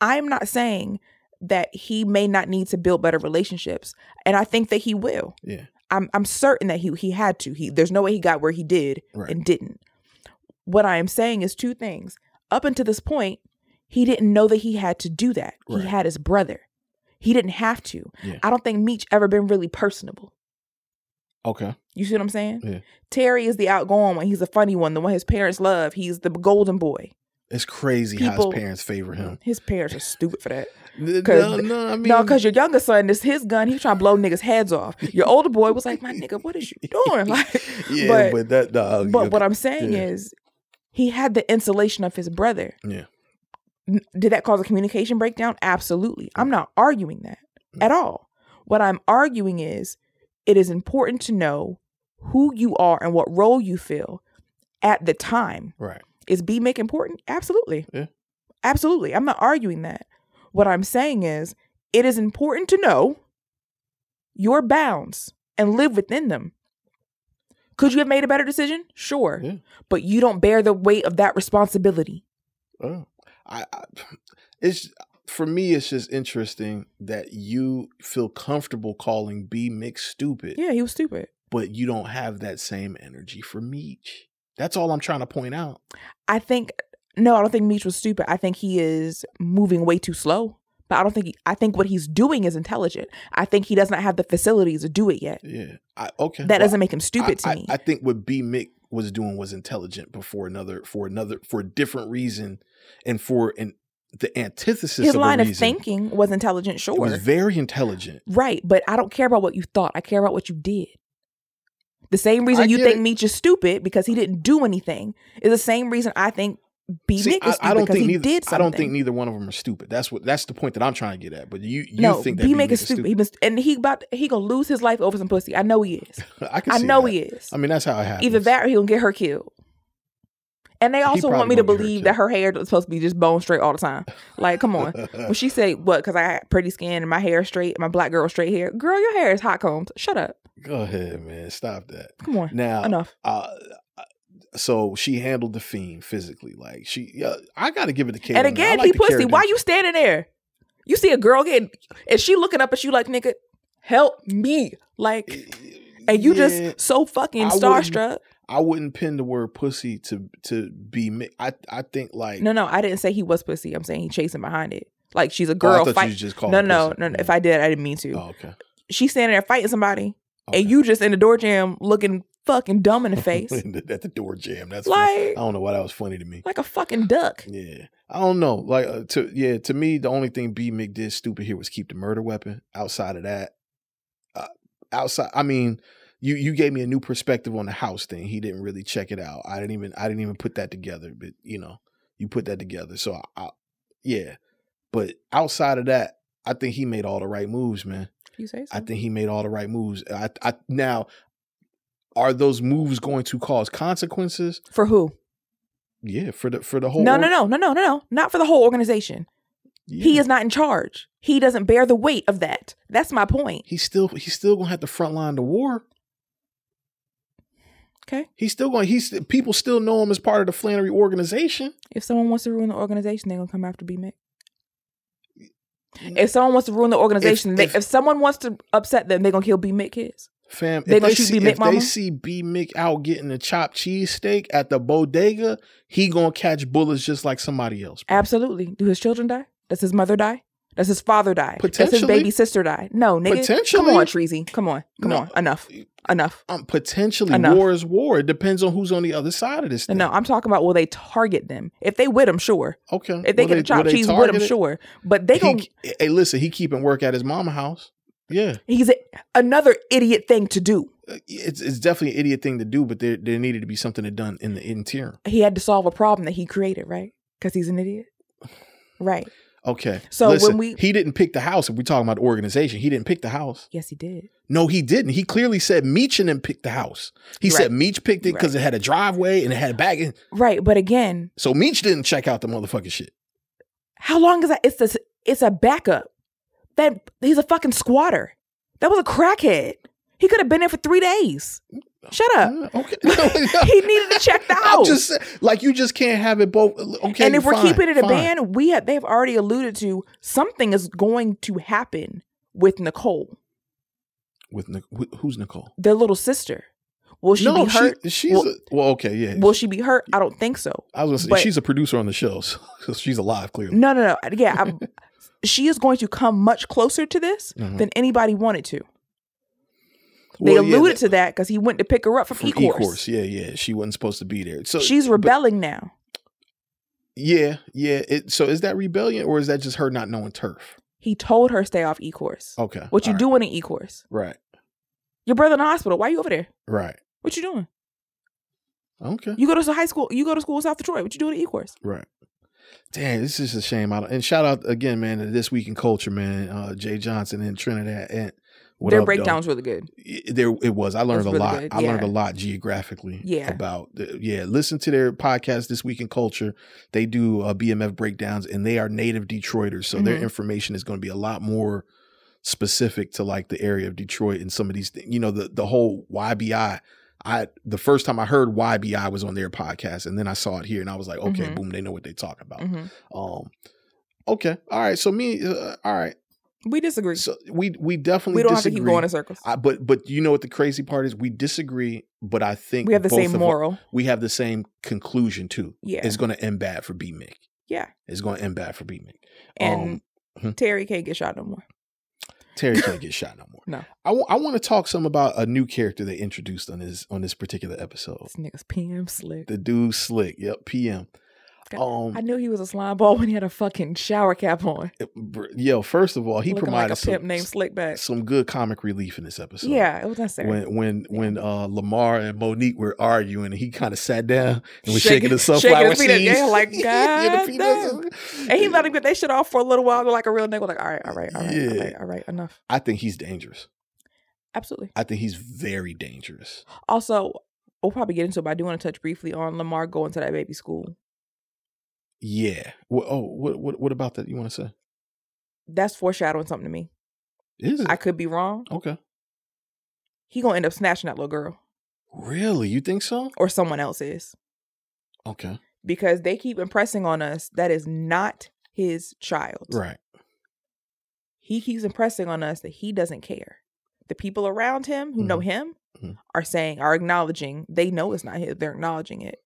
[SPEAKER 6] I'm not saying that he may not need to build better relationships, and I think that he will.
[SPEAKER 1] Yeah.
[SPEAKER 6] I'm I'm certain that he he had to. He there's no way he got where he did
[SPEAKER 1] Right.
[SPEAKER 6] and didn't. What I am saying is two things. Up until this point, he didn't know that he had to do that.
[SPEAKER 1] Right.
[SPEAKER 6] He had his brother. He didn't have to.
[SPEAKER 1] Yeah.
[SPEAKER 6] I don't think Meech ever been really personable.
[SPEAKER 1] Okay.
[SPEAKER 6] You see what I'm saying?
[SPEAKER 1] Yeah.
[SPEAKER 6] Terry is the outgoing one. He's the funny one, the one his parents love. He's the golden boy.
[SPEAKER 1] It's crazy how his parents favor him.
[SPEAKER 6] His parents are stupid for that.
[SPEAKER 1] No,
[SPEAKER 6] Cause
[SPEAKER 1] no, I mean,
[SPEAKER 6] no, because your younger son, is his gun. He trying to blow niggas' heads off. Your older boy was like, "My nigga, what is you doing?" Like,
[SPEAKER 1] yeah,
[SPEAKER 6] but
[SPEAKER 1] but, that, dog.
[SPEAKER 6] but what I'm saying
[SPEAKER 1] Yeah.
[SPEAKER 6] is, he had the insulation of his brother.
[SPEAKER 1] yeah,
[SPEAKER 6] Did that cause a communication breakdown? Absolutely. I'm not arguing that at all. What I'm arguing is, it is important to know who you are and what role you fill at the time.
[SPEAKER 1] right.
[SPEAKER 6] Is B Mick important? Absolutely.
[SPEAKER 1] Yeah.
[SPEAKER 6] Absolutely. I'm not arguing that. What I'm saying is it is important to know your bounds and live within them. Could you have made a better decision? Sure.
[SPEAKER 1] Yeah.
[SPEAKER 6] But you don't bear the weight of that responsibility.
[SPEAKER 1] Oh, I, I, it's for me. It's just interesting that you feel comfortable calling B Mick stupid,
[SPEAKER 6] Yeah, he was stupid.
[SPEAKER 1] but you don't have that same energy for Meech. That's all I'm trying to point out.
[SPEAKER 6] I think no, I don't think Meech was stupid. I think he is moving way too slow. But I don't think he, I think what he's doing is intelligent. I think he does not have the facilities to do it yet.
[SPEAKER 1] Yeah. I, okay.
[SPEAKER 6] That
[SPEAKER 1] Well,
[SPEAKER 6] doesn't make him stupid
[SPEAKER 1] I,
[SPEAKER 6] to me.
[SPEAKER 1] I, I think what B Mick was doing was intelligent before another for another for a different reason and for an the antithesis
[SPEAKER 6] His
[SPEAKER 1] of
[SPEAKER 6] line of thinking was intelligent,
[SPEAKER 1] It
[SPEAKER 6] sure.
[SPEAKER 1] was very intelligent.
[SPEAKER 6] Right, but I don't care about what you thought. I care about what you did. The same reason
[SPEAKER 1] I
[SPEAKER 6] you think
[SPEAKER 1] it.
[SPEAKER 6] Meech is stupid because he didn't do anything is the same reason I think B
[SPEAKER 1] See,
[SPEAKER 6] Nick is
[SPEAKER 1] I,
[SPEAKER 6] stupid
[SPEAKER 1] I don't
[SPEAKER 6] because
[SPEAKER 1] think
[SPEAKER 6] he
[SPEAKER 1] neither.
[SPEAKER 6] did
[SPEAKER 1] I don't think neither one of them are stupid. That's what. That's the point that I'm trying to get at. But you, you
[SPEAKER 6] no,
[SPEAKER 1] think that
[SPEAKER 6] B Mick is stupid. He been, and he about he gonna lose his life over some pussy. I know he is.
[SPEAKER 1] I can.
[SPEAKER 6] I know
[SPEAKER 1] that.
[SPEAKER 6] he is.
[SPEAKER 1] I mean, that's how it happens.
[SPEAKER 6] Either that or he gonna get her killed. And they also want me to
[SPEAKER 1] gonna get her
[SPEAKER 6] believe that her hair is supposed to be just bone straight all the time. Like, come on. when she say what? Because I had pretty skin and my hair straight, and my black girl straight hair. Girl, your hair is hot combed. Shut up.
[SPEAKER 1] Go ahead, man. Stop that.
[SPEAKER 6] Come on.
[SPEAKER 1] Now,
[SPEAKER 6] Enough.
[SPEAKER 1] Uh, so she handled the fiend physically. Like she, yeah, I got to give it to Kate.
[SPEAKER 6] And again, he pussy. Why you standing there? You see a girl getting, and she looking up at you like, nigga, help me. Like, and you
[SPEAKER 1] Yeah.
[SPEAKER 6] just so fucking starstruck.
[SPEAKER 1] I wouldn't pin the word pussy to to be. mi- I I think like
[SPEAKER 6] No, no, I didn't say he was pussy. I'm saying he chasing behind it. Like she's a
[SPEAKER 1] Oh, I
[SPEAKER 6] girl
[SPEAKER 1] you
[SPEAKER 6] fight.
[SPEAKER 1] just called
[SPEAKER 6] no, no, no, no. If I did, I didn't mean to.
[SPEAKER 1] Oh, okay.
[SPEAKER 6] She's standing there fighting somebody,
[SPEAKER 1] okay.
[SPEAKER 6] and you just in the door jam looking fucking dumb in the face,
[SPEAKER 1] at the door jam. That's
[SPEAKER 6] Like-
[SPEAKER 1] funny. I don't know why that was funny to me.
[SPEAKER 6] like a fucking duck.
[SPEAKER 1] Yeah, I don't know. Like uh, to yeah, to me, the only thing B Mick did stupid here was keep the murder weapon. Outside of that, uh, outside, I mean, you you gave me a new perspective on the house thing. He didn't really check it out. I didn't even I didn't even put that together. But you know, you put that together. So I, I yeah, but outside of that, I think he made all the right moves, man.
[SPEAKER 6] You say so?
[SPEAKER 1] I think he made all the right moves. I, I now. Are those moves going to cause consequences?
[SPEAKER 6] For who?
[SPEAKER 1] Yeah, for the for the whole.
[SPEAKER 6] No, no, no, no, no, no, no. Not for the whole organization. He is not in charge. He doesn't bear the weight of that. That's my point.
[SPEAKER 1] he's still he's still gonna have to frontline the war.
[SPEAKER 6] Okay.
[SPEAKER 1] He's still going. He's people still know him as part of the Flenory organization.
[SPEAKER 6] If someone wants to ruin the organization, they're gonna come after B Mick. Mm. If someone wants to ruin the organization,
[SPEAKER 1] If-
[SPEAKER 6] they,
[SPEAKER 1] if-
[SPEAKER 6] if someone wants to upset them, they're gonna kill B Mick kids.
[SPEAKER 1] Fam,
[SPEAKER 6] They
[SPEAKER 1] if
[SPEAKER 6] gonna
[SPEAKER 1] they,
[SPEAKER 6] shoot
[SPEAKER 1] see,
[SPEAKER 6] B. Mick,
[SPEAKER 1] if they see B Mick out getting a chopped cheesesteak at the bodega, he gonna catch bullets just like somebody else. bro.
[SPEAKER 6] Absolutely. Do his children die? Does his mother die? Does his father die? Does his baby sister die? No, nigga. Come on, Treasy. Come on. Come
[SPEAKER 1] No.
[SPEAKER 6] on. Enough. Enough.
[SPEAKER 1] Um, potentially,
[SPEAKER 6] Enough.
[SPEAKER 1] war is war. It depends on who's on the other side of this thing.
[SPEAKER 6] No, I'm talking about will they target them? If they with them, sure.
[SPEAKER 1] okay.
[SPEAKER 6] If they
[SPEAKER 1] Will
[SPEAKER 6] get a
[SPEAKER 1] will
[SPEAKER 6] chopped cheese with them, sure. But they
[SPEAKER 1] He-
[SPEAKER 6] going
[SPEAKER 1] hey, listen, he keeping work at his mama house. Yeah,
[SPEAKER 6] he's a, another idiot thing to do.
[SPEAKER 1] Uh, it's it's definitely an idiot thing to do, but there there needed to be something done in the interior.
[SPEAKER 6] He had to solve a problem that he created, right? Because he's an idiot. Right.
[SPEAKER 1] Okay.
[SPEAKER 6] So when we-
[SPEAKER 1] he didn't pick the house. If we're talking about organization, he didn't pick the house.
[SPEAKER 6] Yes, he did.
[SPEAKER 1] No, he didn't. He clearly said Meech and him picked the house. He
[SPEAKER 6] You're
[SPEAKER 1] said
[SPEAKER 6] right.
[SPEAKER 1] Meech picked it because it had a driveway and it had a back. end.
[SPEAKER 6] Right. But again,
[SPEAKER 1] So Meech didn't check out the motherfucking shit.
[SPEAKER 6] how long is that? It's a, it's a backup. That he's a fucking squatter. That was a crackhead. He could have been there for three days. Shut up.
[SPEAKER 1] Okay.
[SPEAKER 6] he needed to check the
[SPEAKER 1] I'm
[SPEAKER 6] house.
[SPEAKER 1] just like you just can't have it both. Okay.
[SPEAKER 6] and if we're keeping it a
[SPEAKER 1] fine.
[SPEAKER 6] ban, we have they've already alluded to something is going to happen with Nicole,
[SPEAKER 1] with Nic- wh- who's Nicole?
[SPEAKER 6] their little sister. Will she
[SPEAKER 1] no,
[SPEAKER 6] be hurt?
[SPEAKER 1] She, she's
[SPEAKER 6] Will-
[SPEAKER 1] a, well. Okay, yeah.
[SPEAKER 6] Will she be hurt? I don't think so.
[SPEAKER 1] I was gonna say she's a producer on the show, so, she's alive clearly.
[SPEAKER 6] No, no, no. Yeah, I'm, she is going to come much closer to this
[SPEAKER 1] Mhm.
[SPEAKER 6] than anybody wanted to. They
[SPEAKER 1] Well, yeah,
[SPEAKER 6] alluded
[SPEAKER 1] that-
[SPEAKER 6] to that because he went to pick her up from,
[SPEAKER 1] from
[SPEAKER 6] Ecorse.
[SPEAKER 1] Ecorse. Yeah, yeah. She wasn't supposed to be there. So
[SPEAKER 6] She's
[SPEAKER 1] but-
[SPEAKER 6] rebelling now.
[SPEAKER 1] Yeah, yeah. It, so is that rebellion or is that just her not knowing turf?
[SPEAKER 6] He told her stay off Ecorse.
[SPEAKER 1] Okay.
[SPEAKER 6] What you
[SPEAKER 1] right.
[SPEAKER 6] doing in Ecorse?
[SPEAKER 1] Right.
[SPEAKER 6] Your brother in the hospital. Why are you over there?
[SPEAKER 1] Right.
[SPEAKER 6] What you doing?
[SPEAKER 1] Okay.
[SPEAKER 6] You go to high school. You go to school in South Detroit. What you doing at Ecorse?
[SPEAKER 1] Right. Damn, this is a shame. I don't- And shout out again, man, to this week in culture, man. Uh, Jay Johnson and Trinidad. And what
[SPEAKER 6] Their breakdown's
[SPEAKER 1] though?
[SPEAKER 6] really good.
[SPEAKER 1] It- There, it was. I learned
[SPEAKER 6] was
[SPEAKER 1] a
[SPEAKER 6] really
[SPEAKER 1] lot. I learned a lot geographically.
[SPEAKER 6] Yeah.
[SPEAKER 1] About the, yeah. Listen to their podcast this week in culture. They do uh, BMF breakdowns, and they are native Detroiters, so their
[SPEAKER 6] Mhm.
[SPEAKER 1] information is going to be a lot more specific to like the area of Detroit and some of these things. You know, the the whole YBI. I the first time I heard YBI was on their podcast, and then I saw it here, and I was like, okay,
[SPEAKER 6] Mhm.
[SPEAKER 1] boom, they know what they talk about.
[SPEAKER 6] Mhm.
[SPEAKER 1] Um, okay, all right. So me, uh, all right.
[SPEAKER 6] We disagree.
[SPEAKER 1] So we we definitely
[SPEAKER 6] we don't
[SPEAKER 1] disagree.
[SPEAKER 6] have to keep going in circles.
[SPEAKER 1] I, but but you know what the crazy part is? We disagree, but I think
[SPEAKER 6] we have the same moral.
[SPEAKER 1] We have the same conclusion too.
[SPEAKER 6] Yeah.
[SPEAKER 1] it's going to end bad for B Mick.
[SPEAKER 6] Yeah.
[SPEAKER 1] It's going to end bad for B Mick.
[SPEAKER 6] And
[SPEAKER 1] hmm.
[SPEAKER 6] Terry can't get shot no more.
[SPEAKER 1] Terry can't get shot no more.
[SPEAKER 6] No.
[SPEAKER 1] I want to talk some about a new character they introduced on this on this particular episode.
[SPEAKER 6] This nigga's PM slick.
[SPEAKER 1] The dude Slick. Yep, PM. Um,
[SPEAKER 6] I knew he was a slime ball when he had a fucking shower cap on.
[SPEAKER 1] yo, first of all, he
[SPEAKER 6] Looking
[SPEAKER 1] provided
[SPEAKER 6] like
[SPEAKER 1] some,
[SPEAKER 6] pimp named Slickback.
[SPEAKER 1] some good comic relief in this episode.
[SPEAKER 6] yeah, it was necessary.
[SPEAKER 1] when when when uh Lamar and Monique were arguing and he kind of sat down and was
[SPEAKER 6] Shaking-
[SPEAKER 1] shaking,
[SPEAKER 6] shaking
[SPEAKER 1] sunflower
[SPEAKER 6] his feet
[SPEAKER 1] seeds.
[SPEAKER 6] Like,
[SPEAKER 1] Yeah,
[SPEAKER 6] God
[SPEAKER 1] peanuts.
[SPEAKER 6] and he let him get that shit off for a little while. Like a real nigga, like, all right, all right, all right, all
[SPEAKER 1] Yeah.
[SPEAKER 6] right, all right, enough.
[SPEAKER 1] I think he's dangerous.
[SPEAKER 6] Absolutely.
[SPEAKER 1] I think he's very dangerous.
[SPEAKER 6] Also, we'll probably get into it, but I do want to touch briefly on Lamar going to that baby school.
[SPEAKER 1] Yeah. Wha- oh, what what what about that? You want to say?
[SPEAKER 6] That's foreshadowing something to me.
[SPEAKER 1] Is it
[SPEAKER 6] I could be wrong.
[SPEAKER 1] okay?
[SPEAKER 6] He gonna end up snatching that little girl,
[SPEAKER 1] Really? You think so?
[SPEAKER 6] or someone else is,
[SPEAKER 1] Okay.
[SPEAKER 6] because they keep impressing on us that is not his child.
[SPEAKER 1] Right.
[SPEAKER 6] he keeps impressing on us that he doesn't care. The people around him who know him
[SPEAKER 1] Mhm.
[SPEAKER 6] are saying, are acknowledging, they know it's not his, they're acknowledging it.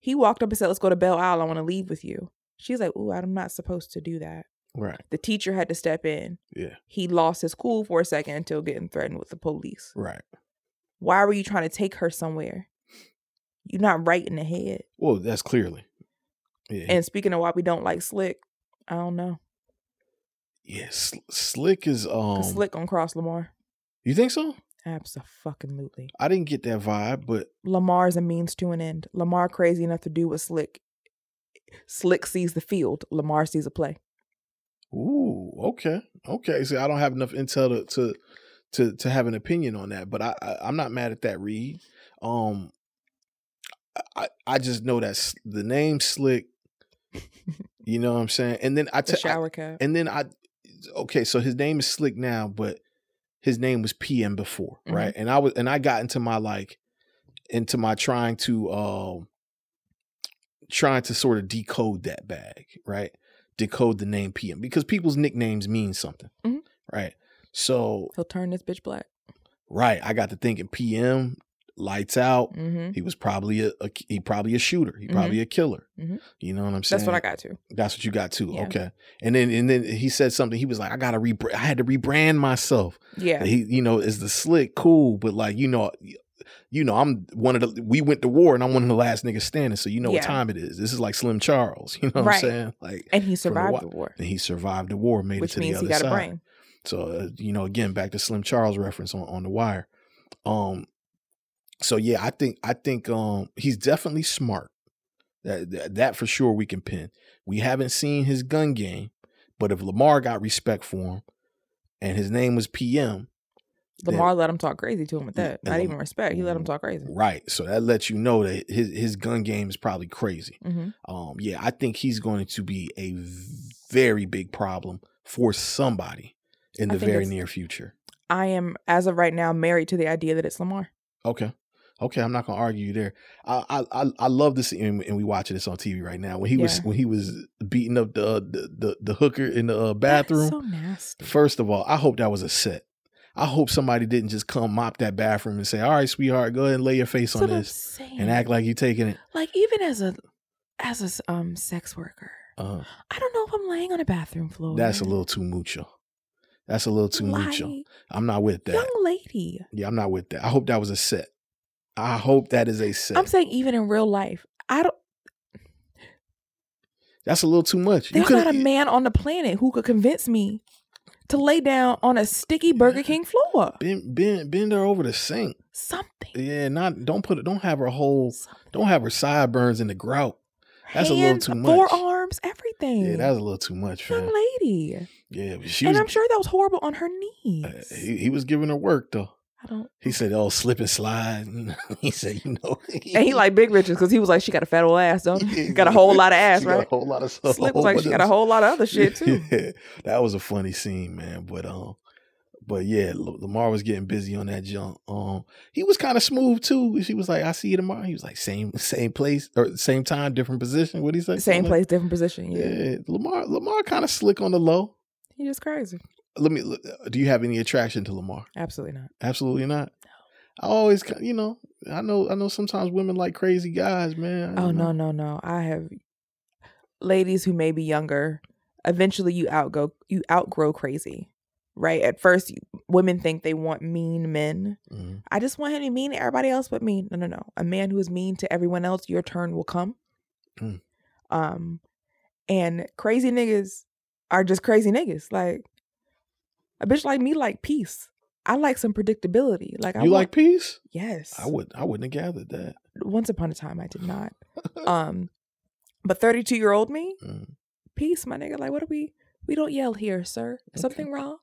[SPEAKER 6] He walked up and said, Let's go to Belle Isle. I want to leave with you. She's like, Ooh, I'm not supposed to do that.
[SPEAKER 1] Right.
[SPEAKER 6] The teacher had to step in.
[SPEAKER 1] Yeah.
[SPEAKER 6] He lost his cool for a second until getting threatened with the police.
[SPEAKER 1] Right.
[SPEAKER 6] Why were you trying to take her somewhere? You're not right in the head.
[SPEAKER 1] Well, that's clearly. Yeah.
[SPEAKER 6] And speaking of why we don't like Slick, I don't know.
[SPEAKER 1] yeah. Sl- Slick is um.
[SPEAKER 6] Slick on cross Lamar.
[SPEAKER 1] You think so?
[SPEAKER 6] Absolutely.
[SPEAKER 1] I didn't get that vibe, but
[SPEAKER 6] Lamar's a means to an end. Lamar crazy enough to do what Slick. Slick sees the field. Lamar sees a play.
[SPEAKER 1] Ooh, okay, okay. See, I don't have enough intel to to to, to have an opinion on that, but I, I I'm not mad at that read. Um, I I just know that the name Slick. You know what I'm saying? And then I
[SPEAKER 6] The
[SPEAKER 1] t- I-
[SPEAKER 6] shower cap.
[SPEAKER 1] and then I okay, so his name is Slick now, but his name was PM before,
[SPEAKER 6] Mhm.
[SPEAKER 1] right? And I was and I got into my like into my trying to um trying to sort of decode that bag, right? Decode the name PM because people's nicknames mean something,
[SPEAKER 6] Mhm.
[SPEAKER 1] right? So
[SPEAKER 6] He'll turn this bitch black.
[SPEAKER 1] Right. I got to thinking PM, lights out.
[SPEAKER 6] Mm-hmm.
[SPEAKER 1] He was probably a, a he probably a shooter. He probably a killer.
[SPEAKER 6] Mhm.
[SPEAKER 1] You know what I'm saying?
[SPEAKER 6] That's what I got to.
[SPEAKER 1] That's what you got too.
[SPEAKER 6] Yeah.
[SPEAKER 1] Okay. And then and then he said something. He was like, I gotta rebrand. I had to rebrand myself.
[SPEAKER 6] Yeah.
[SPEAKER 1] He, you know, is the slick cool, but like you know, you know, I'm one of the. We went to war, and I'm one of the last niggas standing. So you know
[SPEAKER 6] Yeah.
[SPEAKER 1] what time it is. This is like Slim Charles. You know what
[SPEAKER 6] Right.
[SPEAKER 1] I'm saying? Like,
[SPEAKER 6] and he
[SPEAKER 1] from the
[SPEAKER 6] survived the war,
[SPEAKER 1] and he survived the war, made
[SPEAKER 6] which
[SPEAKER 1] it to
[SPEAKER 6] means
[SPEAKER 1] the
[SPEAKER 6] he
[SPEAKER 1] other
[SPEAKER 6] got
[SPEAKER 1] side.
[SPEAKER 6] a brain.
[SPEAKER 1] So uh, you know, again, back to Slim Charles reference on, on the wire. Um, so yeah, I think I think um he's definitely smart. That, that that for sure we can pin. We haven't seen his gun game, but if Lamar got respect for him, and his name was PM, then-
[SPEAKER 6] Lamar let him talk crazy to him with that. Not even respect. He let him talk crazy.
[SPEAKER 1] right? So that lets you know that his his gun game is probably crazy.
[SPEAKER 6] hmm
[SPEAKER 1] Um, yeah, I think he's going to be a very big problem for somebody in the very near future.
[SPEAKER 6] I am, as of right now, married to the idea that it's Lamar.
[SPEAKER 1] Okay. Okay, I'm not gonna argue you there. I I I, I love this, and, and we watching this on TV right now. When he was when he was beating up the the the, the hooker in the uh, bathroom.
[SPEAKER 6] That's so nasty.
[SPEAKER 1] First of all, I hope that was a set. I hope somebody didn't just come mop that bathroom and say, "All right, sweetheart, go ahead and lay your face
[SPEAKER 6] That's
[SPEAKER 1] on this and act like you're taking it."
[SPEAKER 6] like even as a as a um sex worker,
[SPEAKER 1] Uh,
[SPEAKER 6] I don't know if I'm laying on a bathroom floor.
[SPEAKER 1] that's a little too mucho. That's a little too mucho. I'm not with that.
[SPEAKER 6] Young lady.
[SPEAKER 1] Yeah, I'm not with that. I hope that was a set. I hope that is a set.
[SPEAKER 6] I'm saying even in real life, I don't.
[SPEAKER 1] That's a little too much.
[SPEAKER 6] There's not a man on the planet who could convince me to lay down on a sticky Burger King floor.
[SPEAKER 1] bend, bend, bend her over the sink.
[SPEAKER 6] Something.
[SPEAKER 1] Yeah, not don't put it. Don't have her whole. Don't have her sideburns in the grout. That's a little too much.
[SPEAKER 6] Forearms, everything.
[SPEAKER 1] Yeah, that's a little too much,
[SPEAKER 6] young
[SPEAKER 1] man.
[SPEAKER 6] lady.
[SPEAKER 1] Yeah, but she
[SPEAKER 6] and
[SPEAKER 1] was.
[SPEAKER 6] I'm sure that was horrible on her knees.
[SPEAKER 1] uh, he, he was giving her work though.
[SPEAKER 6] I don't.
[SPEAKER 1] He said, "Oh, slip and slide." he said, "You know."
[SPEAKER 6] And he like big bitches because he was like, she got a fat old ass, don't? you? Got a whole lot of ass,
[SPEAKER 1] She got
[SPEAKER 6] right?
[SPEAKER 1] A whole lot of
[SPEAKER 6] Slick was like, she got a whole lot of other shit too.
[SPEAKER 1] yeah, that was a funny scene, man. But um, but yeah, Lamar was getting busy on that jump. Um, he was kind of smooth too. She was like, "I see you tomorrow." He was like, "Same, same place or same time, different position." What he say?
[SPEAKER 6] Same
[SPEAKER 1] Something like-
[SPEAKER 6] place, different position. Yeah,
[SPEAKER 1] Yeah, Lamar. Lamar kind of slick on the low.
[SPEAKER 6] he just crazy.
[SPEAKER 1] Let me. Do you have any attraction to Lamar?
[SPEAKER 6] Absolutely not.
[SPEAKER 1] Absolutely not. I always, you know, I know, I know. Sometimes women like crazy guys, man.
[SPEAKER 6] Oh
[SPEAKER 1] You
[SPEAKER 6] no,
[SPEAKER 1] know.
[SPEAKER 6] no, no. I have ladies who may be younger. Eventually, you outgo you outgrow crazy, right? At first, women think they want mean men.
[SPEAKER 1] Mhm.
[SPEAKER 6] I just want him to be mean to everybody else but me. No, no, no. A man who is mean to everyone else, your turn will come.
[SPEAKER 1] Mm.
[SPEAKER 6] Um, and crazy niggas are just crazy niggas. Like a bitch like me, like peace. I like some predictability. Like I
[SPEAKER 1] You
[SPEAKER 6] want-
[SPEAKER 1] like peace?
[SPEAKER 6] yes.
[SPEAKER 1] I would. I wouldn't have gathered that.
[SPEAKER 6] Once upon a time, I did not. um, but thirty-two year old me,
[SPEAKER 1] Mm.
[SPEAKER 6] peace, my nigga. Like, what are we? We don't yell here, sir.
[SPEAKER 1] Okay.
[SPEAKER 6] Something wrong?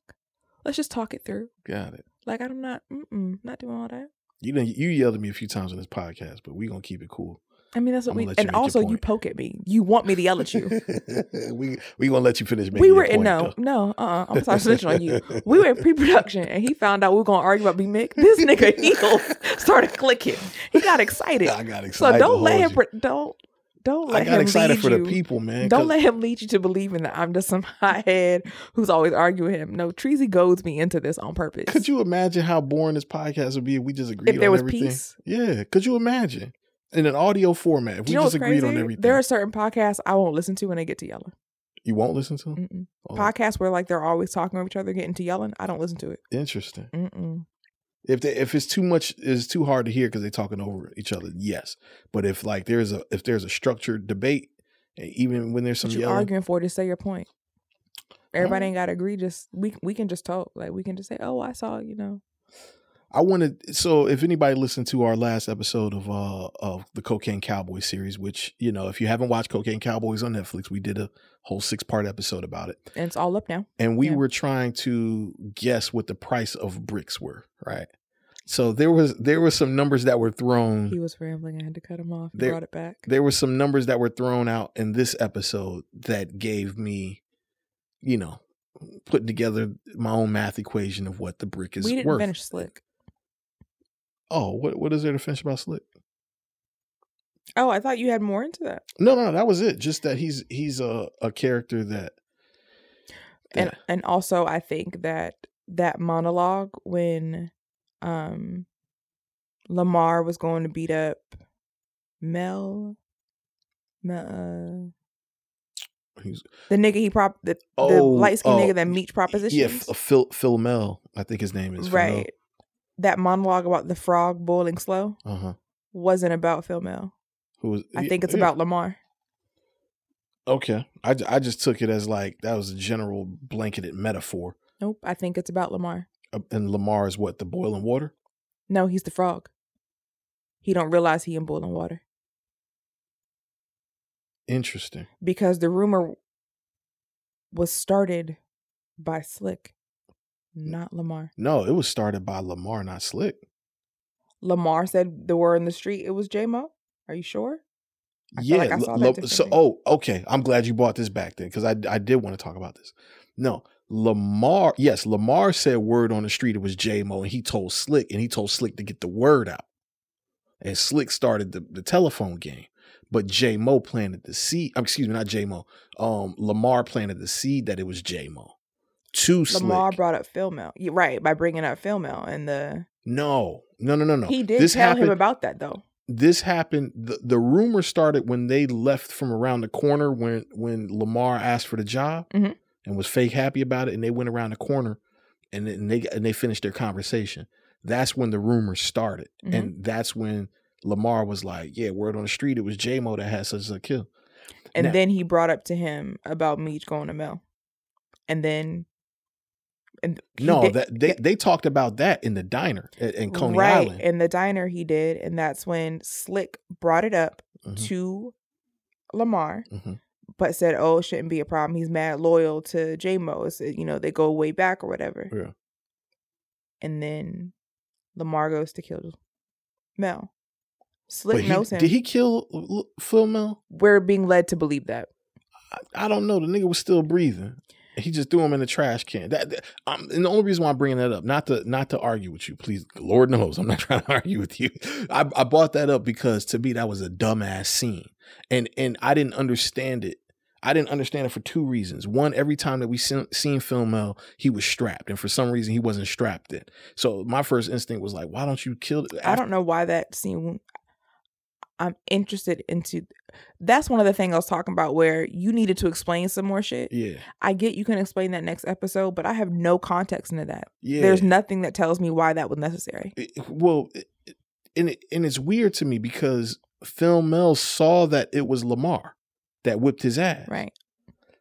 [SPEAKER 6] Let's just talk it through.
[SPEAKER 1] Got it.
[SPEAKER 6] Like, I'm not, mm-mm, not doing all that.
[SPEAKER 1] You didn't. You yelled at me a few times on this podcast, but we gonna keep it cool.
[SPEAKER 6] I mean, that's what we. And also, you poke at me. You want me to yell at you.
[SPEAKER 1] we we gonna let you finish. Making
[SPEAKER 6] we were in no,
[SPEAKER 1] though.
[SPEAKER 6] no. Uh, uh I'm gonna snitching on you. We were in pre-production, and he found out we were gonna argue about B Mick. This nigga heels started clicking. He got excited.
[SPEAKER 1] I got excited.
[SPEAKER 6] So
[SPEAKER 1] don't
[SPEAKER 6] let him.
[SPEAKER 1] you.
[SPEAKER 6] Don't don't let
[SPEAKER 1] I got
[SPEAKER 6] him
[SPEAKER 1] excited
[SPEAKER 6] lead
[SPEAKER 1] for
[SPEAKER 6] you.
[SPEAKER 1] the people, man.
[SPEAKER 6] Don't let him lead you to believing that I'm just some hothead who's always arguing with him. No, Treasy goads me into this on purpose.
[SPEAKER 1] Could you imagine how boring this podcast would be if we just agreed
[SPEAKER 6] If there
[SPEAKER 1] on
[SPEAKER 6] was
[SPEAKER 1] everything?
[SPEAKER 6] peace?
[SPEAKER 1] Yeah. Could you imagine in an audio format if we
[SPEAKER 6] you know
[SPEAKER 1] just agreed
[SPEAKER 6] crazy?
[SPEAKER 1] on everything?
[SPEAKER 6] There are certain podcasts I won't listen to when they get to yelling.
[SPEAKER 1] you won't listen to
[SPEAKER 6] Mm-mm.
[SPEAKER 1] Oh,
[SPEAKER 6] Podcasts where like they're always talking over each other, getting to yelling. I don't listen to it.
[SPEAKER 1] interesting.
[SPEAKER 6] Mm-mm.
[SPEAKER 1] If they, if it's too much, it's too hard to hear because they're talking over each other. Yes, but if like there's a if there's a structured debate, and even when there's some yelling,
[SPEAKER 6] arguing for? Just say your point. Everybody
[SPEAKER 1] oh.
[SPEAKER 6] ain't got to agree. Just we we can just talk. Like we can just say, "Oh, I saw," you know.
[SPEAKER 1] I wanted so if anybody listened to our last episode of uh of the Cocaine Cowboy series, which you know if you haven't watched Cocaine Cowboys on Netflix, we did a whole six part episode about it,
[SPEAKER 6] And it's all up now.
[SPEAKER 1] and we
[SPEAKER 6] Yeah.
[SPEAKER 1] were trying to guess what the price of bricks were, right? So there was there were some numbers that were thrown.
[SPEAKER 6] He was rambling. I had to cut him off. He
[SPEAKER 1] There-
[SPEAKER 6] brought it back.
[SPEAKER 1] there were some numbers that were thrown out in this episode that gave me, you know, putting together my own math equation of what the brick is
[SPEAKER 6] we didn't
[SPEAKER 1] worth.
[SPEAKER 6] finish Slick.
[SPEAKER 1] Oh, what what is there to finish about Slick?
[SPEAKER 6] Oh, I thought you had more into that.
[SPEAKER 1] No, no, that was it. Just that he's he's a a character that.
[SPEAKER 6] and
[SPEAKER 1] that-
[SPEAKER 6] and also I think that that monologue when um Lamar was going to beat up Mel. Mel uh,
[SPEAKER 1] He's,
[SPEAKER 6] the nigga he prop the, the
[SPEAKER 1] Oh,
[SPEAKER 6] light skinned
[SPEAKER 1] oh,
[SPEAKER 6] nigga that Meech propositions.
[SPEAKER 1] yeah, Phil Phil Mel, I think his name is Phil
[SPEAKER 6] right. That monologue about the frog boiling slow
[SPEAKER 1] Uh huh.
[SPEAKER 6] wasn't about Phil Mel.
[SPEAKER 1] Who was?
[SPEAKER 6] I think it's
[SPEAKER 1] yeah.
[SPEAKER 6] about Lamar.
[SPEAKER 1] Okay, I, I just took it as like that was a general blanketed metaphor.
[SPEAKER 6] Nope, I think it's about Lamar.
[SPEAKER 1] Uh, And Lamar is what the boiling water.
[SPEAKER 6] No, he's the frog. He don't realize he in boiling water
[SPEAKER 1] Interesting.
[SPEAKER 6] because the rumor was started by Slick, not Lamar.
[SPEAKER 1] No, it was started by Lamar, not Slick.
[SPEAKER 6] Lamar said the word in the street. It was J Mo. Are you sure? I
[SPEAKER 1] yeah.
[SPEAKER 6] like I
[SPEAKER 1] L-
[SPEAKER 6] saw that
[SPEAKER 1] so, oh, okay. I'm glad you brought this back then because I I did want to talk about this. No, Lamar. Yes, Lamar said word on the street. It was J Mo, and he told Slick, and he told Slick to get the word out. And Slick started the, the telephone game, but J Mo planted the seed. Excuse me, not J Mo. Um, Lamar planted the seed that it was J Mo. To Slick.
[SPEAKER 6] Lamar brought up Phil Mel. Right, by bringing up Phil Mel and the
[SPEAKER 1] no, no, no, no, no.
[SPEAKER 6] he did
[SPEAKER 1] This
[SPEAKER 6] tell
[SPEAKER 1] happened,
[SPEAKER 6] him about that though.
[SPEAKER 1] this happened the, the rumor started when they left from around the corner when when lamar asked for the job
[SPEAKER 6] Mhm.
[SPEAKER 1] and was fake happy about it and they went around the corner and then they and they finished their conversation that's when the rumors started
[SPEAKER 6] Mhm.
[SPEAKER 1] and that's when lamar was like yeah word on the street it was j-mo that had such a kill
[SPEAKER 6] And
[SPEAKER 1] Now-
[SPEAKER 6] then he brought up to him about Meech going to Mel. And then and
[SPEAKER 1] no
[SPEAKER 6] did-
[SPEAKER 1] that they, they talked about that in the diner at, in coney
[SPEAKER 6] right
[SPEAKER 1] island
[SPEAKER 6] in the diner he did, and that's when Slick brought it up
[SPEAKER 1] Mhm,
[SPEAKER 6] to Lamar,
[SPEAKER 1] mhm.
[SPEAKER 6] but said, "Oh, it shouldn't be a problem. He's mad loyal to J Mo. It's, uh, You know, they go way back or whatever."
[SPEAKER 1] yeah
[SPEAKER 6] And then Lamar goes to kill Mel. Slick
[SPEAKER 1] he,
[SPEAKER 6] knows him.
[SPEAKER 1] did he kill phil mel
[SPEAKER 6] We're being led to believe that.
[SPEAKER 1] I, I don't know. The nigga was still breathing. He just threw him in the trash can. That, that um, and the only reason why I'm bringing that up, not to not to argue with you, please, Lord knows, I'm not trying to argue with you. I, I brought that up because to me that was a dumbass scene, and and I didn't understand it. I didn't understand it for two reasons. One, every time that we seen, seen Phil Mel, he was strapped, and for some reason he wasn't strapped in. So my first instinct was like, why don't you kill? It?
[SPEAKER 6] I don't know why that scene. I'm interested into. That's one of the things I was talking about where you needed to explain some more shit.
[SPEAKER 1] Yeah,
[SPEAKER 6] I get you can explain that next episode, but I have no context into that.
[SPEAKER 1] yeah.
[SPEAKER 6] There's nothing that tells me why that was necessary.
[SPEAKER 1] it- well, it- and it, and it's weird to me because Phil Mel saw that it was Lamar that whipped his ass.
[SPEAKER 6] Right.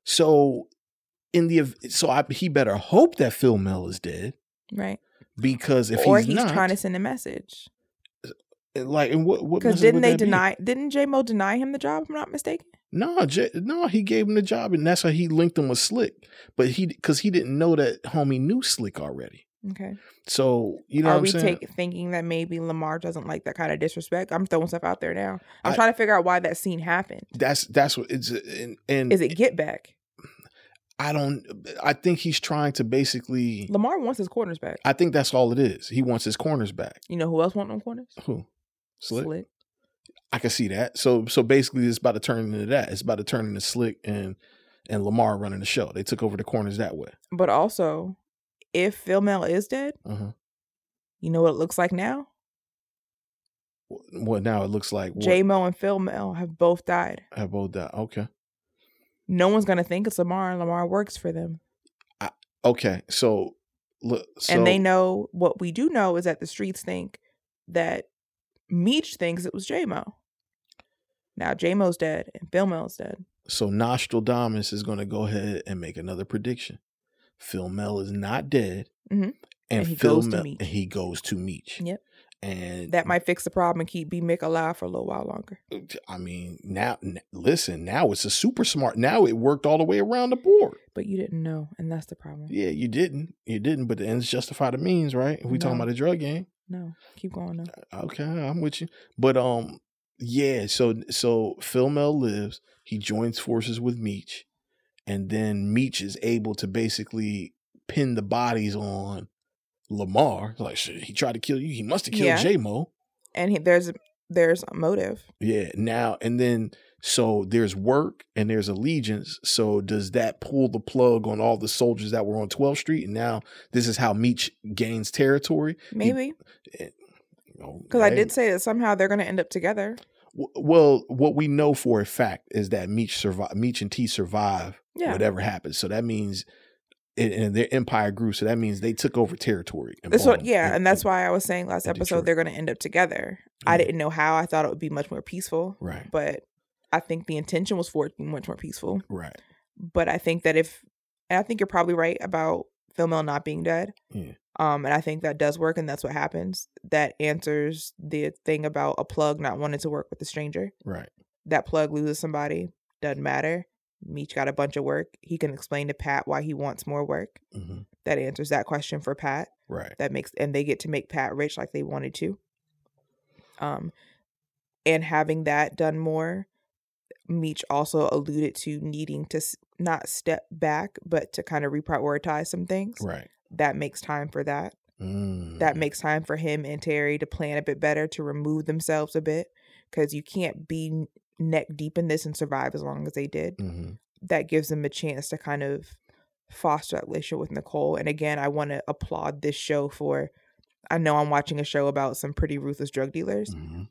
[SPEAKER 1] So in the so I, he better hope that Phil Mel is dead
[SPEAKER 6] Right.
[SPEAKER 1] because if
[SPEAKER 6] or
[SPEAKER 1] he's,
[SPEAKER 6] he's
[SPEAKER 1] not,
[SPEAKER 6] trying to send a message.
[SPEAKER 1] Like, and what what
[SPEAKER 6] Because didn't they
[SPEAKER 1] that be?
[SPEAKER 6] deny? Didn't J Mo deny him the job? If I'm not mistaken.
[SPEAKER 1] No, J- no, he gave him the job, and that's how he linked him with Slick. But he because he didn't know that homie knew Slick already.
[SPEAKER 6] Okay.
[SPEAKER 1] So you know
[SPEAKER 6] Are
[SPEAKER 1] what I'm
[SPEAKER 6] we take, thinking that maybe Lamar doesn't like that kind of disrespect? I'm throwing stuff out there now. I'm
[SPEAKER 1] I-
[SPEAKER 6] trying to figure out why that scene happened.
[SPEAKER 1] that's that's what it's and, and
[SPEAKER 6] Is it get back?
[SPEAKER 1] I don't. I think he's trying to basically.
[SPEAKER 6] Lamar wants his corners back.
[SPEAKER 1] I think that's all it is. He wants his corners back.
[SPEAKER 6] You know who else wants them corners?
[SPEAKER 1] Who? Slick.
[SPEAKER 6] Slick.
[SPEAKER 1] I can see that. So so basically, it's about to turn into that. It's about to turn into Slick and and Lamar running the show. They took over the corners that way.
[SPEAKER 6] But also, if Phil Mel is dead,
[SPEAKER 1] Uh-huh.
[SPEAKER 6] you know what it looks like now?
[SPEAKER 1] What now? It looks like?
[SPEAKER 6] J Mo and Phil Mel have both died.
[SPEAKER 1] have both died. Okay.
[SPEAKER 6] No one's gonna think it's Lamar, and Lamar works for them.
[SPEAKER 1] Okay. So look. So,
[SPEAKER 6] and they know what we do know is that the streets think that Meech thinks it was J Mo. Now J Mo's dead and Phil Mel's dead.
[SPEAKER 1] So Nostradamus is going to go ahead and make another prediction. Phil Mel is not dead,
[SPEAKER 6] Mhm.
[SPEAKER 1] and,
[SPEAKER 6] And he
[SPEAKER 1] Phil
[SPEAKER 6] goes to
[SPEAKER 1] Mel
[SPEAKER 6] Meech.
[SPEAKER 1] and he goes to Meech.
[SPEAKER 6] Yep.
[SPEAKER 1] And
[SPEAKER 6] That might fix the problem and keep B Mick alive for a little while longer.
[SPEAKER 1] I mean, now n- listen, now it's a super smart. Now it worked all the way around the board.
[SPEAKER 6] But you didn't know, and that's the problem.
[SPEAKER 1] Yeah, you didn't. You didn't, but the ends justify the means, right? If we talking about a drug game.
[SPEAKER 6] No, keep going though.
[SPEAKER 1] Okay, I'm with you. But um yeah, so so Phil Mel lives, he joins forces with Meech, and then Meech is able to basically pin the bodies on Lamar. Like shit, he tried to kill you, he must have killed
[SPEAKER 6] Yeah.
[SPEAKER 1] J Mo.
[SPEAKER 6] And he, there's there's a motive.
[SPEAKER 1] Yeah, now and then So there's work and there's allegiance. So does that pull the plug on all the soldiers that were on 12th Street? And now this is how Meech gains territory.
[SPEAKER 6] Maybe
[SPEAKER 1] you know,
[SPEAKER 6] because I did say that somehow they're going to end up together.
[SPEAKER 1] w- Well, what we know for a fact is that Meech survive. Meech and T survive
[SPEAKER 6] Yeah.
[SPEAKER 1] whatever happens. So that means, and, their empire grew. So that means they took over territory. And
[SPEAKER 6] That's what, yeah,
[SPEAKER 1] and-
[SPEAKER 6] and that's why I was saying last episode
[SPEAKER 1] Detroit.
[SPEAKER 6] they're going to end up together. I
[SPEAKER 1] Mhm.
[SPEAKER 6] didn't know how. I thought it would be much more peaceful,
[SPEAKER 1] right,
[SPEAKER 6] but I think the intention was for it to be much more peaceful.
[SPEAKER 1] right,
[SPEAKER 6] But I think that if, and I think you're probably right about Phil Mel not being dead.
[SPEAKER 1] Yeah.
[SPEAKER 6] Um, and I think that does work, and that's what happens. That answers the thing about a plug not wanting to work with a stranger.
[SPEAKER 1] right,
[SPEAKER 6] That plug loses somebody, doesn't matter. Meech got a bunch of work. He can explain to Pat why he wants more work.
[SPEAKER 1] hmm
[SPEAKER 6] That answers that question for Pat.
[SPEAKER 1] right,
[SPEAKER 6] that makes and they get to make Pat rich like they wanted to. Um and having that done more, Meech also alluded to needing to not step back, but to kind of reprioritize some things.
[SPEAKER 1] right.
[SPEAKER 6] That makes time for that.
[SPEAKER 1] Mm.
[SPEAKER 6] That makes time for him and Terry to plan a bit better, to remove themselves a bit, because you can't be neck deep in this and survive as long as they did
[SPEAKER 1] hmm
[SPEAKER 6] that gives them a chance to kind of foster that relationship with Nicole. And again, I want to applaud this show for. I know I'm watching a show about some pretty ruthless drug dealers,
[SPEAKER 1] hmm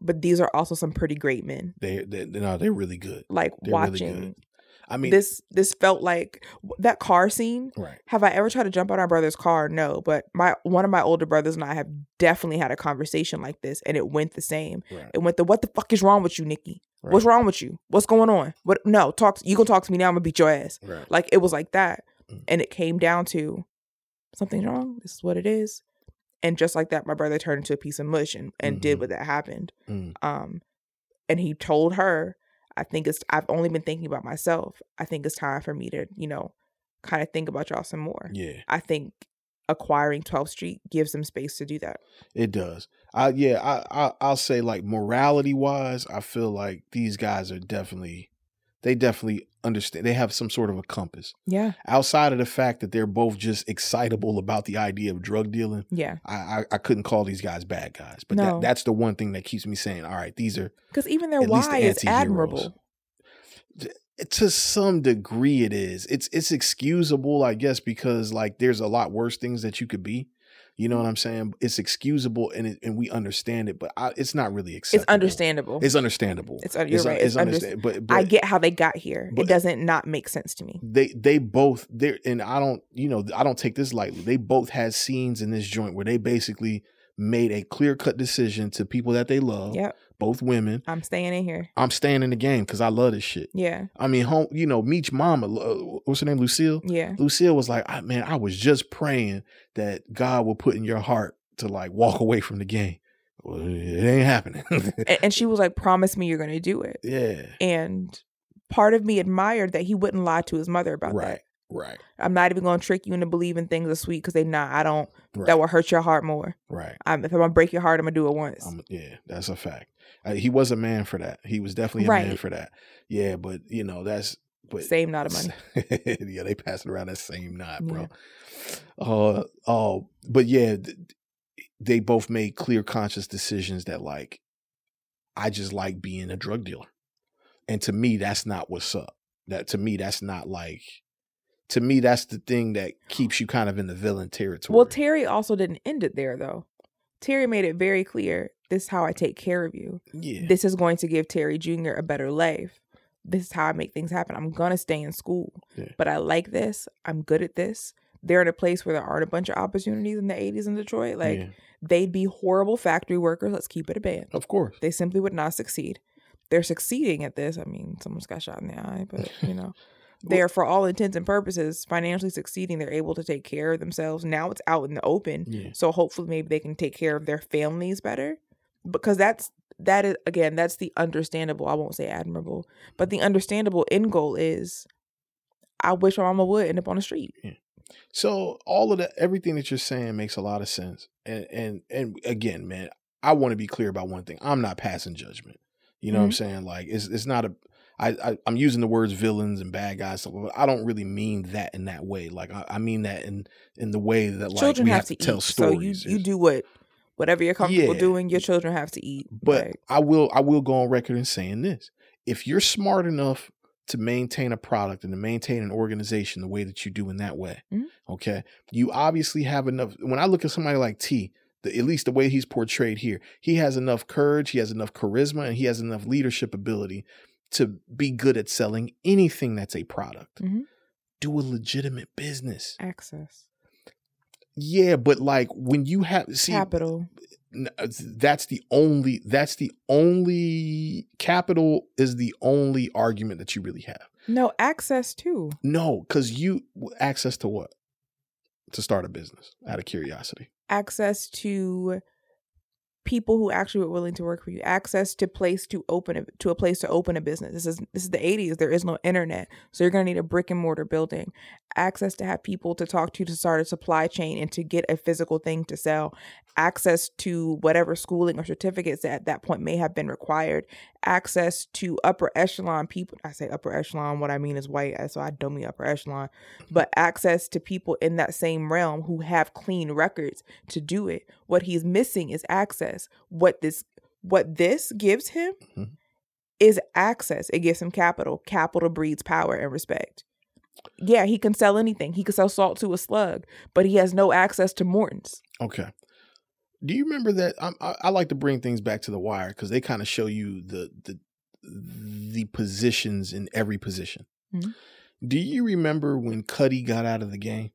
[SPEAKER 6] but these are also some pretty great men.
[SPEAKER 1] They, they, no, they're really good.
[SPEAKER 6] Like
[SPEAKER 1] They're really
[SPEAKER 6] watching
[SPEAKER 1] good. I mean,
[SPEAKER 6] this, this felt like that car scene.
[SPEAKER 1] right,
[SPEAKER 6] Have I ever tried to jump out our brother's car? No, but my one of my older brothers and I have definitely had a conversation like this, and it went the same.
[SPEAKER 1] right,
[SPEAKER 6] It went the "What the fuck is wrong with you, Nikki?
[SPEAKER 1] right,
[SPEAKER 6] What's wrong with you? What's going on? What? No, talk. You gonna talk to me now? I'm gonna beat your ass."
[SPEAKER 1] right,
[SPEAKER 6] Like it was like that.
[SPEAKER 1] Mm.
[SPEAKER 6] And it came down to something's wrong. This is what it is. And just like that, my brother turned into a piece of mush and, and did
[SPEAKER 1] Mhm.
[SPEAKER 6] what that happened.
[SPEAKER 1] Mm.
[SPEAKER 6] Um and he told her, I think it's I've only been thinking about myself. I think it's time for me to, you know, kind of think about y'all some more.
[SPEAKER 1] yeah.
[SPEAKER 6] I think acquiring 12th Street gives them space to do that.
[SPEAKER 1] It does. I yeah, I, I I'll say like morality wise, I feel like these guys are definitely they definitely understand they have some sort of a compass.
[SPEAKER 6] Yeah.
[SPEAKER 1] Outside of the fact that they're both just excitable about the idea of drug dealing,
[SPEAKER 6] Yeah.
[SPEAKER 1] I I, I couldn't call these guys bad guys. But
[SPEAKER 6] No.
[SPEAKER 1] that, that's the one thing that keeps me saying, all right, these are
[SPEAKER 6] Because even their
[SPEAKER 1] least the
[SPEAKER 6] why is admirable.
[SPEAKER 1] to some degree it is. It's it's excusable, I guess, because like there's a lot worse things that you could be. You know what I'm saying? It's excusable and it, and we understand it, but I, it's not really acceptable.
[SPEAKER 6] It's understandable.
[SPEAKER 1] It's understandable.
[SPEAKER 6] It's you're right.
[SPEAKER 1] It's,
[SPEAKER 6] It's
[SPEAKER 1] understand- but, but
[SPEAKER 6] I get how they got here. it doesn't not make sense to me.
[SPEAKER 1] they they both they and I don't you know I don't take this lightly. They both had scenes in this joint where they basically made a clear cut decision to people that they love,
[SPEAKER 6] Yep.
[SPEAKER 1] Both women.
[SPEAKER 6] I'm staying in here.
[SPEAKER 1] I'm staying in the game because I love this shit.
[SPEAKER 6] Yeah.
[SPEAKER 1] I mean, home, you know, Meech mama, uh, what's her name, Lucille.
[SPEAKER 6] Yeah.
[SPEAKER 1] Lucille was like, "Ah, man, I was just praying that God will put in your heart to like walk away from the game. Well, it ain't happening.
[SPEAKER 6] and, and she was like, "Promise me you're going to do it."
[SPEAKER 1] yeah,
[SPEAKER 6] And part of me admired that he wouldn't lie to his mother about
[SPEAKER 1] right,
[SPEAKER 6] that.
[SPEAKER 1] right, Right.
[SPEAKER 6] I'm not even going to trick you into believing things are sweet because they not. I don't.
[SPEAKER 1] right,
[SPEAKER 6] That will hurt your heart more.
[SPEAKER 1] right.
[SPEAKER 6] I'm, if I'm gonna break your heart, I'm gonna do it once.
[SPEAKER 1] Um, yeah, that's a fact. Uh, he was a man for that. He was definitely a man for that. Yeah, but you know that's but
[SPEAKER 6] Same knot of money.
[SPEAKER 1] yeah, they passing around that same knot, bro. Uh, oh, but yeah, th- they both made clear, conscious decisions that like, I just like being a drug dealer, and to me, that's not what's up. That to me, that's not like. To me, that's the thing that keeps you kind of in the villain territory.
[SPEAKER 6] Well, Terry also didn't end it there though. Terry made it very clear. This is how I take care of you.
[SPEAKER 1] yeah,
[SPEAKER 6] This is going to give Terry Jr. a better life. This is how I make things happen. I'm gonna stay in school,
[SPEAKER 1] Yeah.
[SPEAKER 6] but I like this. I'm good at this. They're in a place where there aren't a bunch of opportunities in the 80s in Detroit. Like
[SPEAKER 1] Yeah.
[SPEAKER 6] they'd be horrible factory workers. Let's keep it a band.
[SPEAKER 1] of course.
[SPEAKER 6] They simply would not succeed. They're succeeding at this. I mean, someone's got shot in the eye, but you know, they're for all intents and purposes financially succeeding. They're able to take care of themselves. Now it's out in the open.
[SPEAKER 1] Yeah.
[SPEAKER 6] So hopefully maybe they can take care of their families better. Because that's that is again, that's the understandable, I won't say admirable, but the understandable end goal is I wish my mama would end up on the street.
[SPEAKER 1] So all of that, everything that you're saying makes a lot of sense. And and and again, man, I want to be clear about one thing. I'm not passing judgment. You know what I'm mm-hmm. saying? Like it's it's not a. I, I I'm using the words villains and bad guys. So but I don't really mean that in that way. Like I, I mean that in in the way that like
[SPEAKER 6] children
[SPEAKER 1] we
[SPEAKER 6] have,
[SPEAKER 1] have, to,
[SPEAKER 6] to,
[SPEAKER 1] tell stories.
[SPEAKER 6] So you you do what whatever you're comfortable
[SPEAKER 1] Yeah.
[SPEAKER 6] doing, your children have to eat.
[SPEAKER 1] But
[SPEAKER 6] Like,
[SPEAKER 1] I will I will go on record in saying this. if you're smart enough to maintain a product and to maintain an organization the way that you do in that way,
[SPEAKER 6] Mhm.
[SPEAKER 1] okay, you obviously have enough. When I look at somebody like T, the, at least the way he's portrayed here, he has enough courage, he has enough charisma, and he has enough leadership ability to be good at selling anything that's a product.
[SPEAKER 6] Mhm.
[SPEAKER 1] Do a legitimate business.
[SPEAKER 6] Access.
[SPEAKER 1] Yeah, but like when you have see
[SPEAKER 6] Capital.
[SPEAKER 1] uh, that's the only that's the only capital is the only argument that you really have.
[SPEAKER 6] No, access to.
[SPEAKER 1] No, cuz you access to what? To start a business out of curiosity.
[SPEAKER 6] Access to people who actually were willing to work for you. Access to place to open a, to a place to open a business. This is this is the 80s. There is no internet. So you're going to need a brick and mortar building. Access to have people to talk to to start a supply chain and to get a physical thing to sell. Access to whatever schooling or certificates that at that point may have been required. Access to upper echelon people. I say upper echelon. What I mean is white. So I don't mean upper echelon, but access to people in that same realm who have clean records to do it. What he's missing is access. What this what this gives him
[SPEAKER 1] Mhm.
[SPEAKER 6] is access. It gives him capital. Capital breeds power and respect. Yeah, he can sell anything. He can sell salt to a slug, but he has no access to Morton's.
[SPEAKER 1] Okay. Do you remember that? I, I, I like to bring things back to the wire because they kind of show you the the the positions in every position.
[SPEAKER 6] Mhm.
[SPEAKER 1] Do you remember when Cutty got out of the game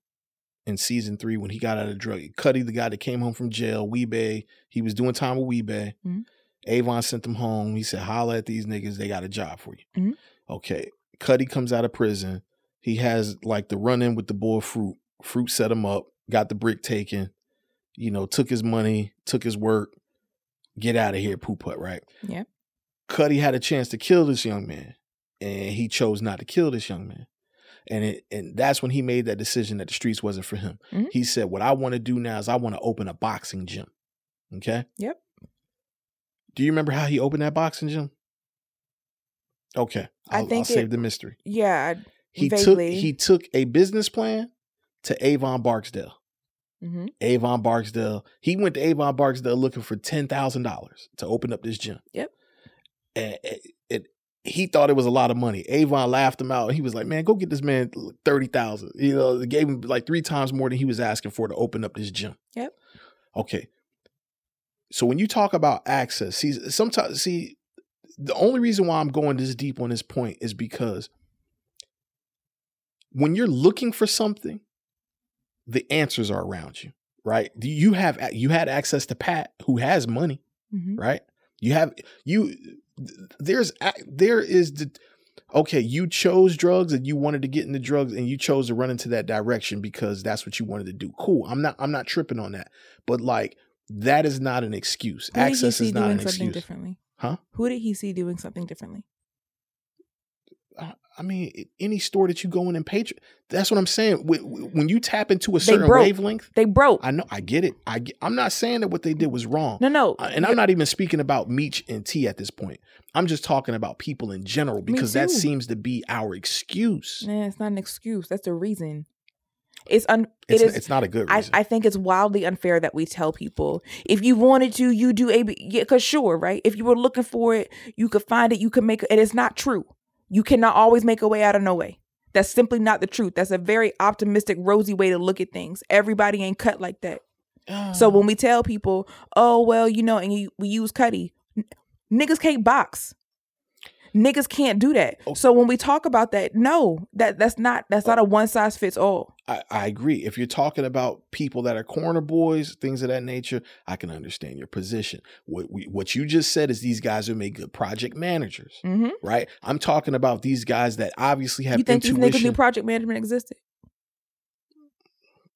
[SPEAKER 1] in season three when he got out of drug? Cutty, the guy that came home from jail, Wee-Bey, he was doing time with Wee-Bey.
[SPEAKER 6] Mhm.
[SPEAKER 1] Avon sent him home. He said, "Holla at these niggas. They got a job for you."
[SPEAKER 6] Mhm.
[SPEAKER 1] Okay. Cutty comes out of prison. He has like the run in with the boy Fruit. Fruit set him up. Got the brick taken you know, took his money, took his work, get out of here, poop putt, right?
[SPEAKER 6] Yeah.
[SPEAKER 1] Cutty had a chance to kill this young man, and he chose not to kill this young man. And it and that's when he made that decision that the streets wasn't for him.
[SPEAKER 6] Mhm.
[SPEAKER 1] He said, What I want to do now is I want to open a boxing gym. Okay?
[SPEAKER 6] Yep.
[SPEAKER 1] Do you remember how he opened that boxing gym? Okay.
[SPEAKER 6] I
[SPEAKER 1] I'll,
[SPEAKER 6] think
[SPEAKER 1] I'll save
[SPEAKER 6] it-
[SPEAKER 1] the mystery.
[SPEAKER 6] Yeah.
[SPEAKER 1] He took he took a business plan to Avon Barksdale.
[SPEAKER 6] hmm
[SPEAKER 1] Avon Barksdale. He went to Avon Barksdale looking for ten thousand dollars to open up this gym.
[SPEAKER 6] Yep.
[SPEAKER 1] And it, it- he thought it was a lot of money. Avon laughed him out. He was like, "Man, go get this man thirty thousand. You know, they gave him like three times more than he was asking for to open up this gym.
[SPEAKER 6] Yep.
[SPEAKER 1] Okay. So when you talk about access, see, sometimes see, the only reason why I'm going this deep on this point is because when you're looking for something, the answers are around you, right? Do You have you had access to Pat, who has money,
[SPEAKER 6] hmm
[SPEAKER 1] right? You have you. There's there is the okay. You chose drugs and you wanted to get into drugs and you chose to run into that direction because that's what you wanted to do. Cool. I'm not I'm not tripping on that, but like that is not an excuse.
[SPEAKER 6] Who did he
[SPEAKER 1] Access is not an excuse.
[SPEAKER 6] differently?
[SPEAKER 1] Huh?
[SPEAKER 6] Who did he see doing something differently?
[SPEAKER 1] I mean, any store that you go in and pay, that's what I'm saying. When when you tap into a certain wavelength,
[SPEAKER 6] They broke.
[SPEAKER 1] I know, I get it. I get, I'm not saying that what they did was wrong.
[SPEAKER 6] no, no.
[SPEAKER 1] And I'm not even speaking about Meech and T at this point. I'm just talking about people in general because that seems to be our excuse.
[SPEAKER 6] Nah, it's not an excuse. That's the reason. It's un.
[SPEAKER 1] It's,
[SPEAKER 6] it is.
[SPEAKER 1] it's not a good
[SPEAKER 6] I,
[SPEAKER 1] reason.
[SPEAKER 6] I think it's wildly unfair that we tell people if you wanted to, you do a yeah, because sure, right? If you were looking for it, you could find it. You could make it. And it's not true. You cannot always make a way out of no way. That's simply not the truth. That's a very optimistic, rosy way to look at things. Everybody ain't cut like that. So when we tell people, oh well, you know, and you, we use Cutty, n- niggas can't box. Niggas can't do that.
[SPEAKER 1] Oh.
[SPEAKER 6] So when we talk about that, no, that that's not that's not a one size fits all.
[SPEAKER 1] I, I agree. If you're talking about people that are corner boys, things of that nature, I can understand your position. What we, what you just said is these guys who make good project managers,
[SPEAKER 6] hmm
[SPEAKER 1] right? I'm talking about these guys that obviously have
[SPEAKER 6] You think these niggas knew project management existed?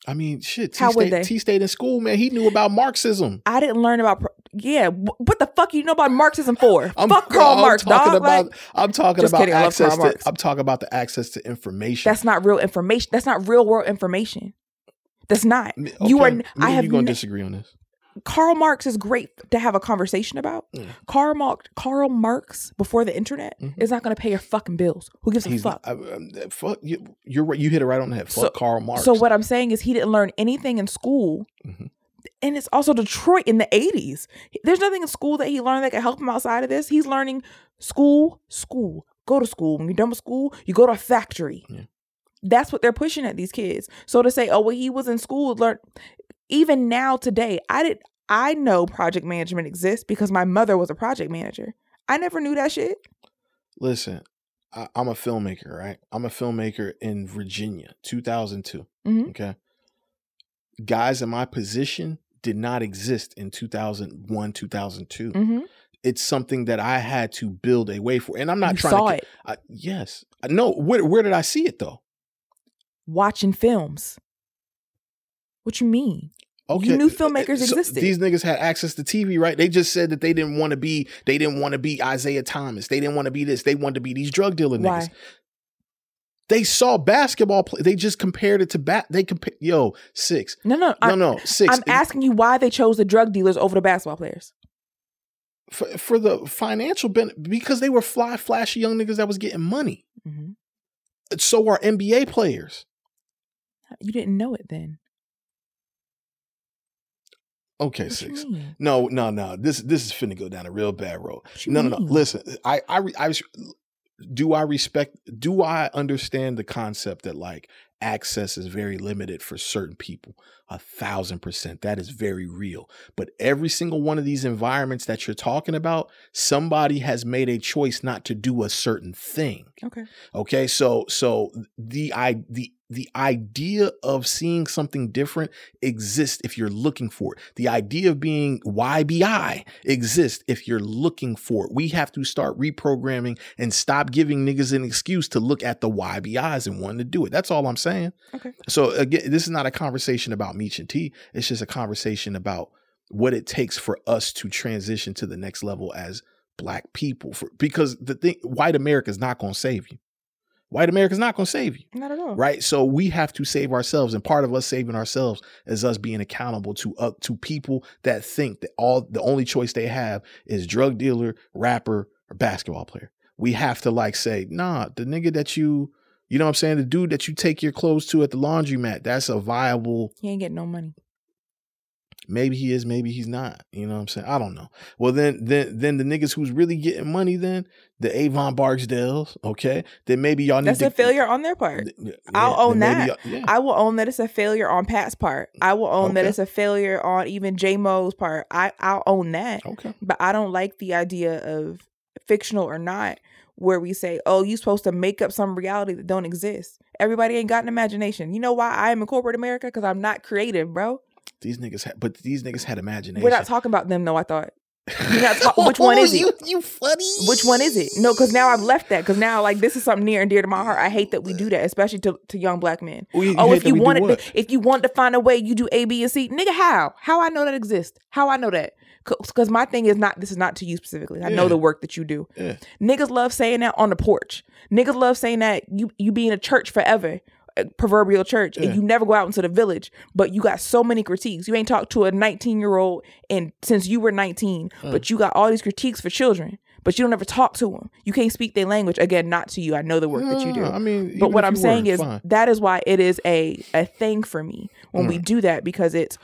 [SPEAKER 1] I mean, shit. T
[SPEAKER 6] How would
[SPEAKER 1] stayed,
[SPEAKER 6] they?
[SPEAKER 1] T stayed in school, man. He knew about Marxism.
[SPEAKER 6] I didn't learn about. Pro- yeah, what the fuck you know about Marxism for?
[SPEAKER 1] I'm,
[SPEAKER 6] fuck Karl
[SPEAKER 1] I'm
[SPEAKER 6] Marx,
[SPEAKER 1] talking
[SPEAKER 6] dog.
[SPEAKER 1] about.
[SPEAKER 6] Like,
[SPEAKER 1] I'm talking
[SPEAKER 6] Just
[SPEAKER 1] about
[SPEAKER 6] kidding,
[SPEAKER 1] access to.
[SPEAKER 6] Marx.
[SPEAKER 1] I'm talking about the access to information.
[SPEAKER 6] that's not real information. That's not real world information. That's not.
[SPEAKER 1] Me-
[SPEAKER 6] You are.
[SPEAKER 1] me
[SPEAKER 6] I have.
[SPEAKER 1] You gonna
[SPEAKER 6] ne-
[SPEAKER 1] disagree on this?
[SPEAKER 6] Karl Marx is great to have a conversation about.
[SPEAKER 1] Mm.
[SPEAKER 6] Karl Marx, Karl Marx before the internet
[SPEAKER 1] Mhm.
[SPEAKER 6] is not going to pay your fucking bills. Who gives a fuck?
[SPEAKER 1] not, I, um, fuck you. You're right. You hit it right on the head. Fuck
[SPEAKER 6] So-
[SPEAKER 1] Karl Marx.
[SPEAKER 6] So what I'm saying is he didn't learn anything in school.
[SPEAKER 1] Mhm.
[SPEAKER 6] and it's also Detroit in the 80s. There's nothing in school that he learned that can help him outside of this. He's learning school, school, go to school. When you're done with school, you go to a factory.
[SPEAKER 1] Yeah.
[SPEAKER 6] That's what they're pushing at these kids. So to say, oh, well, he was in school, learn even now today, I did I know project management exists because my mother was a project manager. I never knew that shit.
[SPEAKER 1] Listen, I, I'm a filmmaker, right? I'm a filmmaker in Virginia, 2002.
[SPEAKER 6] Mhm.
[SPEAKER 1] Okay. Guys in my position did not exist in 2001, 2002.
[SPEAKER 6] Mm-hmm.
[SPEAKER 1] It's something that I had to build a way for. And I'm not
[SPEAKER 6] You
[SPEAKER 1] trying
[SPEAKER 6] saw
[SPEAKER 1] to.
[SPEAKER 6] it
[SPEAKER 1] I, yes. No, where, where did I see it though?
[SPEAKER 6] watching films. What you mean?
[SPEAKER 1] Okay.
[SPEAKER 6] knew filmmakers
[SPEAKER 1] so
[SPEAKER 6] existed.
[SPEAKER 1] These niggas had access to TV, right? They just said that they didn't want to be, they didn't want to be Isaiah Thomas. They didn't want to be this. They wanted to be these drug dealer niggas.
[SPEAKER 6] Why?
[SPEAKER 1] They saw basketball play. They just compared it to bat. They compare. Yo, six.
[SPEAKER 6] No, no,
[SPEAKER 1] No,
[SPEAKER 6] I,
[SPEAKER 1] no, six.
[SPEAKER 6] I'm asking you why they chose the drug dealers over the basketball players.
[SPEAKER 1] for, for the financial benefit because they were fly, flashy young niggas that was getting money.
[SPEAKER 6] Mm-hmm.
[SPEAKER 1] So are NBA players.
[SPEAKER 6] You didn't know it then.
[SPEAKER 1] Okay,
[SPEAKER 6] What
[SPEAKER 1] six. No, no, no. This this is finna go down a real bad road. No, no, no. Listen, I, I, I, do I respect? Do I understand the concept that like access is very limited for certain people? A thousand percent. That is very real. But every single one of these environments that you're talking about, somebody has made a choice not to do a certain thing.
[SPEAKER 6] Okay.
[SPEAKER 1] Okay, so so the i the the idea of seeing something different exists if you're looking for it. The idea of being YBI exists if you're looking for it. We have to start reprogramming and stop giving niggas an excuse to look at the YBIs and wanting to do it. That's all I'm saying.
[SPEAKER 6] Okay.
[SPEAKER 1] So again, this is not a conversation about Meech and T. It's just a conversation about what it takes for us to transition to the next level as black people. For because the thing, white America is not going to save you. White America is not going to save you
[SPEAKER 6] Not at all.
[SPEAKER 1] right so we have to save ourselves and part of us saving ourselves is us being accountable to uh, to people that think that all the only choice they have is drug dealer rapper or basketball player we have to like say nah the nigga that you you know what i'm saying the dude that you take your clothes to at the laundromat that's a viable
[SPEAKER 6] He ain't getting no money.
[SPEAKER 1] Maybe he is maybe he's not you know what i'm saying i don't know well then then then the niggas who's really getting money then the avon barksdales okay then maybe y'all need
[SPEAKER 6] That's
[SPEAKER 1] to
[SPEAKER 6] a failure on their part.
[SPEAKER 1] Yeah,
[SPEAKER 6] I'll own that.
[SPEAKER 1] yeah.
[SPEAKER 6] I will own that it's a failure on Pat's part. I will own that it's a failure on even J Mo's part. I I'll own that.
[SPEAKER 1] okay
[SPEAKER 6] But I don't like the idea of fictional or not, where we say, "Oh, you're supposed to make up some reality that don't exist." Everybody ain't got an imagination. You know why I am in corporate America? Because I'm not creative, bro.
[SPEAKER 1] These niggas, had, but these niggas had imagination.
[SPEAKER 6] We're not talking about them, though. I thought. Talk- which one oh, is it?
[SPEAKER 1] You, you funny.
[SPEAKER 6] Which one is it? No, because now I've left that. Because now, like, this is something near and dear to my heart. I hate that we do that, especially to, to young black men.
[SPEAKER 1] Oh, you- you
[SPEAKER 6] oh,
[SPEAKER 1] hate
[SPEAKER 6] if you wanted, to, if you want to find a way, you do A, B, and C. Nigga, how? How I know that exists? How I know that? Because my thing is not. This is not to you specifically. I know the work that you do.
[SPEAKER 1] Yeah.
[SPEAKER 6] Niggas love saying that on the porch. Niggas love saying that you you be in a church forever, Uh, proverbial church,
[SPEAKER 1] Yeah.
[SPEAKER 6] and you never go out into the village. But you got so many critiques. You ain't talked to a 19 year old and since you were 19, uh. but you got all these critiques for children. But you don't ever talk to them. You can't speak their language. Again, not to you. I know the work that you do.
[SPEAKER 1] I mean,
[SPEAKER 6] but what I'm saying is
[SPEAKER 1] fine.
[SPEAKER 6] that is why it is a a thing for me when we mm. do that because it's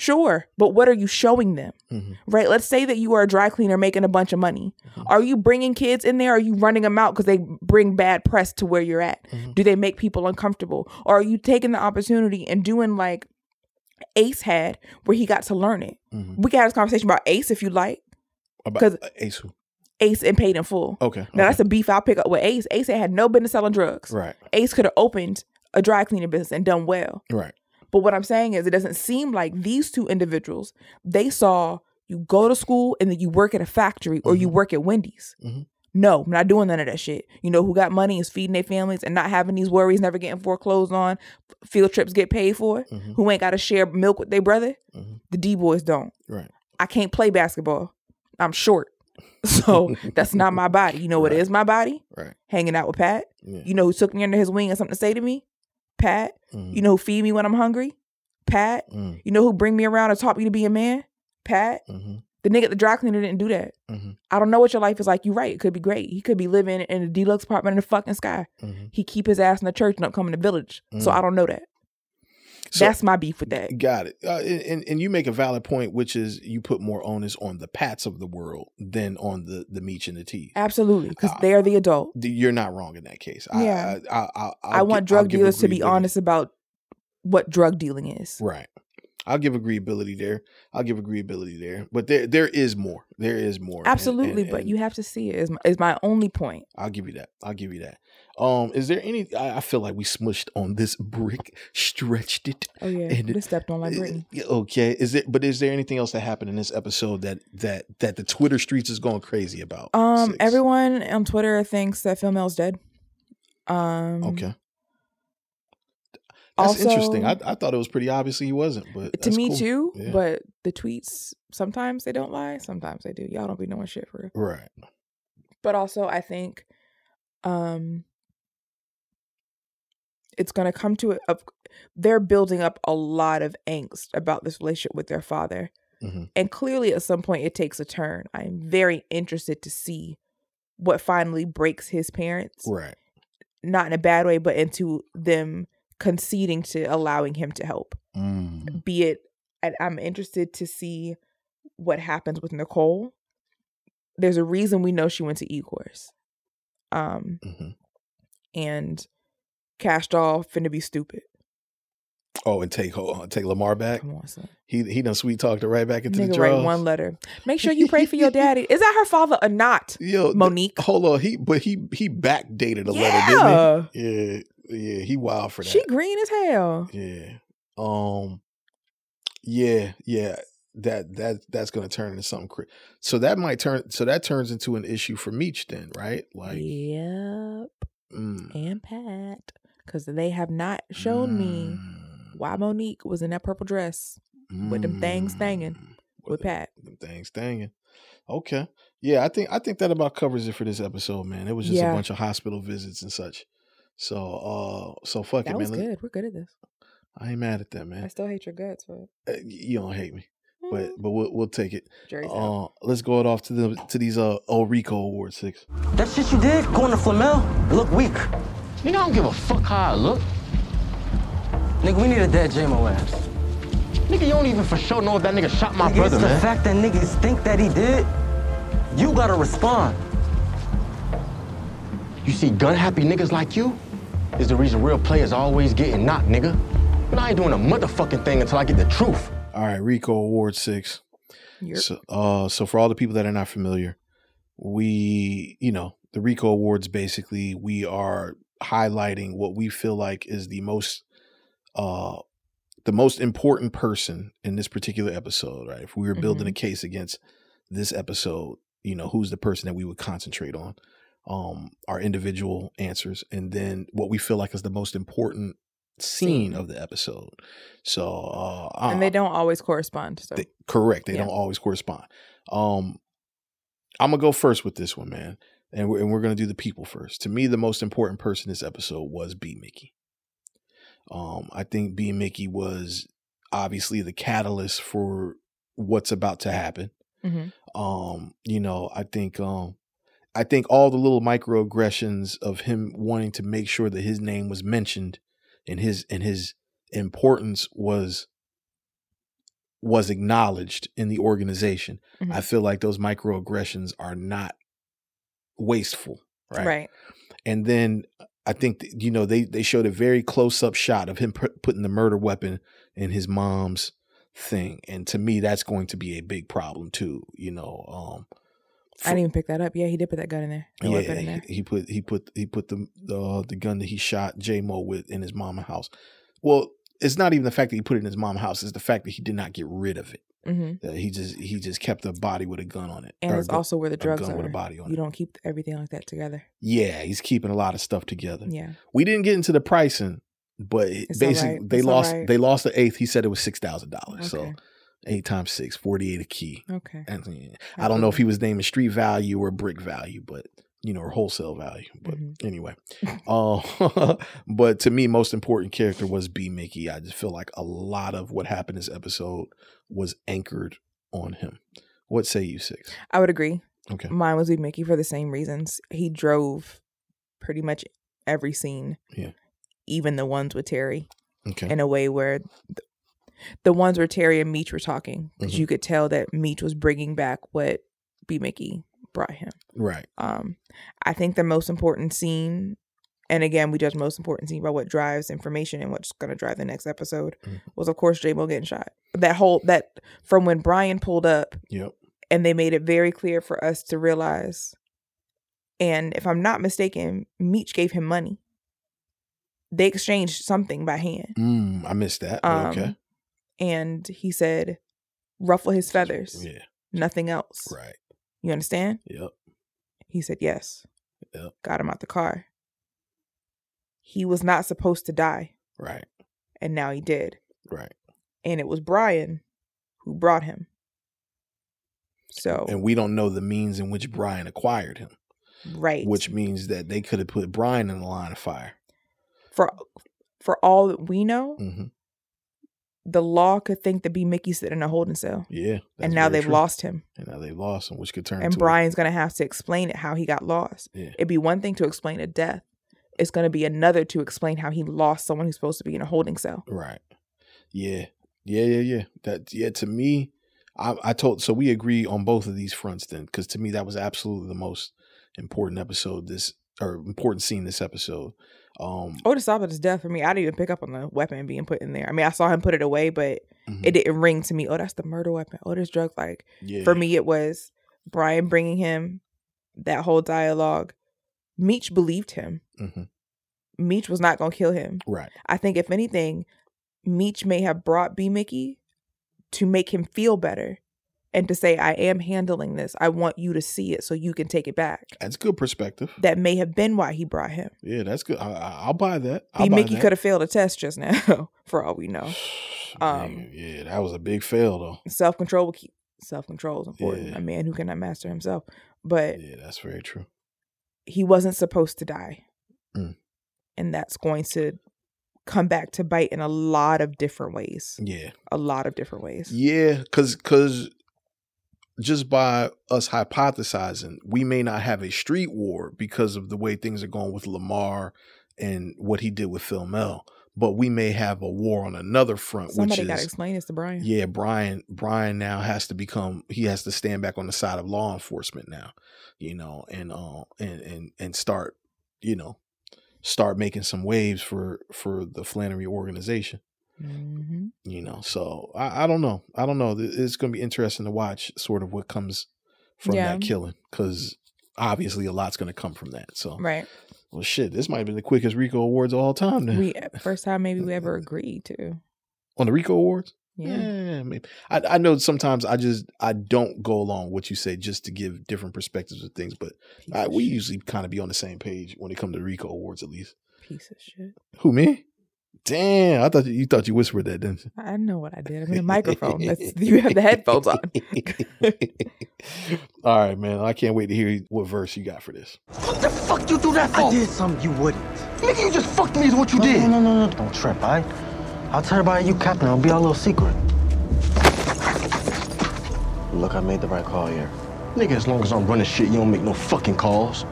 [SPEAKER 6] sure. But what are you showing them?
[SPEAKER 1] Mhm.
[SPEAKER 6] right? Let's say that you are a dry cleaner making a bunch of money.
[SPEAKER 1] Mm-hmm.
[SPEAKER 6] Are you bringing kids in there? Or are you running them out because they bring bad press to where you're at?
[SPEAKER 1] Mm-hmm.
[SPEAKER 6] Do they make people uncomfortable? Or are you taking the opportunity and doing like Ace had, where he got to learn it?
[SPEAKER 1] Mhm.
[SPEAKER 6] We can have this conversation about Ace if you like.
[SPEAKER 1] About Ace. who?
[SPEAKER 6] Ace and paid in full.
[SPEAKER 1] Okay.
[SPEAKER 6] Now
[SPEAKER 1] okay.
[SPEAKER 6] that's a beef I'll pick up with Ace. Ace had no business selling drugs.
[SPEAKER 1] right.
[SPEAKER 6] Ace could have opened a dry cleaning business and done well.
[SPEAKER 1] Right.
[SPEAKER 6] But what I'm saying is, it doesn't seem like these two individuals, they saw you go to school and then you work at a factory or you work at Wendy's.
[SPEAKER 1] Mhm.
[SPEAKER 6] No, I'm not doing none of that shit. You know who got money is feeding their families and not having these worries, never getting foreclosed on, field trips get paid for,
[SPEAKER 1] Mhm.
[SPEAKER 6] who ain't got to share milk with their brother.
[SPEAKER 1] Mhm.
[SPEAKER 6] The D boys don't.
[SPEAKER 1] Right.
[SPEAKER 6] I can't play basketball. I'm short. So that's not my body. You know what
[SPEAKER 1] Right.
[SPEAKER 6] is my body?
[SPEAKER 1] Right.
[SPEAKER 6] Hanging out with Pat.
[SPEAKER 1] Yeah.
[SPEAKER 6] You know who took me under his wing and something to say to me? Pat.
[SPEAKER 1] Mhm.
[SPEAKER 6] You know who feed me when I'm hungry? Pat.
[SPEAKER 1] Mm,
[SPEAKER 6] You know who bring me around and taught me to be a man? Pat.
[SPEAKER 1] mhm,
[SPEAKER 6] The nigga at the dry cleaner didn't do that.
[SPEAKER 1] mhm,
[SPEAKER 6] I don't know what your life is like. You're right. It could be great. He could be living in a deluxe apartment in the fucking sky.
[SPEAKER 1] mhm.
[SPEAKER 6] He keep his ass in the church and don't come in the village. So
[SPEAKER 1] Mm.
[SPEAKER 6] I don't know that.
[SPEAKER 1] So-
[SPEAKER 6] That's my beef with that.
[SPEAKER 1] Got it. Uh, and and you make a valid point, which is you put more onus on the Pats of the world than on the the Meech and the T.
[SPEAKER 6] Absolutely, because
[SPEAKER 1] Uh,
[SPEAKER 6] they're the adult.
[SPEAKER 1] You're not wrong in that case. I,
[SPEAKER 6] Yeah.
[SPEAKER 1] I, I, I,
[SPEAKER 6] I want
[SPEAKER 1] gi- I'll
[SPEAKER 6] drug dealers to be honest about what drug dealing is.
[SPEAKER 1] Right. I'll give agreeability there. I'll give agreeability there. But there there is more. There is more. And-
[SPEAKER 6] Absolutely,
[SPEAKER 1] and-
[SPEAKER 6] but you have to see it. Is my, is my only point.
[SPEAKER 1] I'll give you that. I'll give you that. Um, is there any? I, I feel like we smushed on this brick, stretched it.
[SPEAKER 6] Oh yeah,
[SPEAKER 1] And-
[SPEAKER 6] they stepped on like Brittany.
[SPEAKER 1] Yeah, Okay. Is it? But is there anything else that happened in this episode that that that the Twitter streets is going crazy about?
[SPEAKER 6] Um,
[SPEAKER 1] Six?
[SPEAKER 6] everyone on Twitter thinks that Phil Mel's dead. Um,
[SPEAKER 1] Okay. That's
[SPEAKER 6] also,
[SPEAKER 1] interesting. I, I thought it was pretty obviously he wasn't, but
[SPEAKER 6] to me
[SPEAKER 1] cool.
[SPEAKER 6] too.
[SPEAKER 1] Yeah.
[SPEAKER 6] But the tweets sometimes they don't lie, sometimes they do. Y'all don't be knowing shit for real.
[SPEAKER 1] right.
[SPEAKER 6] But also, I think, um, it's gonna come to it. Of, they're building up a lot of angst about this relationship with their father,
[SPEAKER 1] Mhm.
[SPEAKER 6] and clearly, at some point, it takes a turn. I'm very interested to see what finally breaks his parents.
[SPEAKER 1] Right.
[SPEAKER 6] not in a bad way, but into them conceding to allowing him to help.
[SPEAKER 1] Mm.
[SPEAKER 6] Be it, and I'm interested to see what happens with Nicole. There's a reason we know she went to E course, um,
[SPEAKER 1] Mhm.
[SPEAKER 6] and Cash Doll finna be stupid.
[SPEAKER 1] Oh, and take hold- take Lamar back.
[SPEAKER 6] Come on, son.
[SPEAKER 1] He he done sweet talked her right back into the
[SPEAKER 6] Nigga,
[SPEAKER 1] draws.
[SPEAKER 6] write one letter. Make sure you pray for your daddy. Is that her father or not?
[SPEAKER 1] Yo,
[SPEAKER 6] Monique.
[SPEAKER 1] hold on. He but he he backdated a
[SPEAKER 6] Yeah.
[SPEAKER 1] letter, didn't he? Yeah, yeah. He wild for that.
[SPEAKER 6] She green as hell.
[SPEAKER 1] Yeah. Um. Yeah, yeah. That that that's gonna turn into something. Cra- so that might turn. So that turns into an issue for Meech then, right? Like,
[SPEAKER 6] yep,
[SPEAKER 1] mm,
[SPEAKER 6] and Pat, because they have not shown me
[SPEAKER 1] mm,
[SPEAKER 6] why Monique was in that purple dress with them things thanging
[SPEAKER 1] mm,
[SPEAKER 6] with Pat.
[SPEAKER 1] Them things thanging. Okay. Yeah, I think I think that about covers it for this episode, man. It was just
[SPEAKER 6] Yeah.
[SPEAKER 1] a bunch of hospital visits and such. So uh so fuck
[SPEAKER 6] That
[SPEAKER 1] it,
[SPEAKER 6] was
[SPEAKER 1] man. Let-
[SPEAKER 6] good. We're good at this.
[SPEAKER 1] I ain't mad at that, man.
[SPEAKER 6] I still hate your guts, but
[SPEAKER 1] Uh, You don't hate me. But
[SPEAKER 6] Mm,
[SPEAKER 1] but we'll we'll take it.
[SPEAKER 6] jury's out.
[SPEAKER 1] Uh let's go it off to the to these uh old Rico Award six.
[SPEAKER 3] That shit you did, going to Phil Mel, look weak.
[SPEAKER 8] Nigga, I don't give a fuck how I look.
[SPEAKER 3] Nigga, we need a dead J-Mo ass.
[SPEAKER 8] Nigga, you don't even for sure know if that nigga shot my
[SPEAKER 3] Nigga,
[SPEAKER 8] brother,
[SPEAKER 3] it's the fact that niggas think that he did. You gotta respond.
[SPEAKER 8] You see gun happy niggas like you is the reason real players always getting knocked, nigga. But I ain't doing a motherfucking thing until I get the truth.
[SPEAKER 1] All right, Rico Award six.
[SPEAKER 6] Yep.
[SPEAKER 1] So, uh, so for all the people that are not familiar, we, you know, the Rico Awards basically we are highlighting what we feel like is the most, uh, the most important person in this particular episode. Right? If we were building a case against this episode, you know, who's the person that we would concentrate on? Um, our individual answers, and then what we feel like is the most important scene of the episode. So, uh,
[SPEAKER 6] and
[SPEAKER 1] uh,
[SPEAKER 6] they don't always correspond. So
[SPEAKER 1] they- correct. They
[SPEAKER 6] Yeah.
[SPEAKER 1] don't always correspond. Um, I'm gonna go first with this one, man, and we're, and we're gonna do the people first. To me, the most important person this episode was B Mickey. Um, I think B Mickey was obviously the catalyst for what's about to happen.
[SPEAKER 6] Mhm.
[SPEAKER 1] Um, you know, I think um I think all the little microaggressions of him wanting to make sure that his name was mentioned and his and his importance was was acknowledged in the organization.
[SPEAKER 6] Mhm.
[SPEAKER 1] I feel like those microaggressions are not wasteful, right?
[SPEAKER 6] right.
[SPEAKER 1] And then I think you know they they showed a very close up shot of him put, putting the murder weapon in his mom's thing, and to me that's going to be a big problem too. You know, um,
[SPEAKER 6] I didn't even pick that up. Yeah, he did put that gun in there. The
[SPEAKER 1] yeah,
[SPEAKER 6] in there.
[SPEAKER 1] he, he put he put he put the the the gun that he shot J Mo with in his mama house. Well, it's not even the fact that he put it in his mama house; it's the fact that he did not get rid of it.
[SPEAKER 6] Hmm
[SPEAKER 1] That he just he just kept a body with a gun on it,
[SPEAKER 6] And it's
[SPEAKER 1] a gun-
[SPEAKER 6] also where the drugs
[SPEAKER 1] gun
[SPEAKER 6] are.
[SPEAKER 1] with a body on
[SPEAKER 6] you
[SPEAKER 1] it.
[SPEAKER 6] don't keep everything like that together.
[SPEAKER 1] Yeah, he's keeping a lot of stuff together.
[SPEAKER 6] Yeah.
[SPEAKER 1] We didn't get into the pricing, but
[SPEAKER 6] It's
[SPEAKER 1] basically
[SPEAKER 6] alright.
[SPEAKER 1] they
[SPEAKER 6] It's
[SPEAKER 1] lost
[SPEAKER 6] alright.
[SPEAKER 1] they lost the eighth. He said it was six thousand dollars. So eight times six, 48 a key.
[SPEAKER 6] Okay.
[SPEAKER 1] And yeah, I don't know if he was naming street value or brick value, but you know, or wholesale value. But
[SPEAKER 6] Mhm.
[SPEAKER 1] anyway, uh, but to me, most important character was B Mickey. I just feel like a lot of what happened this episode was anchored on him. What say you, six?
[SPEAKER 6] I would agree.
[SPEAKER 1] Okay,
[SPEAKER 6] Mine was with Mickey for the same reasons. He drove pretty much every scene.
[SPEAKER 1] Yeah.
[SPEAKER 6] Even the ones with Terry.
[SPEAKER 1] Okay.
[SPEAKER 6] in a way where th- the ones where Terry and Meech were talking, because
[SPEAKER 1] Mhm.
[SPEAKER 6] you could tell that Meech was bringing back what B. Mickey brought him.
[SPEAKER 1] right.
[SPEAKER 6] Um, I think the most important scene, and again, we judge most important scene by what drives information and what's going to drive the next episode,
[SPEAKER 1] Mhm.
[SPEAKER 6] was of course J Mo getting shot. That whole that from when Brian pulled up
[SPEAKER 1] Yep.
[SPEAKER 6] and they made it very clear for us to realize. And if I'm not mistaken, Meech gave him money. They exchanged something by hand.
[SPEAKER 1] Mm, I missed that.
[SPEAKER 6] Um,
[SPEAKER 1] okay.
[SPEAKER 6] And he said, ruffle his feathers,
[SPEAKER 1] Yeah.
[SPEAKER 6] nothing else.
[SPEAKER 1] Right.
[SPEAKER 6] You understand?
[SPEAKER 1] Yep.
[SPEAKER 6] He said, yes.
[SPEAKER 1] Yep.
[SPEAKER 6] Got him out the car. He was not supposed to die,
[SPEAKER 1] Right.
[SPEAKER 6] and now he did.
[SPEAKER 1] Right.
[SPEAKER 6] And it was Brian who brought him. So,
[SPEAKER 1] And we don't know the means in which Brian acquired him,
[SPEAKER 6] right.
[SPEAKER 1] which means that they could have put Brian in the line of fire.
[SPEAKER 6] for for all that we know,
[SPEAKER 1] hmm
[SPEAKER 6] the law could think that B Mickey sit in a holding cell,
[SPEAKER 1] Yeah.
[SPEAKER 6] and now they've
[SPEAKER 1] true.
[SPEAKER 6] lost him.
[SPEAKER 1] And now they've lost him, which could turn
[SPEAKER 6] And
[SPEAKER 1] to a-
[SPEAKER 6] Brian's gonna have to explain it how he got lost.
[SPEAKER 1] Yeah.
[SPEAKER 6] It'd be one thing to explain a death. It's gonna be another to explain how he lost someone who's supposed to be in a holding cell.
[SPEAKER 1] Right. Yeah. Yeah. Yeah. Yeah. That. Yeah. To me, I, I told. So we agree on both of these fronts then, because to me that was absolutely the most important episode. This or important scene this episode. Um.
[SPEAKER 6] Otis Saba's death for me, I didn't even pick up on the weapon being put in there. I mean, I saw him put it away, but
[SPEAKER 1] mhm.
[SPEAKER 6] it didn't ring to me. Oh, that's the murder weapon. Oh, this drug. Like
[SPEAKER 1] yeah.
[SPEAKER 6] for me, it was Brian bringing him that whole dialogue. Meech believed him.
[SPEAKER 1] hmm
[SPEAKER 6] Meech was not gonna kill him.
[SPEAKER 1] Right.
[SPEAKER 6] I think if anything, Meech may have brought B Mickey to make him feel better and to say, I am handling this. I want you to see it so you can take it back.
[SPEAKER 1] That's good perspective.
[SPEAKER 6] That may have been why he brought him.
[SPEAKER 1] Yeah. That's good. I, I, I'll buy that.
[SPEAKER 6] B Mickey could have failed a test just now, for all we know.
[SPEAKER 1] Man,
[SPEAKER 6] um,
[SPEAKER 1] yeah, that was a big fail though.
[SPEAKER 6] Self control will keep self control is important.
[SPEAKER 1] Yeah.
[SPEAKER 6] A man who cannot master himself. But
[SPEAKER 1] Yeah, that's very true.
[SPEAKER 6] He wasn't supposed to die.
[SPEAKER 1] Mm.
[SPEAKER 6] And that's going to come back to bite in a lot of different ways.
[SPEAKER 1] Yeah.
[SPEAKER 6] A lot of different ways.
[SPEAKER 1] Yeah, cause cause just by us hypothesizing, we may not have a street war because of the way things are going with Lamar and what he did with Phil Mel, but we may have a war on another front,
[SPEAKER 6] Somebody
[SPEAKER 1] which
[SPEAKER 6] got to explain this to Brian.
[SPEAKER 1] yeah, Brian Brian now has to become he has to stand back on the side of law enforcement now, you know, and uh and and and start, you know, start making some waves for for the Flenory organization
[SPEAKER 6] hmm
[SPEAKER 1] you know so I, I don't know i don't know it's going to be interesting to watch sort of what comes from
[SPEAKER 6] Yeah.
[SPEAKER 1] that killing because obviously a lot's going to come from that so
[SPEAKER 6] Right.
[SPEAKER 1] Well shit this might have been the quickest rico awards of all time then.
[SPEAKER 6] We eh, first time maybe we ever agreed to.
[SPEAKER 1] on the rico awards
[SPEAKER 6] Yeah.
[SPEAKER 1] maybe. I, I know sometimes i just i don't go along with what you say just to give different perspectives of things but I, we usually kind of be on the same page when it comes to rico awards at least
[SPEAKER 6] piece of shit.
[SPEAKER 1] who me damn i thought you, you thought you whispered that didn't you
[SPEAKER 6] I know what I did. I'm in a microphone. That's, you have the headphones on.
[SPEAKER 1] All right, man. I can't wait to hear what verse you got for this.
[SPEAKER 8] What the fuck you do that for?
[SPEAKER 3] I did something you wouldn't.
[SPEAKER 8] Nigga, you just fucked me is what you
[SPEAKER 3] no,
[SPEAKER 8] did.
[SPEAKER 3] No, no, no, no, don't trip, all right? I'll tell everybody you captain. It'll be our little secret. Look, I made the right call here.
[SPEAKER 8] Nigga, as long as I'm running shit, you don't make no fucking calls.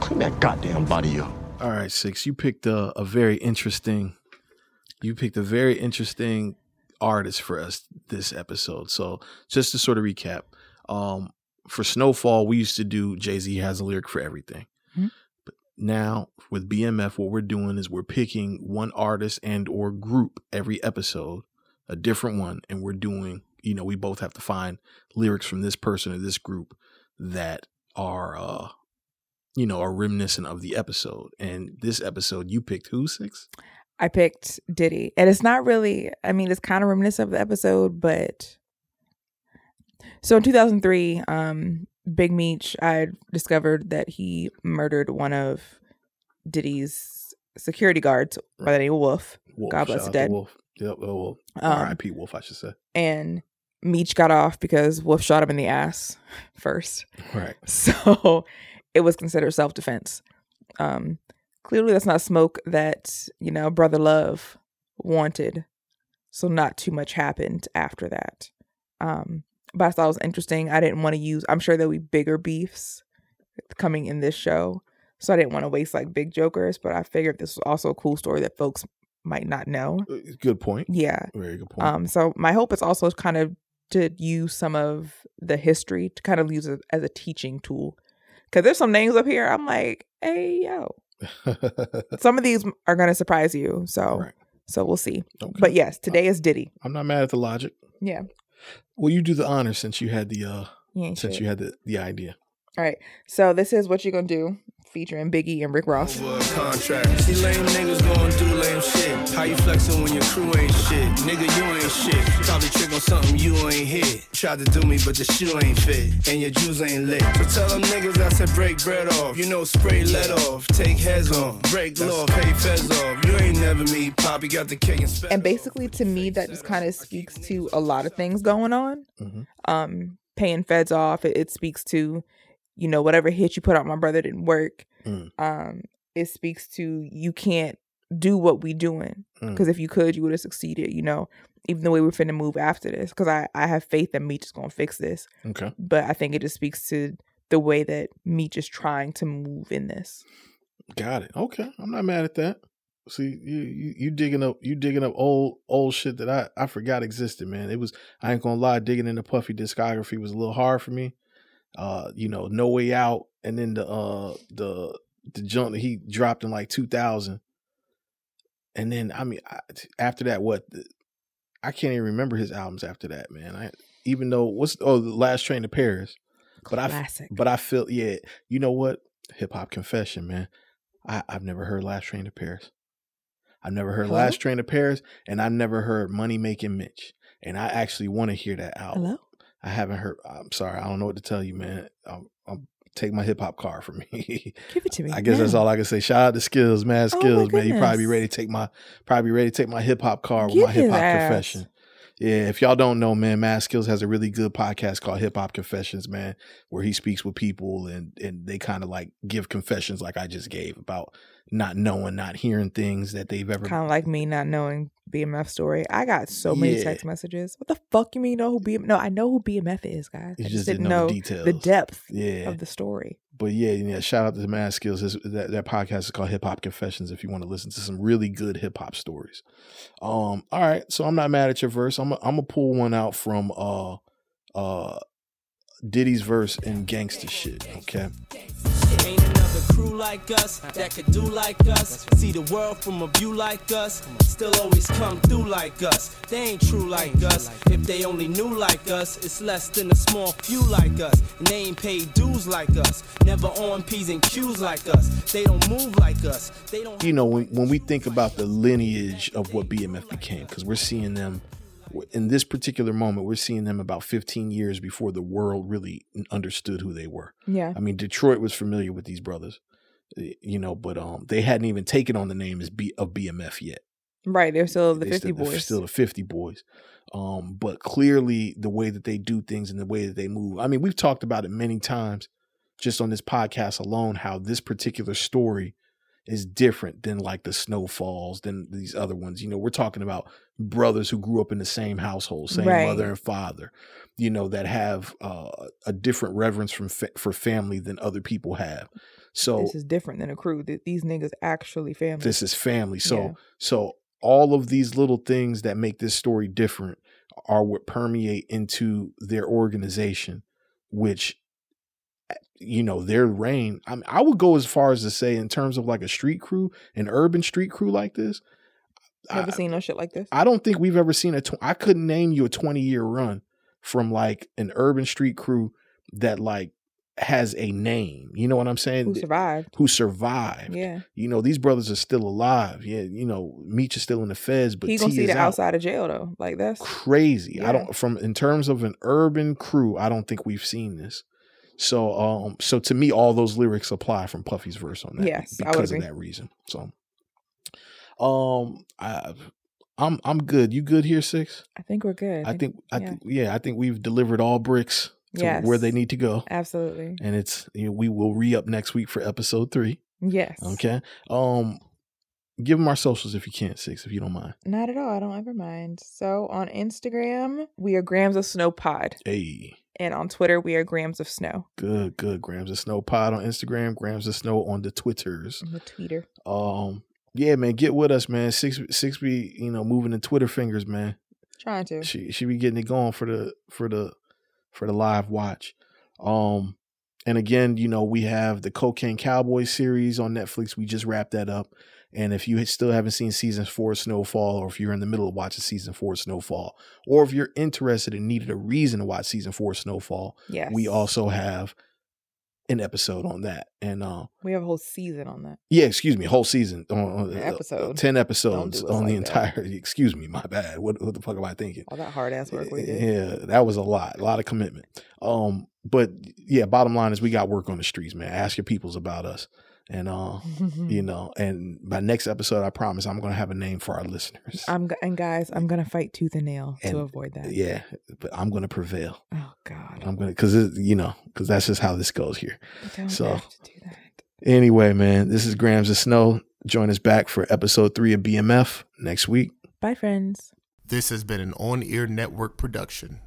[SPEAKER 8] Clean that goddamn body up.
[SPEAKER 1] All right, six. You picked a, a very interesting. You picked a very interesting artist for us this episode. So just to sort of recap, um, for Snowfall, we used to do Jay Z has a lyric for everything.
[SPEAKER 6] Mhm.
[SPEAKER 1] But now with BMF, what we're doing is we're picking one artist and or group every episode, a different one, and we're doing. You know, we both have to find lyrics from this person or this group that are uh you know, are reminiscent of the episode. And this episode, you picked who six?
[SPEAKER 6] I picked Diddy. And it's not really, I mean, it's kind of reminiscent of the episode, but so in 2003, um, Big Meech, I discovered that he murdered one of Diddy's security guards by the name of Wolf.
[SPEAKER 1] Wolf.
[SPEAKER 6] God bless the dead.
[SPEAKER 1] Wolf. Yep. Oh, Wolf.
[SPEAKER 6] Um,
[SPEAKER 1] R.I.P. Wolf, I should say.
[SPEAKER 6] And Meech got off because Wolf shot him in the ass first.
[SPEAKER 1] Right.
[SPEAKER 6] So it was considered self defense. Um, clearly, that's not smoke that, you know, Brother Love wanted. So not too much happened after that. Um, but I thought it was interesting. I didn't want to use, I'm sure there'll be bigger beefs coming in this show. So I didn't want to waste like big jokers, but I figured this was also a cool story that folks might not know.
[SPEAKER 1] Uh, Good point.
[SPEAKER 6] Yeah.
[SPEAKER 1] Very good point.
[SPEAKER 6] Um, so my hope is also kind of to use some of the history to kind of use it as a teaching tool. Cause there's some names up here. I'm like, hey yo. Some of these are gonna surprise you. So
[SPEAKER 1] Right.
[SPEAKER 6] so we'll see.
[SPEAKER 1] Okay.
[SPEAKER 6] But yes, today is Diddy.
[SPEAKER 1] I'm not mad at the logic.
[SPEAKER 6] Yeah.
[SPEAKER 1] Well, you do the honor since you had the uh
[SPEAKER 6] You
[SPEAKER 1] since
[SPEAKER 6] shit.
[SPEAKER 1] you had the the idea.
[SPEAKER 6] All right. So this is what you're gonna do, featuring Biggie and Rick Ross.
[SPEAKER 9] Contract. See lame niggas gon' do lame shit. How you flexing when your crew ain't shit? Nigga, you ain't shit. Probably trick on something you ain't hit. Tried to do me, but the shoe ain't fit. And your juice ain't lit. So tell them niggas I said break bread off. You know, spray lead off. Take heads off. Break law, pay feds off. You ain't never me. Poppy got the cake and.
[SPEAKER 6] And basically, to me, that just kind of speaks to a lot of things going on.
[SPEAKER 1] Mhm.
[SPEAKER 6] Um, paying feds off. It, it speaks to, you know, whatever hit you put out my brother didn't work.
[SPEAKER 1] Mm.
[SPEAKER 6] Um, it speaks to you can't do what we doing
[SPEAKER 1] Mm.
[SPEAKER 6] because if you could, you would have succeeded. You know, even the way we're finna move after this. Because I I have faith that Meech is gonna fix this.
[SPEAKER 1] Okay.
[SPEAKER 6] But I think it just speaks to the way that Meech is trying to move in this.
[SPEAKER 1] Got it. Okay. I'm not mad at that. See, you, you you digging up you digging up old old shit that I I forgot existed, man. It was I ain't gonna lie, digging into Puffy discography was a little hard for me. Uh, you know, No Way Out, and then the uh the the jump that he dropped in like 2000, and then I mean I, after that, what the, I can't even remember his albums after that, man. I even though what's oh the Last Train to Paris, but I
[SPEAKER 6] Classic.
[SPEAKER 1] but I feel yeah, you know what? Hip hop confession, man. I, I've never heard Last Train to Paris. I've never heard
[SPEAKER 6] Hello?
[SPEAKER 1] Last Train to Paris, and I never heard Money Making Mitch. And I actually want to hear that album.
[SPEAKER 6] Hello.
[SPEAKER 1] I haven't heard. I'm sorry, I don't know what to tell you, man. I'll, I'll take my hip hop card from me.
[SPEAKER 6] Give it to me.
[SPEAKER 1] I guess that's all I can say. Shout out to Skills, mad
[SPEAKER 6] Oh
[SPEAKER 1] Skills, man. You probably be ready to take my probably be ready to take my hip hop card with my hip hop confession. Yeah, if y'all don't know, man, Mad Skills has a really good podcast called Hip Hop Confessions, man, where he speaks with people and and they kind of like give confessions like I just gave about not knowing, not hearing things that they've ever
[SPEAKER 6] Kind of like me not knowing BMF story. I got so many
[SPEAKER 1] Yeah.
[SPEAKER 6] text messages. What the fuck you mean know who BMF? No, I know who BMF is, guys.
[SPEAKER 1] You
[SPEAKER 6] I
[SPEAKER 1] just didn't know the details.
[SPEAKER 6] the depth
[SPEAKER 1] Yeah.
[SPEAKER 6] of the story.
[SPEAKER 1] But yeah, yeah, shout out to Mad Skills. His, that that podcast is called Hip Hop Confessions. If you want to listen to some really good hip hop stories, um, all right. So I'm not mad at your verse. I'm i I'm gonna pull one out from uh uh Diddy's verse in gangster shit. Okay,
[SPEAKER 9] Ain't another crew like us that could do like us. See the world from a view like us. Still always come through like us. They ain't true like us. If they only knew like us, it's less than a small few like us. And they ain't paid dues like us. Never on P's and Q's like us. They don't move like us. They don't.
[SPEAKER 1] you know when when we think about the lineage of what BMF became, because we're seeing them in this particular moment, we're seeing them about 15 years before the world really understood who they were.
[SPEAKER 6] Yeah.
[SPEAKER 1] I mean, Detroit was familiar with these brothers, you know, but um, they hadn't even taken on the name as B of BMF yet.
[SPEAKER 6] Right. They're still the
[SPEAKER 1] They
[SPEAKER 6] 50
[SPEAKER 1] still, they're
[SPEAKER 6] boys.
[SPEAKER 1] still the 50 boys. Um, but clearly, the way that they do things and the way that they move. I mean, we've talked about it many times just on this podcast alone, how this particular story is different than like the snowfalls than these other ones. You know, we're talking about brothers who grew up in the same household, same
[SPEAKER 6] Right.
[SPEAKER 1] mother and father, you know, that have uh, a different reverence from fa- for family than other people have. So
[SPEAKER 6] this is different than a crew. Th- These niggas actually family.
[SPEAKER 1] this is family. So
[SPEAKER 6] Yeah.
[SPEAKER 1] so all of these little things that make this story different are what permeate into their organization, which you know their reign. I mean, I would go as far as to say, in terms of like a street crew, an urban street crew like this.
[SPEAKER 6] Never
[SPEAKER 1] I,
[SPEAKER 6] seen no shit like this.
[SPEAKER 1] I don't think we've ever seen a. Tw- I couldn't name you a twenty year run from like an urban street crew that like has a name. You know what I'm saying?
[SPEAKER 6] Who survived?
[SPEAKER 1] Who survived?
[SPEAKER 6] Yeah.
[SPEAKER 1] You know, these brothers are still alive. Yeah, you know, Meech is still in the feds, but
[SPEAKER 6] he gonna
[SPEAKER 1] T
[SPEAKER 6] see the
[SPEAKER 1] out.
[SPEAKER 6] outside of jail though. Like that's
[SPEAKER 1] Crazy.
[SPEAKER 6] Yeah.
[SPEAKER 1] I don't from in terms of an urban crew, I don't think we've seen this. So um so to me all those lyrics apply from Puffy's verse on that
[SPEAKER 6] Yes,
[SPEAKER 1] because of that reason. So um I I'm I'm good. You good here, Six?
[SPEAKER 6] I think we're good.
[SPEAKER 1] I think I
[SPEAKER 6] yeah.
[SPEAKER 1] think yeah, I think we've delivered all bricks to where they need to go.
[SPEAKER 6] absolutely.
[SPEAKER 1] And it's you know, we will re up next week for episode three.
[SPEAKER 6] Yes.
[SPEAKER 1] Okay. Um, give them our socials if you can, six, if you don't mind.
[SPEAKER 6] Not at all. I don't ever mind. So on Instagram, we are Grams of Snow Pod.
[SPEAKER 1] Hey,
[SPEAKER 6] And on Twitter, we are Grams of Snow.
[SPEAKER 1] good, good. Grams of Snow Pod on Instagram, Grams of Snow on the Twitters.
[SPEAKER 6] On the tweeter.
[SPEAKER 1] Um, yeah, man, get with us, man. Six six be you know moving the Twitter fingers, man.
[SPEAKER 6] Trying to.
[SPEAKER 1] She she be getting it going for the for the for the live watch. Um, and again, you know, we have the Cocaine Cowboy series on Netflix. We just wrapped that up. And if you still haven't seen season four of Snowfall, or if you're in the middle of watching season four of Snowfall, or if you're interested and needed a reason to watch season four of Snowfall,
[SPEAKER 6] Yes.
[SPEAKER 1] we also have an episode on that. And uh
[SPEAKER 6] We have a whole season on that.
[SPEAKER 1] yeah, excuse me, a whole season on, on
[SPEAKER 6] An
[SPEAKER 1] uh,
[SPEAKER 6] episode.
[SPEAKER 1] ten episodes on the
[SPEAKER 6] like that.
[SPEAKER 1] entire. Excuse me, my bad. What what the fuck am I thinking?
[SPEAKER 6] All that hard ass work we did.
[SPEAKER 1] Yeah, that was a lot, a lot of commitment. Um, but yeah, bottom line is we got work on the streets, man. Ask your peoples about us, and uh, you know, and by next episode, I promise I'm gonna have a name for our listeners.
[SPEAKER 6] I'm and guys, I'm gonna fight tooth and nail
[SPEAKER 1] And-
[SPEAKER 6] to avoid that.
[SPEAKER 1] Yeah, but I'm gonna prevail.
[SPEAKER 6] Oh God.
[SPEAKER 1] I'm gonna because you know because that's just how this goes here.
[SPEAKER 6] Don't
[SPEAKER 1] So
[SPEAKER 6] have to do that.
[SPEAKER 1] anyway, man, this is Grams of Snow. Join us back for episode three of BMF next week.
[SPEAKER 6] Bye, friends.
[SPEAKER 10] This has been an on air network production.